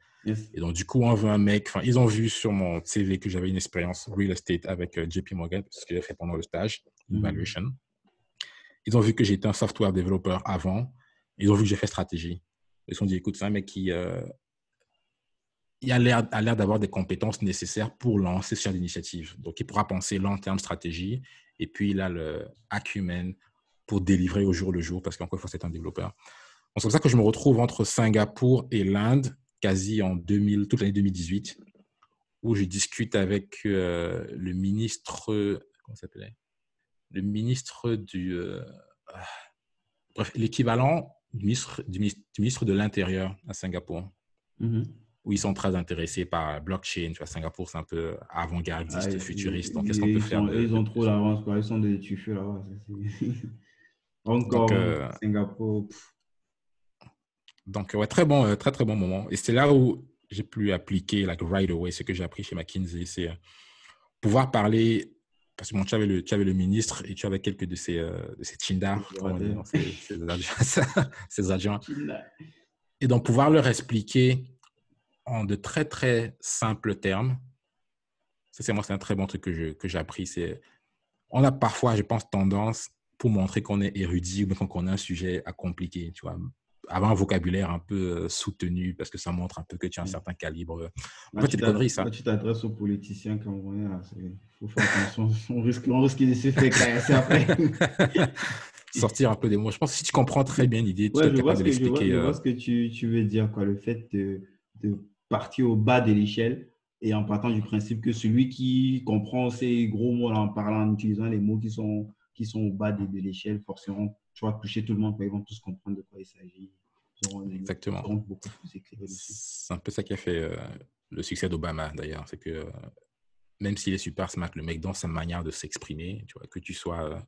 Et donc, du coup, on veut un mec. Enfin, ils ont vu sur mon CV que j'avais une expérience real estate avec JP Morgan, parce que j'ai fait pendant le stage, mm-hmm. Evaluation. Ils ont vu que j'étais un software développeur avant. Ils ont vu que j'ai fait stratégie. Ils se sont dit, écoute, c'est un mec qui euh, il a l'air d'avoir des compétences nécessaires pour lancer ce genre d'initiative. Donc, il pourra penser long terme stratégie. Et puis, il a le acumen pour délivrer au jour le jour, parce qu'encore une fois, c'est un développeur. C'est pour ça que je me retrouve entre Singapour et l'Inde, quasi en 2000, toute l'année 2018, où je discute avec euh, le ministre, comment s'appelait? Le ministre du. Euh, bref, l'équivalent du ministre, du, ministre de l'Intérieur à Singapour. Mm-hmm. Où ils sont très intéressés par blockchain. Tu vois, Singapour, c'est un peu avant-gardiste, ah, futuriste. Donc, qu'est-ce qu'on peut faire Ils ont trop d'avance, Ils sont des tuffeux là-bas. Encore, euh, Singapour. Donc, ouais, très bon, euh, très, très bon moment. Et c'est là où j'ai pu appliquer, like, right away, ce que j'ai appris chez McKinsey. C'est pouvoir parler parce que tu, avais le, tu avais le ministre et tu avais quelques de ces, euh, de ces chindars, ces, agents. Et donc, pouvoir leur expliquer en de très, très simples termes, ça, c'est moi, c'est un très bon truc que, que j'ai appris. C'est, on a parfois, je pense, tendance, pour montrer qu'on est érudit ou qu'on a un sujet à compliquer, tu vois, avoir un vocabulaire un peu euh, soutenu parce que ça montre un peu que tu as un certain calibre. En fait, c'est des conneries, ça? tu t'adresses aux politiciens on Il faut faire attention. On risque, on risque de se faire caresser après. Sortir un peu des mots. Je pense que si tu comprends très bien l'idée, tu es capable de l'expliquer. Je vois, ce que tu, tu, veux dire, quoi. Le fait de, de partir au bas de l'échelle et en partant du principe que celui qui comprend ces gros mots en parlant, en utilisant les mots qui sont, qui sont au bas de, de l'échelle, forcément tu vas toucher tout le monde, ils vont tous comprendre de quoi il s'agit. Exactement. C'est un peu ça qui a fait euh, le succès d'Obama, d'ailleurs. C'est que euh, même s'il est super smart, le mec, dans sa manière de s'exprimer, tu vois, que tu sois, euh,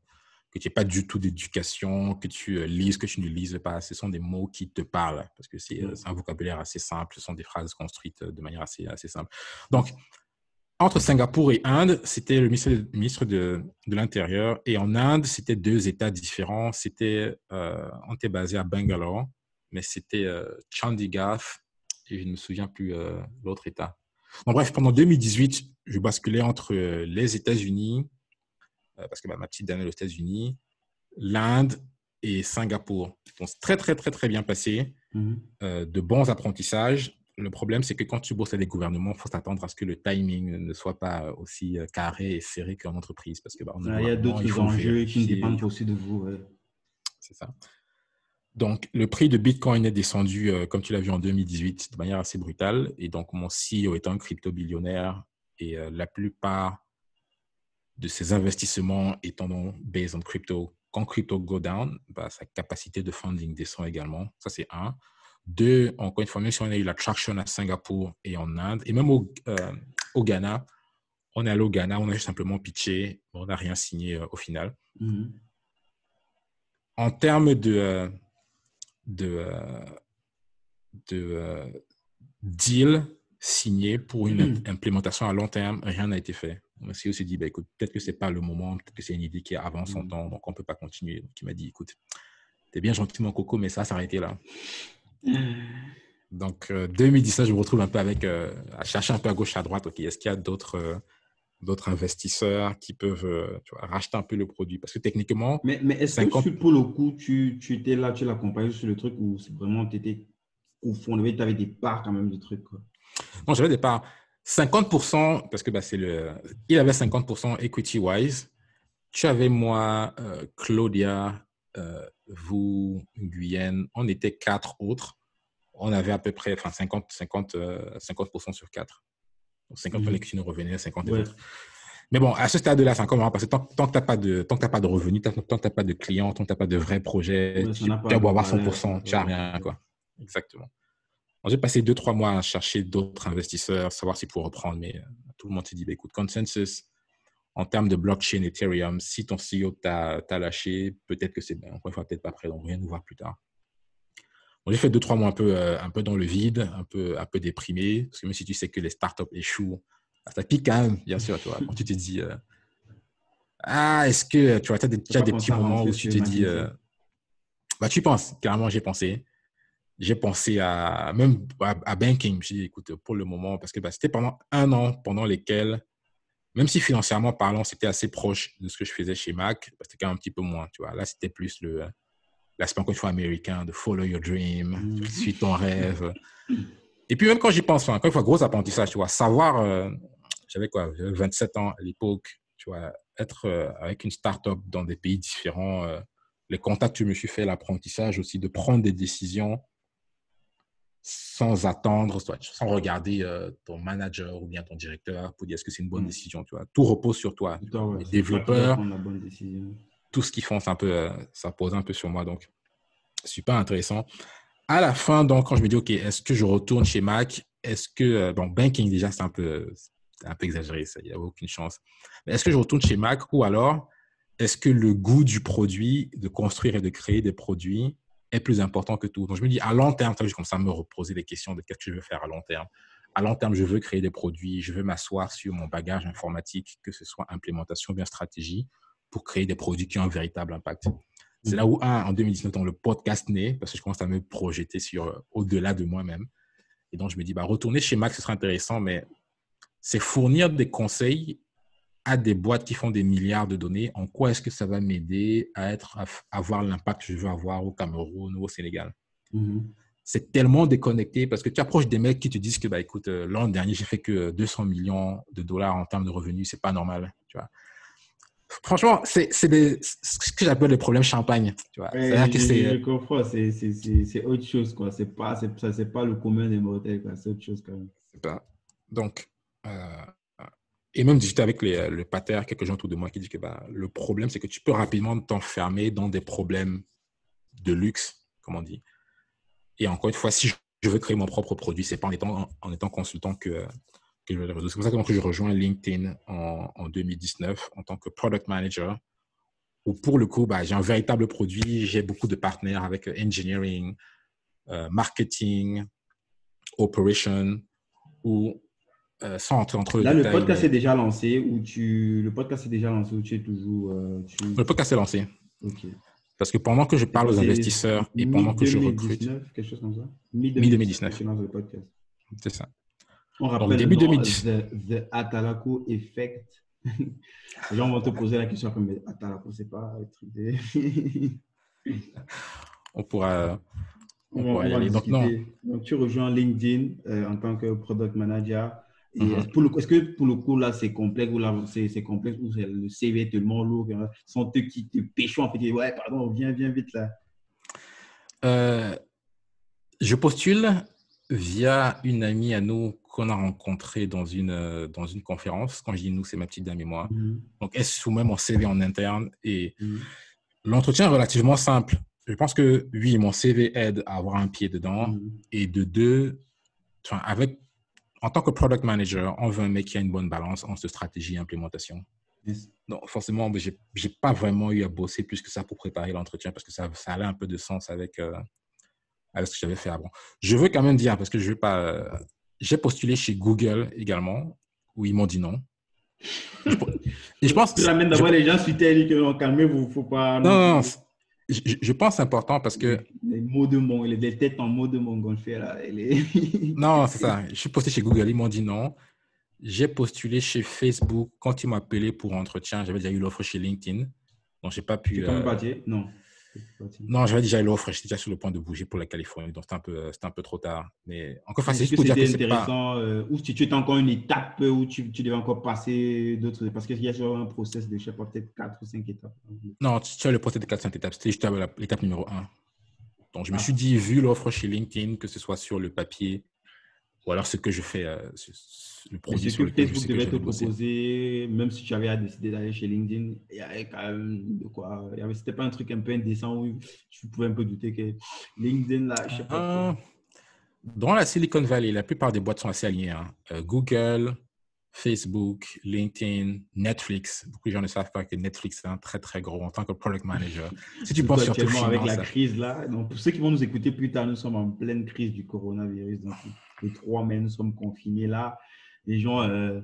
que tu n'aies pas du tout d'éducation, que tu lises, que tu ne lises pas, ce sont des mots qui te parlent, parce que c'est un vocabulaire assez simple, ce sont des phrases construites de manière assez, assez simple. Donc, entre Singapour et Inde, c'était le ministre de, l'Intérieur. Et en Inde, c'était deux États différents. C'était, euh, on était basé à Bangalore, mais c'était euh, Chandigarh et je ne me souviens plus euh, l'autre État. Donc, bref, pendant 2018, je basculais entre les États-Unis, parce que bah, ma petite dernière aux États-Unis, l'Inde et Singapour. Donc, très, très, très, très bien passé. Mm-hmm. de bons apprentissages le problème, c'est que quand tu bosses avec des gouvernements, il faut s'attendre à ce que le timing ne soit pas aussi euh, carré et serré qu'en entreprise. Parce que, bah, il y a d'autres enjeux qui dépendent aussi de vous. C'est ça. Donc, le prix de Bitcoin est descendu, euh, comme tu l'as vu en 2018, de manière assez brutale. Et donc, mon CEO est un crypto-billionnaire et euh, la plupart de ses investissements étant donc based on crypto. Quand crypto go down, bah, sa capacité de funding descend également. Ça, c'est un. Deux, encore une fois, même si on a eu la traction à Singapour et en Inde, et même au, euh, au Ghana, on est allé au Ghana, on a juste simplement pitché, on n'a rien signé euh, au final. Mm-hmm. En termes de, euh, de, de deal signé pour une hmm. implémentation à long terme, rien n'a été fait. On s'est aussi dit, bah, écoute, peut-être que ce n'est pas le moment, peut-être que c'est une idée qui avance son hmm. temps, donc on ne peut pas continuer. Donc il m'a dit, écoute, tu es bien gentil mon coco, mais ça s'arrêter là. Donc 2017, je me retrouve un peu avec, euh, à chercher un peu à gauche, à droite, ok, est-ce qu'il y a d'autres... Euh, d'autres investisseurs qui peuvent euh, racheter un peu le produit? Parce que techniquement. Mais, mais est-ce que pour le coup, tu, tu étais là, tu l'accompagnais sur le truc ou c'est vraiment tu étais au fond, tu avais des parts quand même du truc quoi? Non, j'avais des parts. 50%, parce que bah, c'est le. Il avait 50% equity-wise. Tu avais moi, euh, Claudia, euh, vous, Guyenne. On était quatre autres. On avait à peu près enfin, 50, 50, 50% sur quatre. 50 mmh. qui nous revenaient, 50 autres. Mais bon, à ce stade-là, c'est encore marrant parce que tant, que tu n'as pas, de, pas de revenus, tant que tu n'as pas de clients, tant que tu n'as pas de vrais projets, tu as beau avoir 100%, tu n'as rien. Quoi. Exactement. J'ai passé deux, trois mois à chercher d'autres investisseurs, savoir s'ils pouvaient reprendre, mais euh, tout le monde s'est dit, bah, écoute, consensus, en termes de blockchain Ethereum, si ton CEO t'a lâché, peut-être que c'est bien. Encore une fois, peut-être pas prêt, donc rien nous voir plus tard. J'ai fait deux, trois mois un peu, euh, un peu dans le vide, un peu, un peu déprimé, parce que même si tu sais que les startups échouent, ça pique quand même, bien sûr, toi. Quand tu te dis, euh, ah, est-ce que tu vois, as des, as des petits moments où tu te dis, euh, bah, tu penses, carrément, j'ai pensé. J'ai pensé à, même à, banking. Je me suis dit, écoute, pour le moment, parce que bah, c'était pendant un an pendant lesquels, même si financièrement parlant, c'était assez proche de ce que je faisais chez Mac, bah, c'était quand même un petit peu moins, tu vois. Là, c'était plus le, l'aspect encore une fois américain de follow your dream, mm. suis ton rêve. Et puis même quand j'y pense, encore une fois, gros apprentissage, tu vois, savoir, euh, j'avais quoi, 27 ans à l'époque, tu vois, être euh, avec une start-up dans des pays différents, euh, les contacts que je me suis fait, l'apprentissage aussi, de prendre des décisions sans attendre, sans regarder ton manager ou bien ton directeur pour dire est-ce que c'est une bonne mm. décision, tu vois. Tout repose sur toi. les développeurs, tout ce qu'ils font, un peu, ça pose un peu sur moi. Donc, super intéressant. À la fin, donc, quand je me dis, OK, est-ce que je retourne chez Mac? Est-ce que, euh, bon, banking, déjà, c'est un peu, un peu exagéré, ça, il n'y a aucune chance. Mais est-ce que je retourne chez Mac ou alors, est-ce que le goût du produit, de construire et de créer des produits, est plus important que tout Donc, je me dis, à long terme, je commence à me reposer les questions de qu'est-ce que je veux faire à long terme. À long terme, je veux créer des produits, je veux m'asseoir sur mon bagage informatique, que ce soit implémentation, bien stratégie, pour créer des produits qui ont un véritable impact. C'est là où, en 2019, le podcast naît, parce que je commence à me projeter sur au-delà de moi-même. Et donc, je me dis, bah, retourner chez Mac, ce serait intéressant, mais c'est fournir des conseils à des boîtes qui font des milliards de données. En quoi est-ce que ça va m'aider à, être, à avoir l'impact que je veux avoir au Cameroun ou au Sénégal? Mm-hmm. C'est tellement déconnecté parce que tu approches des mecs qui te disent que, bah, écoute, euh, l'an dernier, j'ai fait que 200 millions de dollars en termes de revenus. C'est pas normal. Tu vois franchement, c'est ce que j'appelle le problème champagne. Tu vois. que je, comprends, c'est autre chose. quoi. C'est pas, pas le commun des mortels. C'est autre chose quand même. Pas. Donc, euh, et même discuter avec les, le pater, quelques gens autour de moi qui disent que bah, le problème, c'est que tu peux rapidement t'enfermer dans des problèmes de luxe, comme on dit. Et encore une fois, si je veux créer mon propre produit, c'est pas en étant, consultant que, c'est pour ça que je rejoins LinkedIn en, 2019 en tant que product manager, où pour le coup, bah, j'ai un véritable produit, j'ai beaucoup de partenaires avec engineering, euh, marketing, operation, ou euh, sans entrer entre Là, le podcast est déjà lancé ou tu le podcast est déjà lancé ou tu es toujours euh, le podcast est lancé. Parce que pendant que je parle aux investisseurs et pendant que je recrute, quelque chose comme ça? Mi-2019. C'est ça. On rappelle début 2010. The, Atalaco Effect. Les gens vont te poser la question mais Atalaco, c'est pas un truc de... on pourra, on, pourra y aller. Donc, non. Donc, tu rejoins LinkedIn euh, en tant que product manager. Mm-hmm. Est-ce que pour le coup, là, c'est complexe ou là, c'est complexe ou le CV est tellement lourd sans te qui te pêchent en fait, ouais, pardon, viens, viens vite là. Euh, je postule via une amie à nous qu'on a rencontrée dans une, euh, dans une conférence. Quand je dis nous, c'est ma petite dame et moi. Mhm. Donc, elle soumet mon CV en interne et mhm. l'entretien est relativement simple. Je pense que oui, mon CV aide à avoir un pied dedans mhm. et de deux, avec, en tant que product manager, on veut un mec qui a une bonne balance entre stratégie et implémentation. Donc, forcément, je n'ai pas vraiment eu à bosser plus que ça pour préparer l'entretien parce que ça, ça allait un peu de sens avec, euh, avec ce que j'avais fait avant. Je veux quand même dire, parce que je veux pas. Euh, j'ai postulé chez Google également, où ils m'ont dit non. Et je pense. Tu ramènes d'abord les gens sur que calmez-vous, faut pas. Non, non, je, je, pense important parce que. Les mots de mon, les têtes en mots de mon fait là. Les... non, c'est ça. Je suis posté chez Google, ils m'ont dit non. J'ai postulé chez Facebook quand ils m'ont appelé pour entretien. J'avais déjà eu l'offre chez LinkedIn. Donc, j'ai pas pu. Tu euh... Non. Non, j'avais déjà l'offre, j'étais déjà sur le point de bouger pour la Californie, donc c'était un peu, un peu trop tard. Mais encore fois, c'est juste pour dire que c'est intéressant. Euh, ou si tu es encore une étape où tu, tu devais encore passer d'autres, parce qu'il y a toujours un process de, je sais pas, peut-être 4 ou 5 étapes. Non, tu as le process de 4 ou 5 étapes. C'était juste l'étape numéro 1. Donc, je me ah. suis dit, vu l'offre chez LinkedIn, que ce soit sur le papier ou alors ce que je fais, euh, le produit sur lequel Facebook devait te proposer, même si tu avais décidé d'aller chez LinkedIn, il y avait quand même de quoi. C'était pas un truc un peu indécent où tu pouvais un peu douter que LinkedIn, là, je sais pas. dans la Silicon Valley, la plupart des boîtes sont assez alignées. Hein. Euh, Google, Facebook, LinkedIn, Netflix. Beaucoup de gens ne savent pas que Netflix est un très, très gros en tant que product manager. Si tu penses surtout avec la crise là, donc pour ceux qui vont nous écouter plus tard, nous sommes en pleine crise du coronavirus. Donc, les trois mai, nous sommes confinés là. Les gens, euh,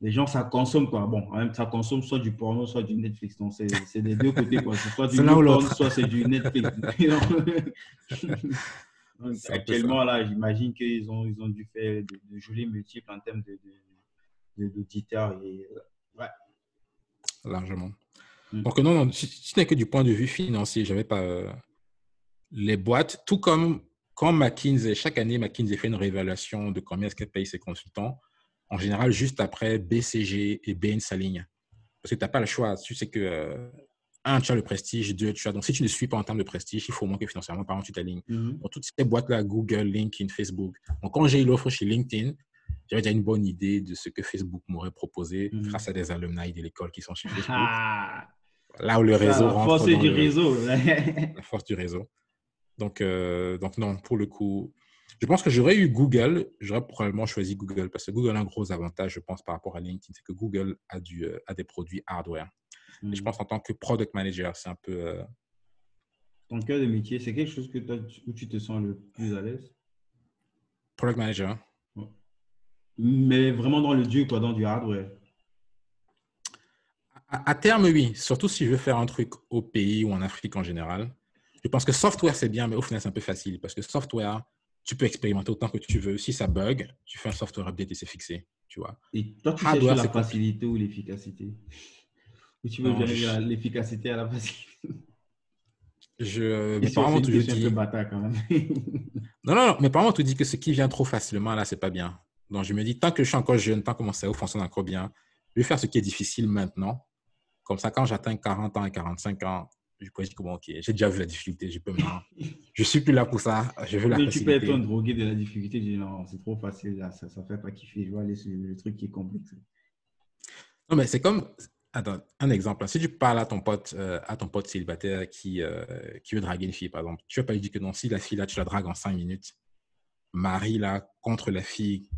les gens, ça consomme quoi. Bon, ça consomme soit du porno, soit du Netflix. Donc, c'est des deux côtés quoi. soit du porno, soit c'est du Netflix. actuellement, là, j'imagine qu'ils ont, ils ont dû faire de, jolis multiples en termes de d'auditeurs. Et, ouais. Largement. Mm. Donc, non, non, si, ce n'est que du point de vue financier, j'avais pas. Euh, les boîtes, tout comme quand McKinsey, chaque année, McKinsey fait une réévaluation de combien est-ce qu'elle paye ses consultants. En général, juste après, BCG et Bain s'alignent. Parce que tu n'as pas le choix. Tu sais que, euh, un, tu as le prestige, deux, tu as. Donc, si tu ne suis pas en termes de prestige, il faut au moins que financièrement, par exemple, tu t'alignes. Mm toutes ces boîtes-là, Google, LinkedIn, Facebook. Donc, quand j'ai eu l'offre chez LinkedIn, j'avais déjà une bonne idée de ce que Facebook m'aurait proposé mhm. grâce à des alumni de l'école qui sont chez Facebook. Ah. Là où le réseau la rentre. Force du réseau. la force du réseau. Donc, euh, donc, non, pour le coup, je pense que j'aurais eu Google, j'aurais probablement choisi Google parce que Google a un gros avantage, je pense, par rapport à LinkedIn, c'est que Google a, du, euh, a des produits hardware. Et je mhm. pense en tant que product manager, c'est un peu. Euh... Ton cœur de métier, c'est quelque chose que où tu te sens le plus à l'aise? Product manager mais vraiment dans le dur, quoi, dans du hardware. À, terme, oui. Surtout si je veux faire un truc au pays ou en Afrique en général. Je pense que software, c'est bien, mais au final, c'est un peu facile parce que software, tu peux expérimenter autant que tu veux. Si ça bug, tu fais un software update et c'est fixé. Tu vois. Et toi, tu hardware, la facilité ou l'efficacité? Ou tu veux bien l'efficacité à la facilité? Je, mes parents toujours dit. Un peu quand même. non, non, non, mes parents m'ont dit que ce qui vient trop facilement, là, c'est pas bien. Donc, je me dis, tant que je suis encore jeune, tant que mon cerveau fonctionne encore bien, je vais faire ce qui est difficile maintenant. Comme ça, quand j'atteins 40 ans et 45 ans, je pourrais dire que bon, ok, j'ai déjà vu la difficulté, je peux maintenant. je suis plus là pour ça, je veux la Mais tu peux être un drogué de la difficulté, je dis non, c'est trop facile, ça ne fait pas kiffer, je vais aller sur le truc qui est complexe. Non, mais c'est comme, attends, un exemple. Si tu parles à ton pote, euh, à ton pote célibataire qui, euh, qui veut draguer une fille, par exemple, tu vas pas lui dire que non, si la fille là, tu la dragues en 5 minutes, Marie là, contre la fille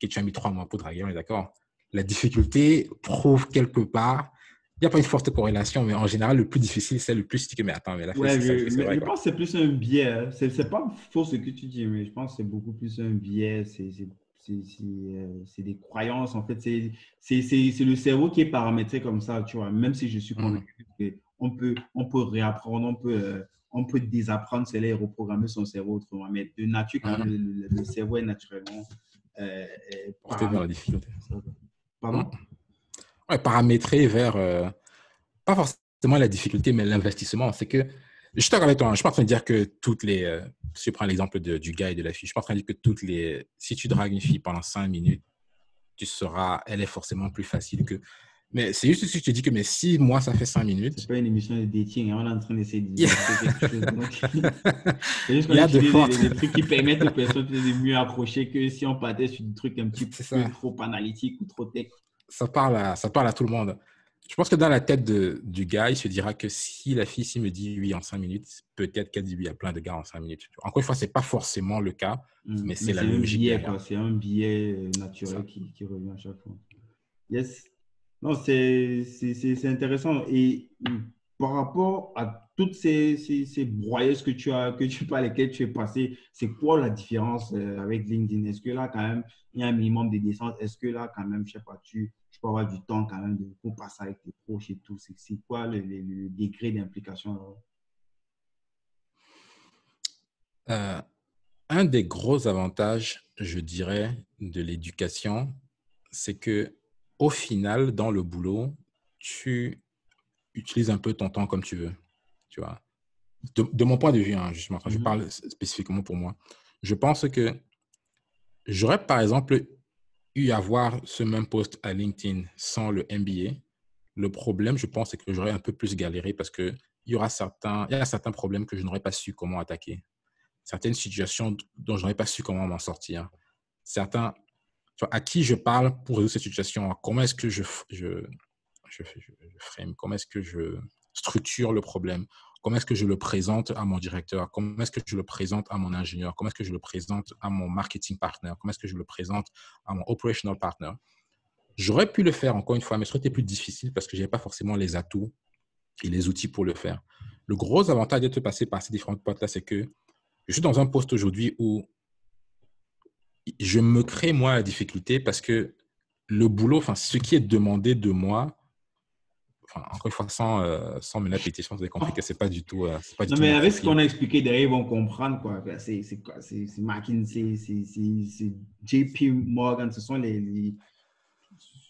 que tu as mis trois mois pour draguer, on est d'accord? La difficulté prouve quelque part, n'y a pas une forte corrélation, mais en général, le plus difficile, c'est le plus stické. Mais attends, mais la ouais, je, je pense que c'est plus un biais. Hein. Ce n'est pas faux ce que tu dis, mais je pense que c'est beaucoup plus un biais. Euh, c'est des croyances, en fait. C'est le cerveau qui est paramétré comme ça, tu vois. Même si je suis mmh. convaincu qu'on peut, on peut réapprendre, on peut, euh, on peut désapprendre cela et reprogrammer son cerveau autrement. Mais de nature, quand mmh. le, cerveau est naturellement euh, vers la difficulté. Pardon? Ouais, Paramétrer vers, euh, pas forcément la difficulté, mais l'investissement. C'est que, je suis d'accord avec toi, hein. je suis pas en train de dire que toutes les, euh, si je prends l'exemple du gars et de la fille, je suis pas en train de dire que toutes les, si tu dragues une fille pendant cinq minutes, tu seras, elle est forcément plus facile que mais c'est juste que je te dis que mais si moi, ça fait 5 minutes. C'est pas une émission de dating, hein, on est en train d'essayer de dire quelque chose. c'est juste qu'on des, des, trucs qui permettent aux personnes de mieux approcher que si on partait sur des trucs un petit peu trop analytiques ou trop tech. Ça parle, à, ça parle à tout le monde. Je pense que dans la tête de, du gars, il se dira que si la fille s'il me dit oui en 5 minutes, peut-être qu'elle dit oui à plein de gars en 5 minutes. Encore une fois, ce n'est pas forcément le cas, mm. mais c'est la logique. C'est un biais naturel qui, qui revient à chaque fois. Yes. Non, c'est intéressant. Et par rapport à toutes ces, ces, ces broyeuses que tu as, que tu, par lesquelles tu es passé, c'est quoi la différence euh, avec LinkedIn? Est-ce que là, quand même, il y a un minimum de descente Est-ce que là, quand même, je sais pas, tu peux avoir du temps quand même de, pour passer avec tes proches et tout C'est quoi le, le, degré d'implication euh, Un des gros avantages, je dirais, de l'éducation, c'est que au final, dans le boulot, tu utilises un peu ton temps comme tu veux. Tu vois. De, mon point de vue, hein, justement, quand je mhm. parle spécifiquement pour moi, je pense que j'aurais, par exemple, eu à voir ce même poste à LinkedIn sans le MBA. Le problème, je pense, c'est que j'aurais un peu plus galéré parce qu'il y aura certains, il y a certains problèmes que je n'aurais pas su comment attaquer. Certaines situations dont je n'aurais pas su comment m'en sortir. Certains, à qui je parle pour résoudre cette situation, comment est-ce que je, je, je, frame, comment est-ce que je structure le problème, comment est-ce que je le présente à mon directeur, comment est-ce que je le présente à mon ingénieur, comment est-ce que je le présente à mon marketing partner, comment est-ce que je le présente à mon operational partner? J'aurais pu le faire encore une fois, mais ce serait plus difficile parce que je n'avais pas forcément les atouts et les outils pour le faire. Le gros avantage d'être passé par ces différentes portes-là, c'est que je suis dans un poste aujourd'hui où je me crée moi la difficulté parce que le boulot, enfin, ce qui est demandé de moi, encore une fois, sans, euh, sans mener pétition, c'est compliqué, c'est pas du tout. Euh, pas du non, mais avec ce qu'on a expliqué derrière, ils vont comprendre. quoi. C'est McKinsey, c'est JP Morgan, ce sont les, les,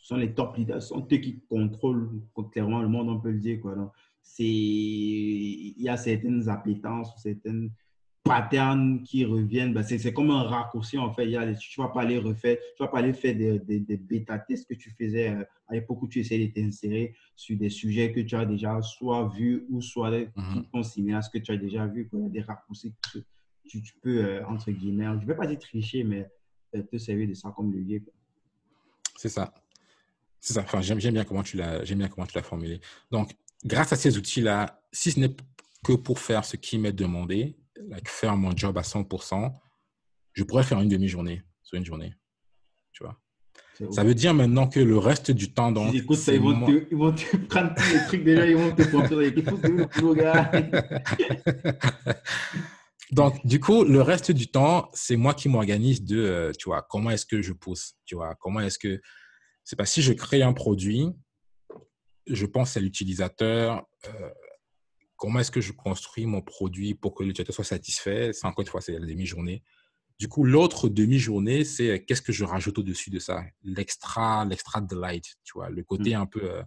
sont les top leaders, ce sont eux qui contrôlent clairement le monde, on peut le dire. Quoi. il y a certaines appétences, certaines patterns qui reviennent, ben c'est comme un raccourci en fait. Il y a, tu ne vas pas aller refaire, tu vas pas aller faire des, des, des bêta-tests que tu faisais euh, à l'époque où tu essayais de t'insérer sur des sujets que tu as déjà soit vus ou soit qui mhm. sont similaires à ce que tu as déjà vu. Il y a des raccourcis que tu, tu peux, euh, entre guillemets, je ne vais pas dire tricher, mais euh, te servir de ça comme levier. C'est ça. C'est ça. Enfin, j'aime bien comment tu l'as, j'aime bien comment tu l'as formulé. Donc, grâce à ces outils-là, si ce n'est que pour faire ce qui m'est demandé, faire mon job à 100%, je pourrais faire une demi-journée sur une journée. Tu vois. Ça veut dire maintenant que le reste du temps, donc. Écoute, ça, ils, vont te, ils, vont te, prendre tous les trucs déjà, ils vont te faut que gars. Donc, du coup, le reste du temps, c'est moi qui m'organise de, euh, tu vois, comment est-ce que je pousse, tu vois, comment est-ce que. C'est pas si je crée un produit, je pense à l'utilisateur, euh, comment est-ce que je construis mon produit pour que l'utilisateur soit satisfait? C'est encore une fois, c'est la demi-journée. Du coup, l'autre demi-journée, c'est euh, qu'est-ce que je rajoute au-dessus de ça? L'extra, l'extra delight, tu vois, le côté mmh. un peu. Euh,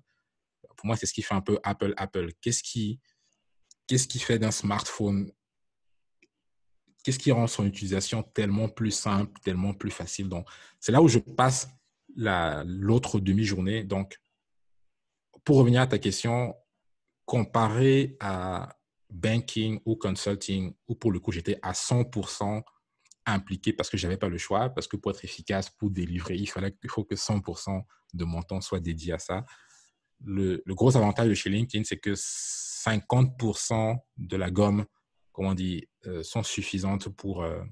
pour moi, c'est ce qui fait un peu Apple, Apple. Qu'est-ce qui, qu'est-ce qui fait d'un smartphone Qu'est-ce qui rend son utilisation tellement plus simple, tellement plus facile? Donc, c'est là où je passe l'autre demi-journée. Donc, pour revenir à ta question, comparé à banking ou consulting, où pour le coup, j'étais à 100% impliqué parce que je n'avais pas le choix, parce que pour être efficace, pour délivrer, il, fallait, il faut que 100% de mon temps soit dédié à ça. Le, gros avantage de chez LinkedIn, c'est que 50% de la gomme, comment on dit, euh, sont suffisantes pour, euh,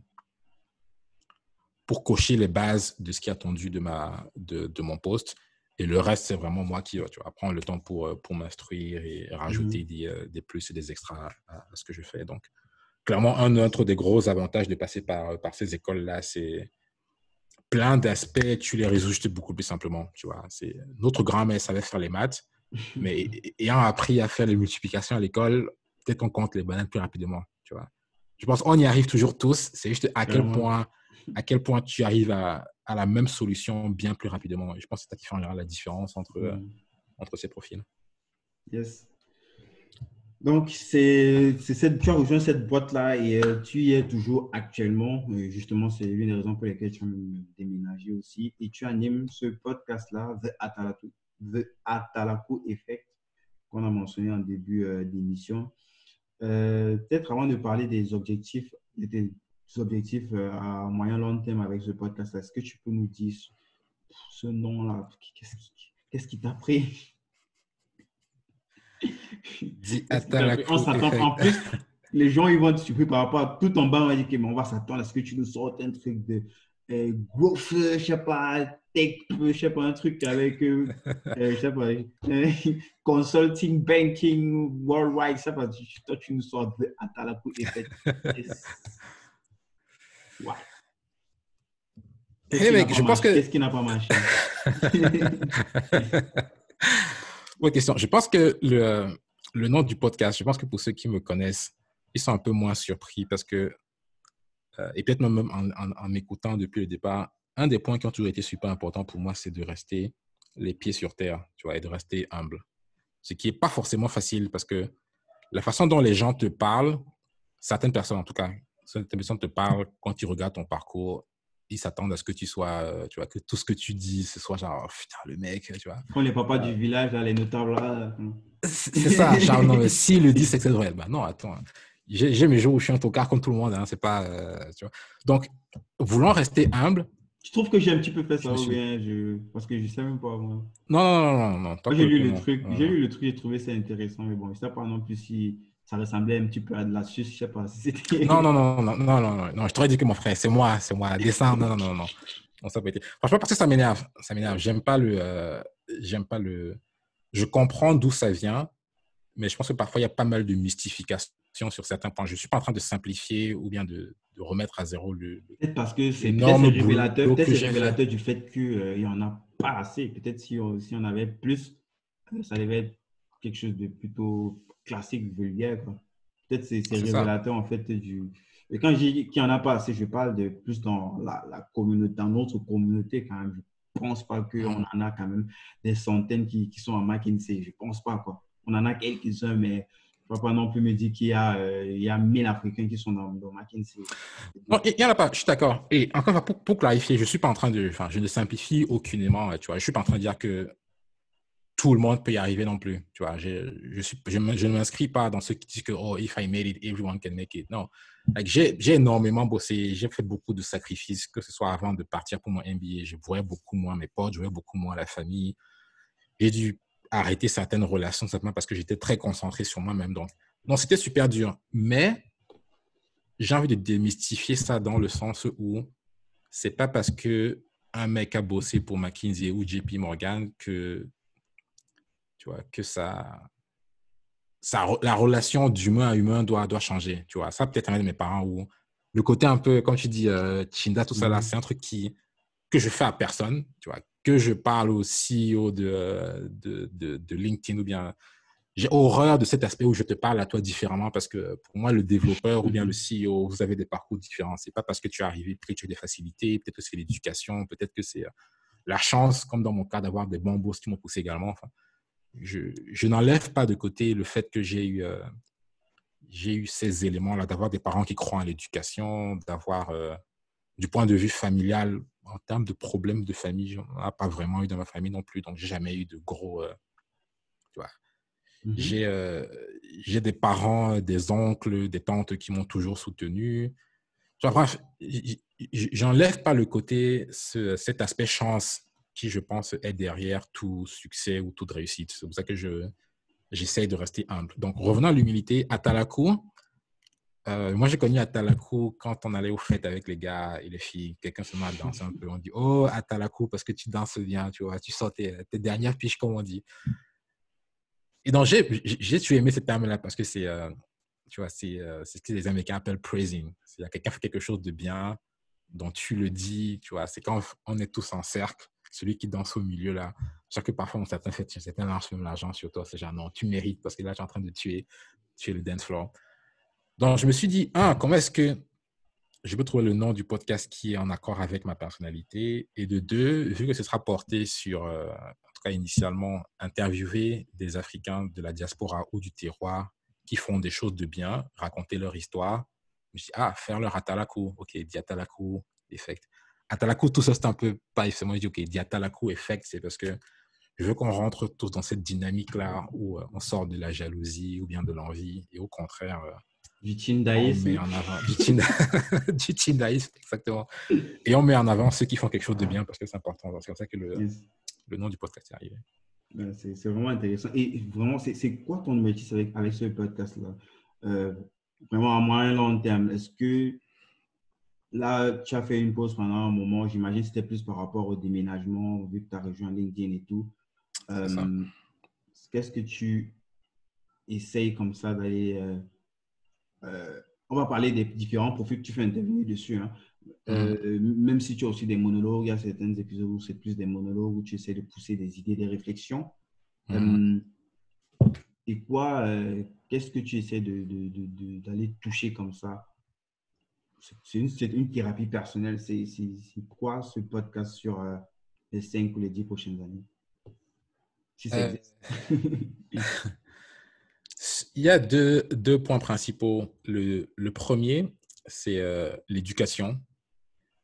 pour cocher les bases de ce qui est attendu de, ma, de, de mon poste. Et le reste, c'est vraiment moi qui tu vois, prends le temps pour, euh, pour m'instruire et rajouter mmh des, euh, des, plus et des extras à, ce que je fais. Donc, clairement, un autre des gros avantages de passer par, par ces écoles-là, c'est plein d'aspects, tu les résous juste beaucoup plus simplement. Tu vois, c'est notre grand-mère savait faire les maths, mais ayant appris à faire les multiplications à l'école, peut-être qu'on compte les bananes plus rapidement. Tu vois, je pense qu'on y arrive toujours tous. C'est juste à quel point à quel point tu arrives à, à, la même solution bien plus rapidement. je pense que c'est ça qui fera la différence entre, euh, mm. entre ces profils. Yes. Donc, c'est, cette, tu as rejoint cette boîte-là et euh, tu y es toujours actuellement. justement, c'est l'une des raisons pour lesquelles tu as déménagé aussi. Et tu animes ce podcast-là, The Atalaku, The Atalaku Effect, qu'on a mentionné en début euh, d'émission. peut-être avant de parler des objectifs, des, objectifs euh, à moyen long terme avec ce podcast Est-ce que tu peux nous dire ce nom-là? Qu'est-ce qui t'a pris? On s'attend en plus. Les gens ils vont être surpris par rapport à tout en bas. On va dire, mais on va s'attendre à ce que tu nous sortes un truc de euh, growth, je sais pas, tech, je sais pas, un truc avec, euh, euh, je sais pas, euh, consulting, banking, worldwide, je sais pas, toi, tu nous sors de Atalaku et fait. Ouais. Hey, mec, je pense que. Qu'est-ce qui n'a pas marché? Question. Je pense que le, le nom du podcast, je pense que pour ceux qui me connaissent, ils sont un peu moins surpris parce que, euh, et peut-être même en, en, m'écoutant depuis le départ, un des points qui ont toujours été super importants pour moi, c'est de rester les pieds sur terre, tu vois, et de rester humble. Ce qui n'est pas forcément facile parce que la façon dont les gens te parlent, certaines personnes en tout cas, certaines personnes te parlent quand ils regardent ton parcours, ils s'attendent à ce que tu sois, euh, tu vois, que tout ce que tu dis, ce soit genre, oh, putain, le mec, tu vois. Quand les papas du village, là, les notables, là. C'est ça, genre, non, mais s'il le dit, c'est que c'est vrai. Bah non, attends. J'ai mes jours où je suis un tocard comme tout le monde, hein, c'est pas, euh, tu vois. Donc, voulant rester humble. Tu trouves que j'ai un petit peu fait ça ou bien je... Parce que je sais même pas, moi. Non, non, non, non. non j'ai lu le truc, j'ai lu le truc, j'ai trouvé ça intéressant, mais bon, je sais pas non plus si ça ressemblait un petit peu à de la suce, je sais pas si c'était. Non, non, non, non, non, non, non, je t'aurais dit que mon frère, c'est moi, c'est moi, descendre, non, non, non, non. ça peut être... Franchement, parce que ça m'énerve, ça m'énerve. J'aime pas le, euh, j'aime pas le. Je comprends d'où ça vient, mais je pense que parfois il y a pas mal de mystification sur certains points. Je suis pas en train de simplifier ou bien de, de remettre à zéro le. Peut-être parce que c'est révélateur, peut-être révélateur du fait qu'il euh, y en a pas assez. Peut-être si on, si on avait plus, ça devait être quelque chose de plutôt classique, vulgaire. Peut-être c'est révélateur en fait du. Et quand je dis qu'il n'y en a pas assez, je parle de plus dans la, la communauté, dans notre communauté quand même. Je pense pas qu'on en a quand même des centaines qui, qui sont à McKinsey. Je pense pas quoi. On en a quelques-uns, mais je ne pas non plus me dire qu'il y a, euh, y a 1000 Africains qui sont dans, dans McKinsey. Non, il n'y en a pas, je suis d'accord. Et encore pour, pour clarifier, je ne suis pas en train de, enfin, je ne simplifie aucunement, tu vois. Je ne suis pas en train de dire que tout le monde peut y arriver non plus. Tu vois, je, je, suis, je, ne m'inscris pas dans ceux qui disent que, oh, if I made it, everyone can make it. Non. j'ai, j'ai énormément bossé, j'ai fait beaucoup de sacrifices, que ce soit avant de partir pour mon MBA. Je voyais beaucoup moins mes potes, je voyais beaucoup moins la famille. J'ai dû arrêter certaines relations simplement parce que j'étais très concentré sur moi-même. Donc, non, c'était super dur. Mais j'ai envie de démystifier ça dans le sens où c'est pas parce que un mec a bossé pour McKinsey ou JP Morgan que tu vois, que ça, ça la relation d'humain à humain doit, doit changer, tu vois. Ça, peut-être avec mes parents ou le côté un peu, comme tu dis, euh, Chinda, tout ça là, mhm. c'est un truc qui, que je fais à personne, tu vois, que je parle au CEO de, de, de, LinkedIn ou bien j'ai horreur de cet aspect où je te parle à toi différemment parce que pour moi, le développeur ou bien le CEO, vous avez des parcours différents. C'est pas parce que tu es arrivé, que tu as des facilités, peut-être que c'est l'éducation, peut-être que c'est euh, la chance, comme dans mon cas, d'avoir des bons qui m'ont poussé également. Enfin, je, n'enlève pas de côté le fait que j'ai eu, euh, j'ai eu ces éléments-là, d'avoir des parents qui croient en l'éducation, d'avoir, euh, du point de vue familial, en termes de problèmes de famille, j'en ai pas vraiment eu dans ma famille non plus, donc j'ai jamais eu de gros, euh, tu vois. Mmh j'ai, j'ai des parents, des oncles, des tantes qui m'ont toujours soutenu. Bref, j'enlève pas le côté, ce, cet aspect chance qui, je pense, est derrière tout succès ou toute réussite. C'est pour ça que je, j'essaye de rester humble. Donc, revenons à l'humilité. Atalakou, euh, moi, j'ai connu Atalakou quand on allait aux fêtes avec les gars et les filles. Quelqu'un se met à danser un peu. On dit Oh, Atalakou, parce que tu danses bien, tu vois, tu sors tes, dernières piches, comme on dit. Et donc, j'ai, j'ai aimé ce terme-là parce que c'est, euh, tu vois, c'est, euh, ce que les Américains appellent praising. C'est-à-dire quelqu'un fait quelque chose de bien, dont tu le dis, tu vois, c'est quand on est tous en cercle celui qui danse au milieu là. Chaque que parfois, on fait, certains lancent même l'argent sur toi. C'est genre, non, tu mérites parce que là, tu es en train de tuer, tuer le dance floor. Donc, je me suis dit, un, comment est-ce que je peux trouver le nom du podcast qui est en accord avec ma personnalité? Et de deux, vu que ce sera porté sur, euh, en tout cas initialement, interviewer des Africains de la diaspora ou du terroir qui font des choses de bien, raconter leur histoire. Je me dit, ah, faire leur atalaku. OK, diatalaku, effect. Atalaku, tout ça, c'est un peu pas effectivement dit, OK, Atalaku effect, c'est parce que je veux qu'on rentre tous dans cette dynamique-là où euh, on sort de la jalousie ou bien de l'envie et au contraire, euh, du tindaïsme. On met en avant du, tindaïsme, exactement. Et on met en avant ceux qui font quelque chose de bien parce que c'est important. C'est comme ça que le, le, nom du podcast est arrivé. Ben, c'est vraiment intéressant. Et vraiment, c'est quoi ton objectif avec, avec ce podcast-là? Euh, Vraiment à moyen long terme, est-ce que là, tu as fait une pause pendant un moment. J'imagine que c'était plus par rapport au déménagement, vu que tu as rejoint LinkedIn et tout. Euh, qu'est-ce que tu essayes comme ça d'aller. Euh, euh, on va parler des différents profils que tu fais intervenir dessus. Hein. Mm. même si tu as aussi des monologues, il y a certains épisodes où c'est plus des monologues, où tu essaies de pousser des idées, des réflexions. Mm. et quoi, qu'est-ce que tu essaies d'aller de, de, toucher comme ça c'est une, une, thérapie personnelle. C'est quoi ce podcast sur euh, les 5 ou les 10 prochaines années? Euh, Il y a deux, deux points principaux. Le, le premier, c'est euh, l'éducation.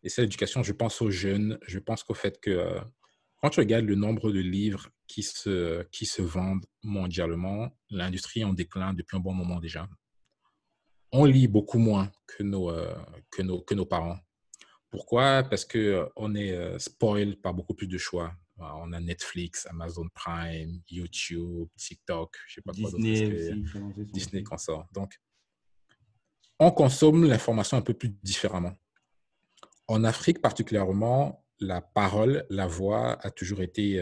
Et c'est l'éducation, je pense aux jeunes. Je pense qu'au fait que quand tu regardes le nombre de livres qui se, qui se vendent mondialement, l'industrie est en déclin depuis un bon moment déjà on lit beaucoup moins que nos, euh, que nos, que nos parents. Pourquoi? Parce qu'on euh, est euh, spoiled par beaucoup plus de choix. On a Netflix, Amazon Prime, YouTube, TikTok, je sais pas quoi d'autre. Disney qu'on sort. Donc, on consomme l'information un peu plus différemment. En Afrique particulièrement, la parole, la voix a toujours été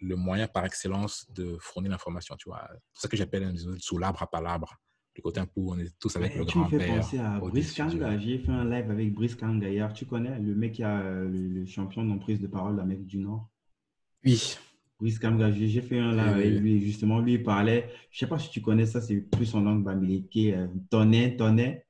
le moyen par excellence de fournir l'information. Tu vois, c'est ce que j'appelle sous l'arbre à palabre le côté un peu où on est tous avec le grand-père. Tu me fais penser à Brice Kanga. J'ai fait un live avec Brice Kanga hier. Tu connais le mec qui a euh, le, champion de prise de parole d'Amérique du Nord? Oui. Brice Kanga, j'ai fait un live avec lui. Justement, lui, il parlait, je ne sais pas si tu connais ça, c'est plus en langue bamileke, euh, tonnet, tonnet.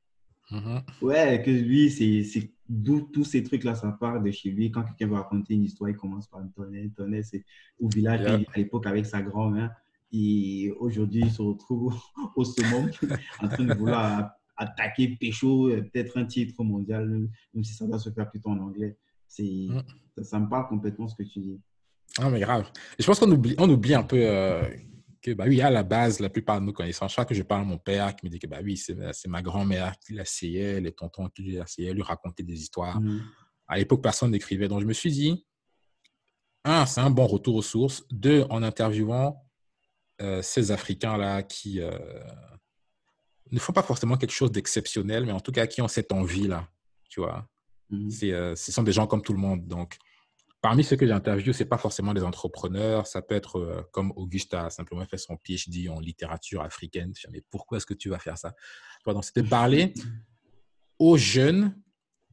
Mm-hmm. Ouais, que lui, c'est d'où tous ces trucs-là, ça part de chez lui. Quand quelqu'un veut raconter une histoire, il commence par un tonnet. Tonnet, c'est au village, à l'époque, avec sa grand-mère. Et aujourd'hui, il se retrouve au sommet en train de vouloir attaquer Pécho, euh, peut-être un titre mondial, même si ça doit se faire plutôt en anglais. C'est, mm. ça, me parle complètement ce que tu dis. Ah, mais grave. Je pense qu'on oublie, on oublie un peu euh, que, bah oui, à la base, la plupart de nos connaissances, chaque fois que je parle à mon père qui me dit que, bah oui, c'est, ma grand-mère qui l'asseyait, les tontons qui l'asseyaient, lui raconter des histoires. Mm. À l'époque, personne n'écrivait. Donc, je me suis dit, un, c'est un bon retour aux sources. Deux, en interviewant euh, ces Africains-là qui euh, ne font pas forcément quelque chose d'exceptionnel, mais en tout cas qui ont cette envie-là, tu vois. Euh, ce sont des gens comme tout le monde. Donc, parmi ceux que j'ai interviewés, ce n'est pas forcément des entrepreneurs. Ça peut être comme Augusta a simplement fait son PhD en littérature africaine. Mais pourquoi est-ce que tu vas faire ça? Donc, c'était parler aux jeunes,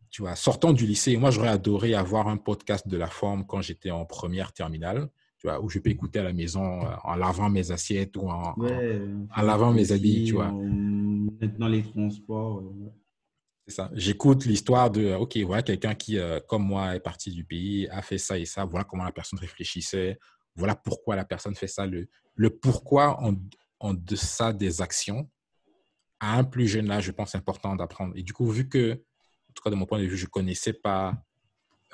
tu vois, sortant du lycée. Moi, j'aurais adoré avoir un podcast de la forme quand j'étais en première terminale tu vois, où je peux écouter à la maison euh, en lavant mes assiettes ou en, en, lavant mes habits, tu vois. Maintenant, les transports. Euh, C'est ça. J'écoute l'histoire de, OK, voilà quelqu'un qui, euh, comme moi, est parti du pays, a fait ça et ça. Voilà comment la personne réfléchissait. Voilà pourquoi la personne fait ça. Le, le pourquoi en, en deçà des actions, à un plus jeune âge, je pense, important d'apprendre. Et du coup, vu que, en tout cas de mon point de vue, je ne connaissais pas,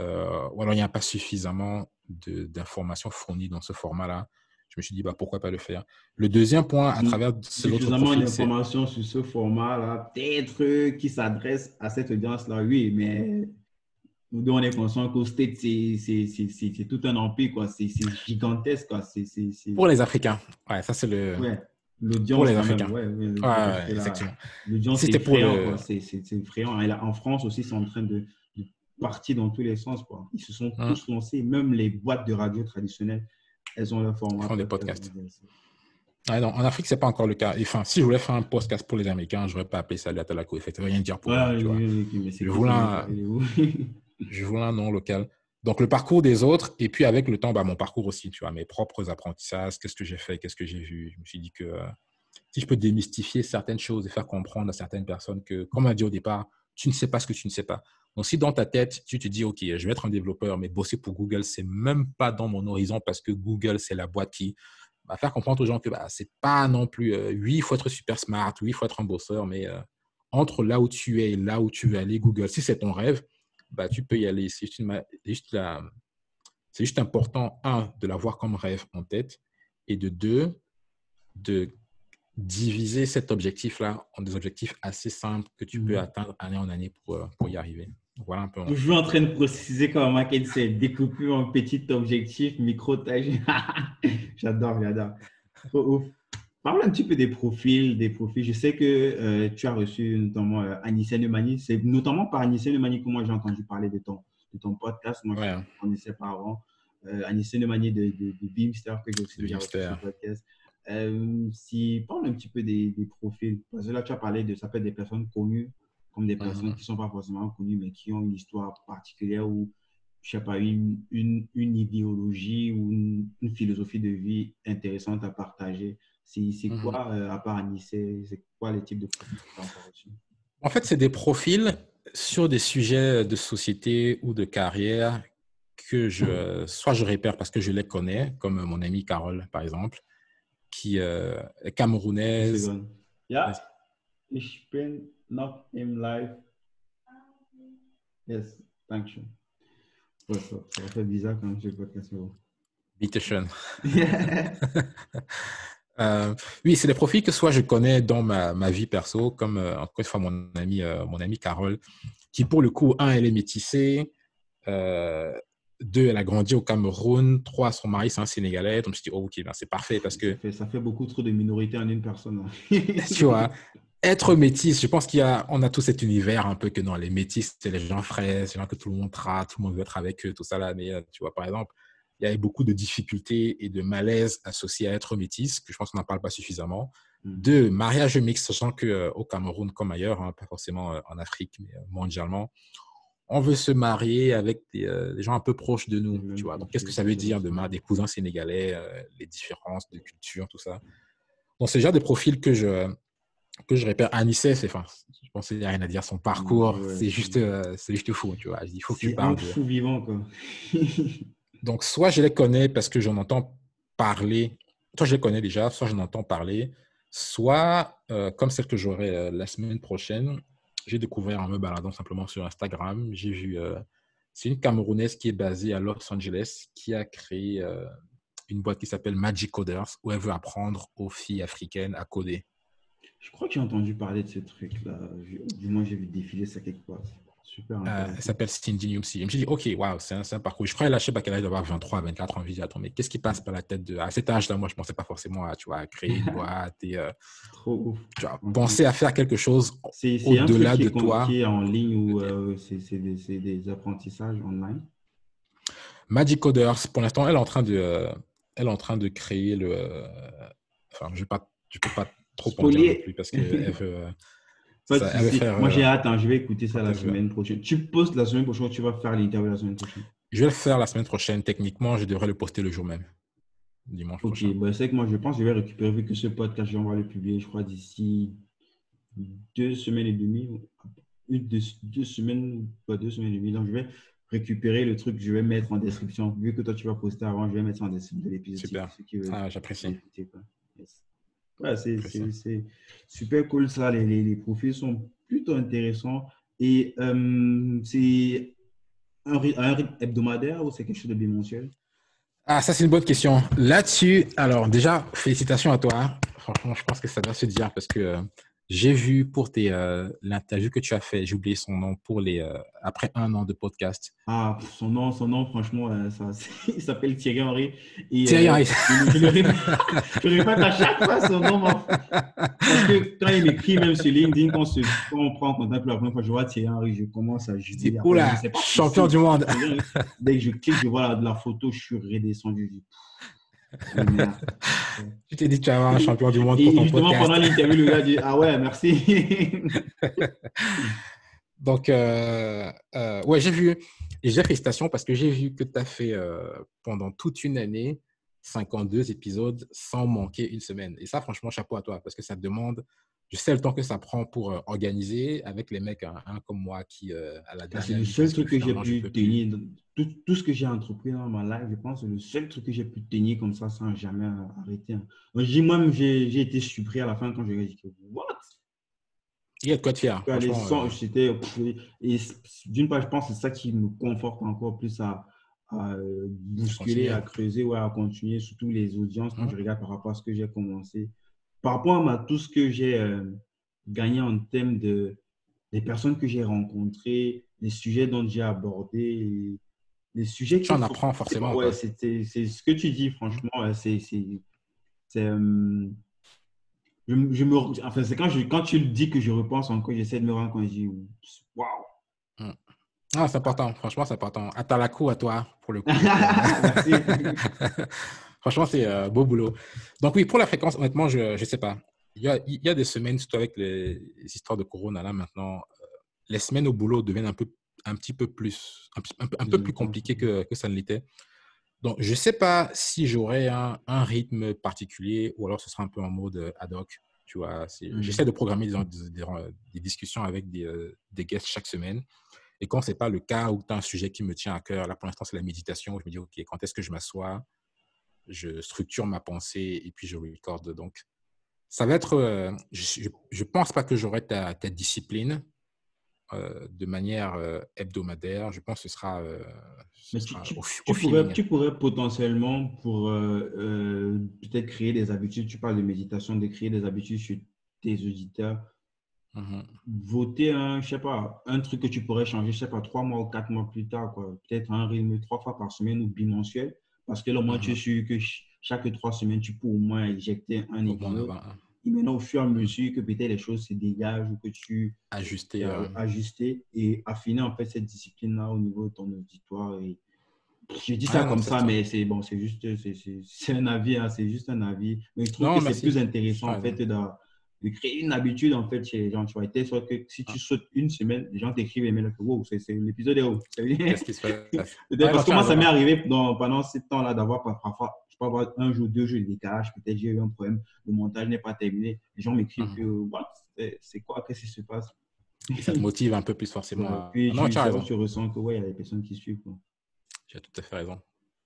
euh, ou alors il n'y a pas suffisamment d'informations fournies dans ce format-là. Je me suis dit, bah, pourquoi pas le faire. Le deuxième point, à travers ce profil, d'informations sur ce format-là, peut-être qui s'adresse à cette audience-là, oui, mais nous on est conscient qu'au State, c'est tout un empire, quoi. C'est gigantesque, quoi. Pour les Africains. Ouais, ça, c'est le... Ouais. L'audience, pour les Africains. ouais, ouais, exactement. L'audience, c'est effrayant. C'est effrayant. en France aussi, c'est en train de, parti dans tous les sens. Quoi. Ils se sont hein? tous lancés, même les boîtes de radio traditionnelles, elles ont leur format. Ils font des podcasts. en Afrique, ce n'est pas encore le cas. Enfin, si je voulais faire un podcast pour les Américains, je n'aurais pas appelé ça la Talaco rien dire pour moi. je, voulais un, je voulais un nom local. Donc, le parcours des autres, et puis avec le temps, bah, mon parcours aussi, tu vois, mes propres apprentissages, qu'est-ce que j'ai fait, qu'est-ce que j'ai vu. Je me suis dit que euh, si je peux démystifier certaines choses et faire comprendre à certaines personnes que, comme on a dit au départ, tu ne sais pas ce que tu ne sais pas. Donc, si dans ta tête, tu te dis, OK, je vais être un développeur, mais bosser pour Google, c'est même pas dans mon horizon parce que Google, c'est la boîte qui va faire comprendre aux gens que bah, c'est pas non plus, euh, oui, il faut être super smart, oui, il faut être un bosseur, mais euh, entre là où tu es et là où tu veux aller, Google, si c'est ton rêve, bah, tu peux y aller. C'est juste, juste, juste important, un, de l'avoir comme rêve en tête, et de deux, de diviser cet objectif-là en des objectifs assez simples que tu peux mmh. atteindre année en année pour, euh, pour y arriver. Voilà un peu. Je suis en train de préciser comment c'est découpé en petits objectifs, micro-tâches. j'adore, j'adore. parle un petit peu des profils, des profils. Je sais que euh, tu as reçu notamment euh, Anissé Nemani. C'est notamment par Anissé Nemani que moi j'ai entendu parler de ton, de ton podcast. Moi, je connaissais pas avant. Euh, Anissé Nemani de, de, de Beamster que j'ai aussi déjà reçu sur le podcast. Euh, si, parle un petit peu des, des, profils. Parce que là, tu as parlé de ça peut être des personnes connues comme des personnes qui ne sont pas forcément connues, mais qui ont une histoire particulière ou, je sais pas, une, une, une idéologie ou une, une, philosophie de vie intéressante à partager. C'est mhm. quoi, euh, à part Nice, c'est quoi les types de profils que tu as reçus? En fait, c'est des profils sur des sujets de société ou de carrière que je, soit je répère parce que je les connais, comme mon ami Carole, par exemple, qui euh, est camerounaise. Ja, ich bin noch im Live. Yes, thank you. Ouais, ça, ça fait bizarre quand je le podcast. Bitte schön. Euh, oui, c'est des profils que soit je connais dans ma, ma vie perso, comme euh, encore une fois mon ami, euh, mon ami Carole, qui pour le coup, un, elle est métissée, euh, deux, elle a grandi au Cameroun, trois, son mari c'est un Sénégalais, donc je me suis dit, oh, ok, ben, c'est parfait parce que... Ça fait, ça fait, beaucoup trop de minorités en une personne. tu vois, être métisse, je pense qu'il y a, on a tout cet univers un peu que non, les métis, c'est les gens frais, c'est les gens que tout le monde trate, tout le monde veut être avec eux, tout ça là, mais tu vois, par exemple, il y avait beaucoup de difficultés et de malaise associés à être métis, que je pense qu'on n'en parle pas suffisamment. Mm. Deux, mariage mixte, sachant qu'au euh, Cameroun comme ailleurs, hein, pas forcément euh, en Afrique, mais euh, mondialement, on veut se marier avec des, gens un peu proches de nous. Tu vois. Donc, qu'est-ce que ça veut dire de marier des cousins sénégalais, les différences de culture, tout ça? Donc, c'est déjà des profils que je, que je répète. Anissé, c'est, enfin, je pense qu'il n'y a rien à dire. Son parcours, c'est juste, c'est juste fou. Tu vois. Il faut que tu parles. C'est fou vivant, quoi. Donc, soit je les connais parce que j'en entends parler, soit je les connais déjà, soit j'en entends parler, soit, euh, comme celle que j'aurai euh, la semaine prochaine, j'ai découvert en me baladant simplement sur Instagram, j'ai vu, euh, c'est une Camerounaise qui est basée à Los Angeles, qui a créé une boîte qui s'appelle Magic Coders, où elle veut apprendre aux filles africaines à coder. Je crois que j'ai entendu parler de ce truc-là. Du moins, j'ai vu défiler ça quelque part. Super. Euh, elle s'appelle Cindy Newsy. Je me suis dit, OK, waouh, c'est un, parcours. Je croyais lâcher qu'elle d'avoir 23, 24 ans. Je me attends, mais qu'est-ce qui passe par la tête de. À cet âge-là, moi, je ne pensais pas forcément à, tu vois, créer une boîte et. Euh, Trop ouf. Tu vois, penser à faire quelque chose au-delà de toi. C'est en ligne ou euh, c'est des, des, apprentissages online Magic Coders, pour l'instant, elle est en train de, elle est en train de créer le. enfin, je ne peux pas trop en dire non plus parce qu'elle veut. Moi, j'ai euh, hâte. Hein, je vais écouter ça la semaine prochaine. Tu postes la semaine prochaine ou tu vas faire l'interview la semaine prochaine? Je vais le faire la semaine prochaine. Techniquement, je devrais le poster le jour même. Dimanche Ok, bah, c'est que moi, je pense que je vais récupérer, vu que ce podcast, on va le publier, je crois, d'ici deux semaines et demie. Une, deux, deux semaines, pas deux semaines et demie. Donc, je vais récupérer le truc, je vais mettre en description. Vu que toi, tu vas poster avant, je vais mettre en description de l'épisode. Super. Ah, j'apprécie. Ouais, c'est super cool ça. Les, les, les, profils sont plutôt intéressants. Et euh, c'est un, rythme hebdomadaire ou c'est quelque chose de bimensuel? Ah, ça, c'est une bonne question. Là-dessus, alors déjà, félicitations à toi. Franchement, je pense que ça doit se dire parce que euh, j'ai vu pour tes euh, l'interview que tu as fait, j'ai oublié son nom pour les euh, après un an de podcast. Ah, son nom, son nom, franchement, euh, ça, il s'appelle Thierry Henry. Thierry Henry. Je, je, répète à chaque fois son nom. Parce que quand il m'écrit même sur LinkedIn, quand, quand on prend contact pour la première fois, je vois Thierry Henry, je commence à juger. Oula, champion du monde. Dès que je clique, je vois la, la photo, je suis redescendu tu t'es dit que tu vas avoir un champion du monde pour ton justement, podcast. pendant l'interview, le gars dit Ah ouais, merci. Donc, euh, euh, ouais, j'ai vu, et j'ai félicitations parce que j'ai vu que tu as fait euh, pendant toute une année 52 épisodes sans manquer une semaine. Et ça, franchement, chapeau à toi parce que ça demande je sais le temps que ça prend pour euh, organiser avec les mecs hein, comme moi qui, euh, à la dernière. C'est le seul truc que, j'ai pu tenir. Tout, tout, ce que j'ai entrepris dans ma life, je pense, c'est le seul truc que j'ai pu tenir comme ça sans jamais arrêter. Hein. Moi-même, j'ai été surpris à la fin quand j'ai dit What? Il y a de quoi. Euh... Et d'une part, je pense que c'est ça qui me conforte encore plus à, à euh, bousculer, à creuser, ou à continuer, surtout les audiences quand hein? je regarde par rapport à ce que j'ai commencé par rapport à tout ce que j'ai euh, gagné en termes de des personnes que j'ai rencontrées, les sujets dont j'ai abordé, les sujets tu en apprends forcément. Ouais, c'est ce que tu dis, franchement, c'est euh, je, je me, enfin, c'est quand, je, quand tu le dis que je repense encore, j'essaie de me rendre compte, je dis, waouh. Hmm. Ah, c'est important, franchement, c'est important. À ta la coup, à toi, pour le coup. franchement, c'est euh, beau boulot. Donc, oui, pour la fréquence, honnêtement, je ne sais pas. Il y, a, il y a des semaines, surtout avec les, histoires de Corona, là, maintenant, euh, les semaines au boulot deviennent un, peu, un petit peu plus, un, peu, un peu plus compliquées que, que ça ne l'était. Donc, je ne sais pas si j'aurai un, un, rythme particulier ou alors ce sera un peu en mode euh, ad hoc. Tu vois, mmh. j'essaie de programmer des, des, des, discussions avec des, euh, des, guests chaque semaine. Et quand ce n'est pas le cas ou tu as un sujet qui me tient à cœur, là pour l'instant c'est la méditation, je me dis, OK, quand est-ce que je m'assois, je structure ma pensée et puis je recorde. Donc, ça va être, euh, je ne pense pas que j'aurai ta, ta, discipline, euh, de manière euh, hebdomadaire. Je pense que ce sera, euh, tu, au, pourrais, tu, pourrais, potentiellement, pour peut-être créer des habitudes, tu parles de méditation, de créer des habitudes chez tes auditeurs, mmh voter un, je sais pas, un truc que tu pourrais changer, je sais pas, trois mois ou quatre mois plus tard, peut-être un rythme trois fois par semaine ou bimensuel, parce que là, au moins, tu es mmh sûr que chaque trois semaines, tu peux au moins injecter un épisode maintenant, au fur et à mesure que peut-être les choses se dégagent ou que tu ajuster, euh, euh, ajuster et affiner en fait cette discipline-là au niveau de ton auditoire. Et je dis ça comme ça, mais c'est bon, c'est juste, c'est un avis, hein, c'est juste un avis. Mais je trouve que c'est plus intéressant en fait de, de, créer une habitude en fait chez les gens. Tu vois, soit que si tu ah. sautes une semaine, les gens t'écrivent et mettent wow, c'est l'épisode est où Qu'est-ce qui se passe? Parce que moi, ça m'est arrivé pendant ce temps-là d'avoir parfois peux avoir un jour, deux jours de décalage. Peut-être j'ai eu un problème, le montage n'est pas terminé. Les gens m'écrivent mhm. que c'est quoi, qu'est-ce qui se passe? Ça te motive un peu plus forcément. puis non, tu, as raison. tu ressens que ouais, il y a des personnes qui suivent. Quoi. Tu as tout à fait raison.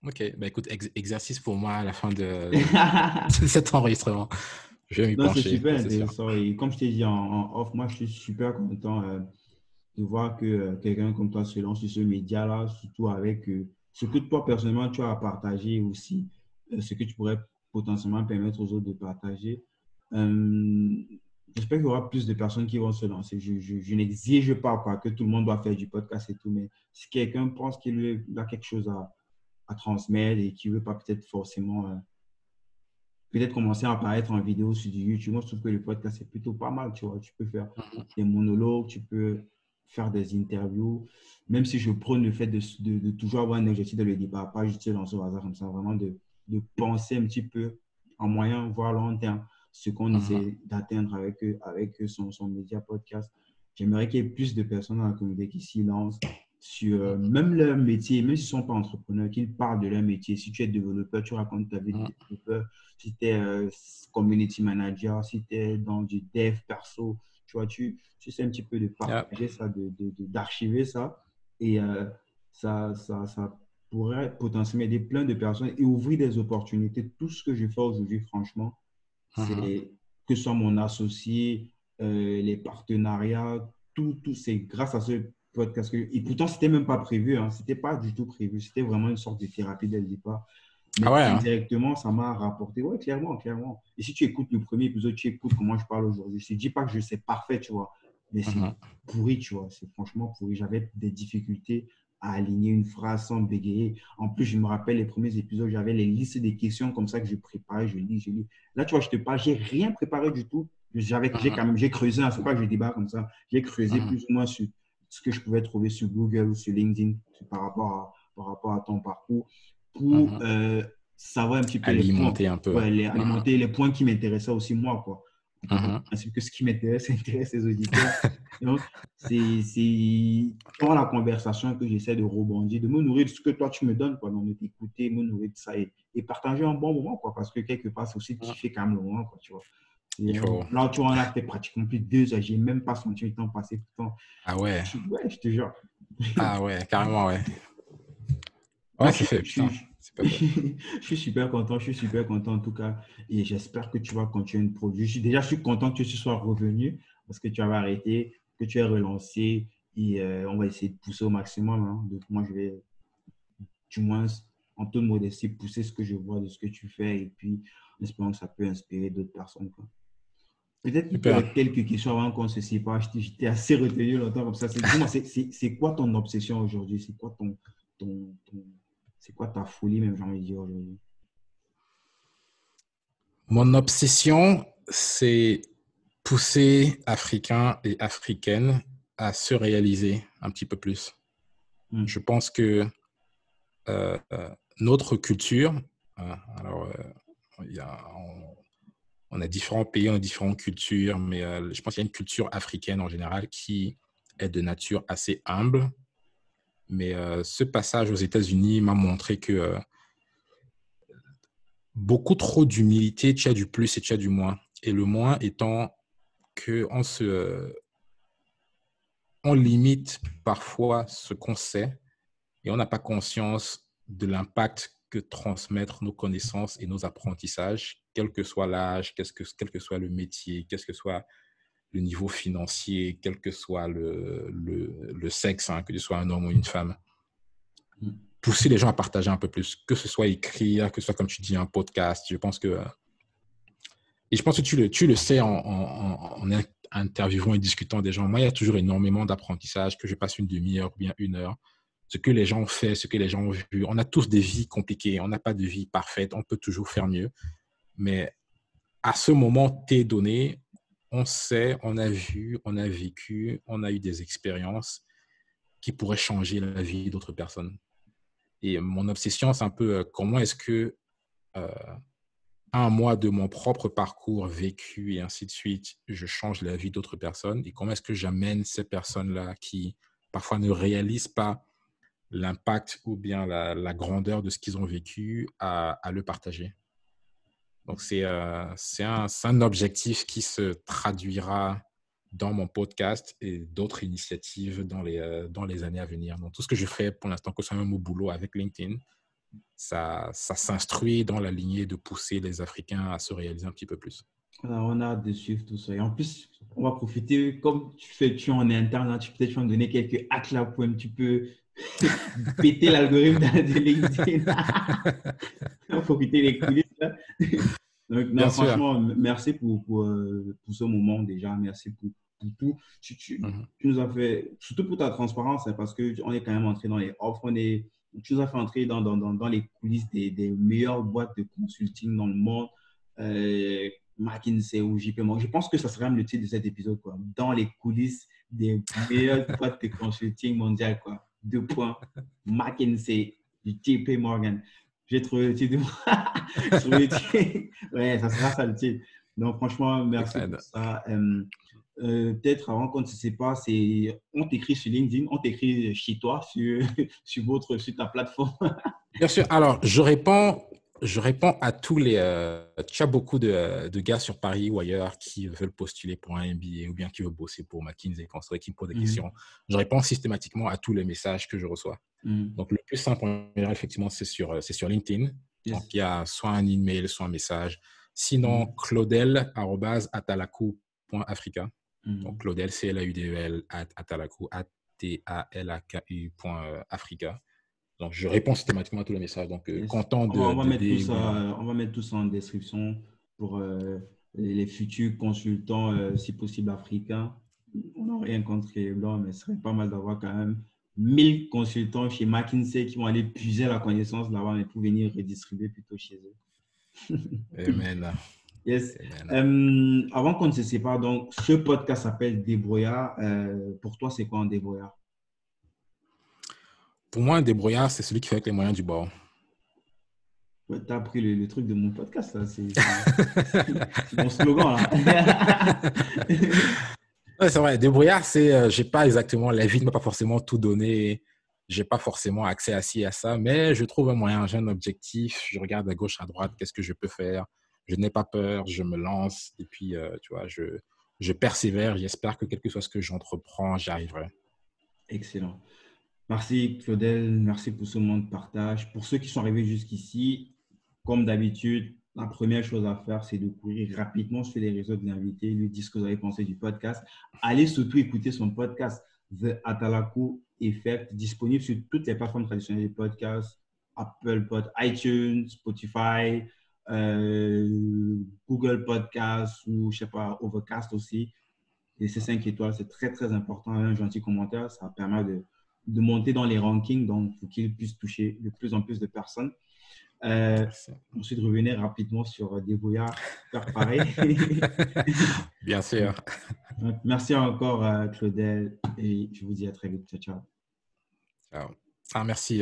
Ok, bah écoute, exercice pour moi à la fin de, cet enregistrement. Je vais m'y pencher. C'est super intéressant. Et comme je t'ai dit en, off, moi je suis super content euh, de voir que euh, quelqu'un comme toi se lance sur ce média-là, surtout avec euh, ce que toi personnellement tu as à partager aussi ce que tu pourrais potentiellement permettre aux autres de partager. J'espère qu'il y aura plus de personnes qui vont se lancer. Je, je, n'exige pas quoi, que tout le monde doit faire du podcast et tout, mais si quelqu'un pense qu'il a quelque chose à, à, transmettre et qui ne veut pas peut-être forcément peut-être commencer à apparaître en vidéo sur du YouTube, moi je trouve que le podcast c'est plutôt pas mal. Tu vois, tu peux faire mhm. des monologues, tu peux faire des interviews, même si je prône le fait de, de, de toujours avoir un objectif de le débat, pas juste se lancer au hasard comme ça, vraiment de de penser un petit peu en moyen, voire long terme, ce qu'on mhm. essaie d'atteindre avec, avec son, son média podcast. J'aimerais qu'il y ait plus de personnes dans la communauté qui s'y lancent sur euh, même leur métier, même s'ils ne sont pas entrepreneurs, qu'ils parlent de leur métier. Si tu es développeur, tu racontes ta vie de mhm. développeur. Si tu es euh, community manager, si tu es dans du dev perso, tu vois, tu, tu sais un petit peu de partager ça, d'archiver de, de, ça. Et euh, ça, ça, ça pourrait potentiellement aider plein de personnes et ouvrir des opportunités. Tout ce que je fais aujourd'hui, franchement, c'est uh-huh. que ce soit mon associé, les partenariats, tout, tout c'est grâce à ce podcast. Que, et pourtant, ce n'était même pas prévu. Hein, ce n'était pas du tout prévu. C'était vraiment une sorte de thérapie dès le départ. Mais ah ouais, hein. directement, ça m'a rapporté. Oui, clairement, clairement. Et si tu écoutes le premier épisode, tu écoutes comment je parle aujourd'hui. Je ne dis pas que je sais parfait, tu vois. Mais c'est uh-huh. pourri, tu vois. C'est franchement pourri. J'avais des difficultés à aligner une phrase sans bégayer. En plus, je me rappelle les premiers épisodes, j'avais les listes des questions comme ça que je préparais, je lis, je lis. Là, tu vois, je te parle, j'ai rien préparé du tout. J'avais, j'ai uh-huh. quand même, j'ai creusé, c'est pas que je débat comme ça. J'ai creusé uh-huh. plus ou moins sur ce que je pouvais trouver sur Google ou sur LinkedIn par rapport à, par rapport à ton parcours pour uh-huh. euh, savoir un petit peu alimenter un peu, les, alimenter les points qui m'intéressaient aussi moi, quoi. Uh que ce qui m'intéresse intéresse les auditeurs. c'est dans la conversation que j'essaie de rebondir, de me nourrir de ce que toi tu me donnes, quoi, de t'écouter, me nourrir de ça et, et, partager un bon moment, quoi, parce que quelque part, c'est aussi kiffer quand même le moment, quoi, tu vois. Là, tu vois, a fait pratiquement plus de deux heures. J'ai même pas senti le temps passer tout le temps. Ah ouais? ouais, je te jure. Ah ouais, carrément, ouais. Ouais, c'est fait, putain. je suis super content, je suis super content en tout cas. Et j'espère que tu vas continuer de produire. Déjà, je suis content que tu sois revenu parce que tu avais arrêté, que tu es relancé. Et euh, on va essayer de pousser au maximum. Hein. Donc, moi, je vais, du moins, en toute modestie, pousser ce que je vois de ce que tu fais. Et puis, en espérant que ça peut inspirer d'autres personnes. Peut-être qu'il y a quelques questions avant qu'on se sépare. J'étais assez retenu longtemps comme ça. C'est quoi ton obsession aujourd'hui? C'est quoi ton, ton c'est quoi ta folie, même, j'ai envie de dire aujourd'hui? Mon obsession, c'est pousser Africains et Africaines à se réaliser un petit peu plus. Hmm. Je pense que euh, euh, notre culture, hein, alors, il y a, on, a différents pays, on a différentes cultures, mais je pense qu'il y a une culture africaine en général qui est de nature assez humble. Mais ce passage aux États-Unis m'a montré que beaucoup trop d'humilité, tu as du plus et tu as du moins. Et le moins étant qu'on se, on limite parfois ce qu'on sait et on n'a pas conscience de l'impact que transmettre nos connaissances et nos apprentissages, quel que soit l'âge, quel que, soit le métier, quel que soit le niveau financier, quel que soit le, le, sexe, hein, que ce soit un homme ou une femme. Mm pousser les gens à partager un peu plus, que ce soit écrire, que ce soit, comme tu dis, un podcast. Je pense que. Et je pense que tu le, tu le sais en, en, interviewant et discutant des gens. Moi, il y a toujours énormément d'apprentissage, que je passe une demi-heure ou bien une heure. Ce que les gens ont fait, ce que les gens ont vu. On a tous des vies compliquées. On n'a pas de vie parfaite. On peut toujours faire mieux. Mais à ce moment T donné, on sait, on a vu, on a vécu, on a eu des expériences qui pourraient changer la vie d'autres personnes. Et mon obsession, c'est un peu euh, comment est-ce que euh, un mois de mon propre parcours vécu et ainsi de suite, je change la vie d'autres personnes? Et comment est-ce que j'amène ces personnes-là qui parfois ne réalisent pas l'impact ou bien la, grandeur de ce qu'ils ont vécu à, le partager. Donc c'est euh, un, objectif qui se traduira dans mon podcast et d'autres initiatives dans les, euh, dans les années à venir. Donc, tout ce que je fais pour l'instant, que ce soit même au boulot avec LinkedIn, ça, ça s'instruit dans la lignée de pousser les Africains à se réaliser un petit peu plus. On a hâte de suivre tout ça. Et en plus, on va profiter, comme tu fais, tu en interne, hein, tu peut-être me donner quelques hacks là pour un petit peu péter l'algorithme de LinkedIn. on va profiter des coulisses là. Donc, non, franchement, merci pour, pour, euh, pour, ce moment déjà. Merci pour, tout. Tu, tu, mhm. tu, nous as fait, surtout pour ta transparence, hein, parce qu'on est quand même entré dans les offres. On est, tu nous as fait entrer dans, dans, dans, les coulisses des, des, meilleures boîtes de consulting dans le monde. Euh, McKinsey ou JP Morgan. Je pense que ça serait même le titre de cet épisode, quoi. Dans les coulisses des meilleures boîtes de consulting mondiales, quoi. Deux points. McKinsey, JP Morgan. J'ai trouvé le titre. ouais, ça sera ça le titre. Donc, franchement, merci pour ça. Euh, euh, peut-être avant qu'on ne se sépare, c'est on t'écrit sur LinkedIn, on t'écrit chez toi, sur, sur, votre, sur ta plateforme. Bien sûr. Alors, je réponds je réponds à tous les. Euh, tu as beaucoup de, de, gars sur Paris ou ailleurs qui veulent postuler pour un MBA ou bien qui veulent bosser pour McKinsey, qui me posent des mhm. questions. Je réponds systématiquement à tous les messages que je reçois. Mhm. Donc, le plus simple, effectivement, c'est sur, euh, sur LinkedIn. Donc, il y a soit un email, soit un message. Sinon, mm. claudel.atalaku.africa. Donc, Claudel, c l a u d Donc, je réponds systématiquement à tous les messages. Donc, euh, content de. On va, mettre tout ça, on va mettre tout ça en description pour euh, les futurs consultants, euh, si possible africains. On n'a rien contre les blancs, mais ce serait pas mal d'avoir quand même 1000 consultants chez McKinsey qui vont aller puiser la connaissance là-bas, mais pour venir redistribuer plutôt chez eux. Amen. Yes. avant qu'on ne se sépare, donc, ce podcast s'appelle Débrouillard. pour toi, c'est quoi un débrouillard? Pour moi, un débrouillard, c'est celui qui fait avec les moyens du bord. Ouais, tu as appris le, truc de mon podcast, là. C'est mon slogan, là. ouais, c'est vrai. Débrouillard, c'est euh, j'ai pas exactement, la vie ne m'a pas forcément tout donné. J'ai pas forcément accès à ci, à ça, mais je trouve un moyen, j'ai un objectif. Je regarde à gauche, à droite, qu'est-ce que je peux faire. Je n'ai pas peur, je me lance. Et puis, euh, tu vois, je, je persévère. J'espère que quel que soit ce que j'entreprends, j'y arriverai. Excellent. Merci Claudel, merci pour ce moment de partage. Pour ceux qui sont arrivés jusqu'ici, comme d'habitude, la première chose à faire, c'est de courir rapidement sur les réseaux de l'invité, lui dire ce que vous avez pensé du podcast. Allez surtout écouter son podcast, The Atalaku Effect, disponible sur toutes les plateformes traditionnelles de podcast, Apple Pod, iTunes, Spotify, euh, Google Podcast ou, je sais pas, Overcast aussi. Et ces 5 étoiles, c'est très, très important. Un gentil commentaire, ça permet de de monter dans les rankings, donc pour qu'il puisse toucher de plus en plus de personnes. Euh, ensuite, revenir rapidement sur Dévoya, faire pareil. Bien sûr. Merci encore, Claudel, et je vous dis à très vite. Ciao, ciao. Ciao. Ah, merci.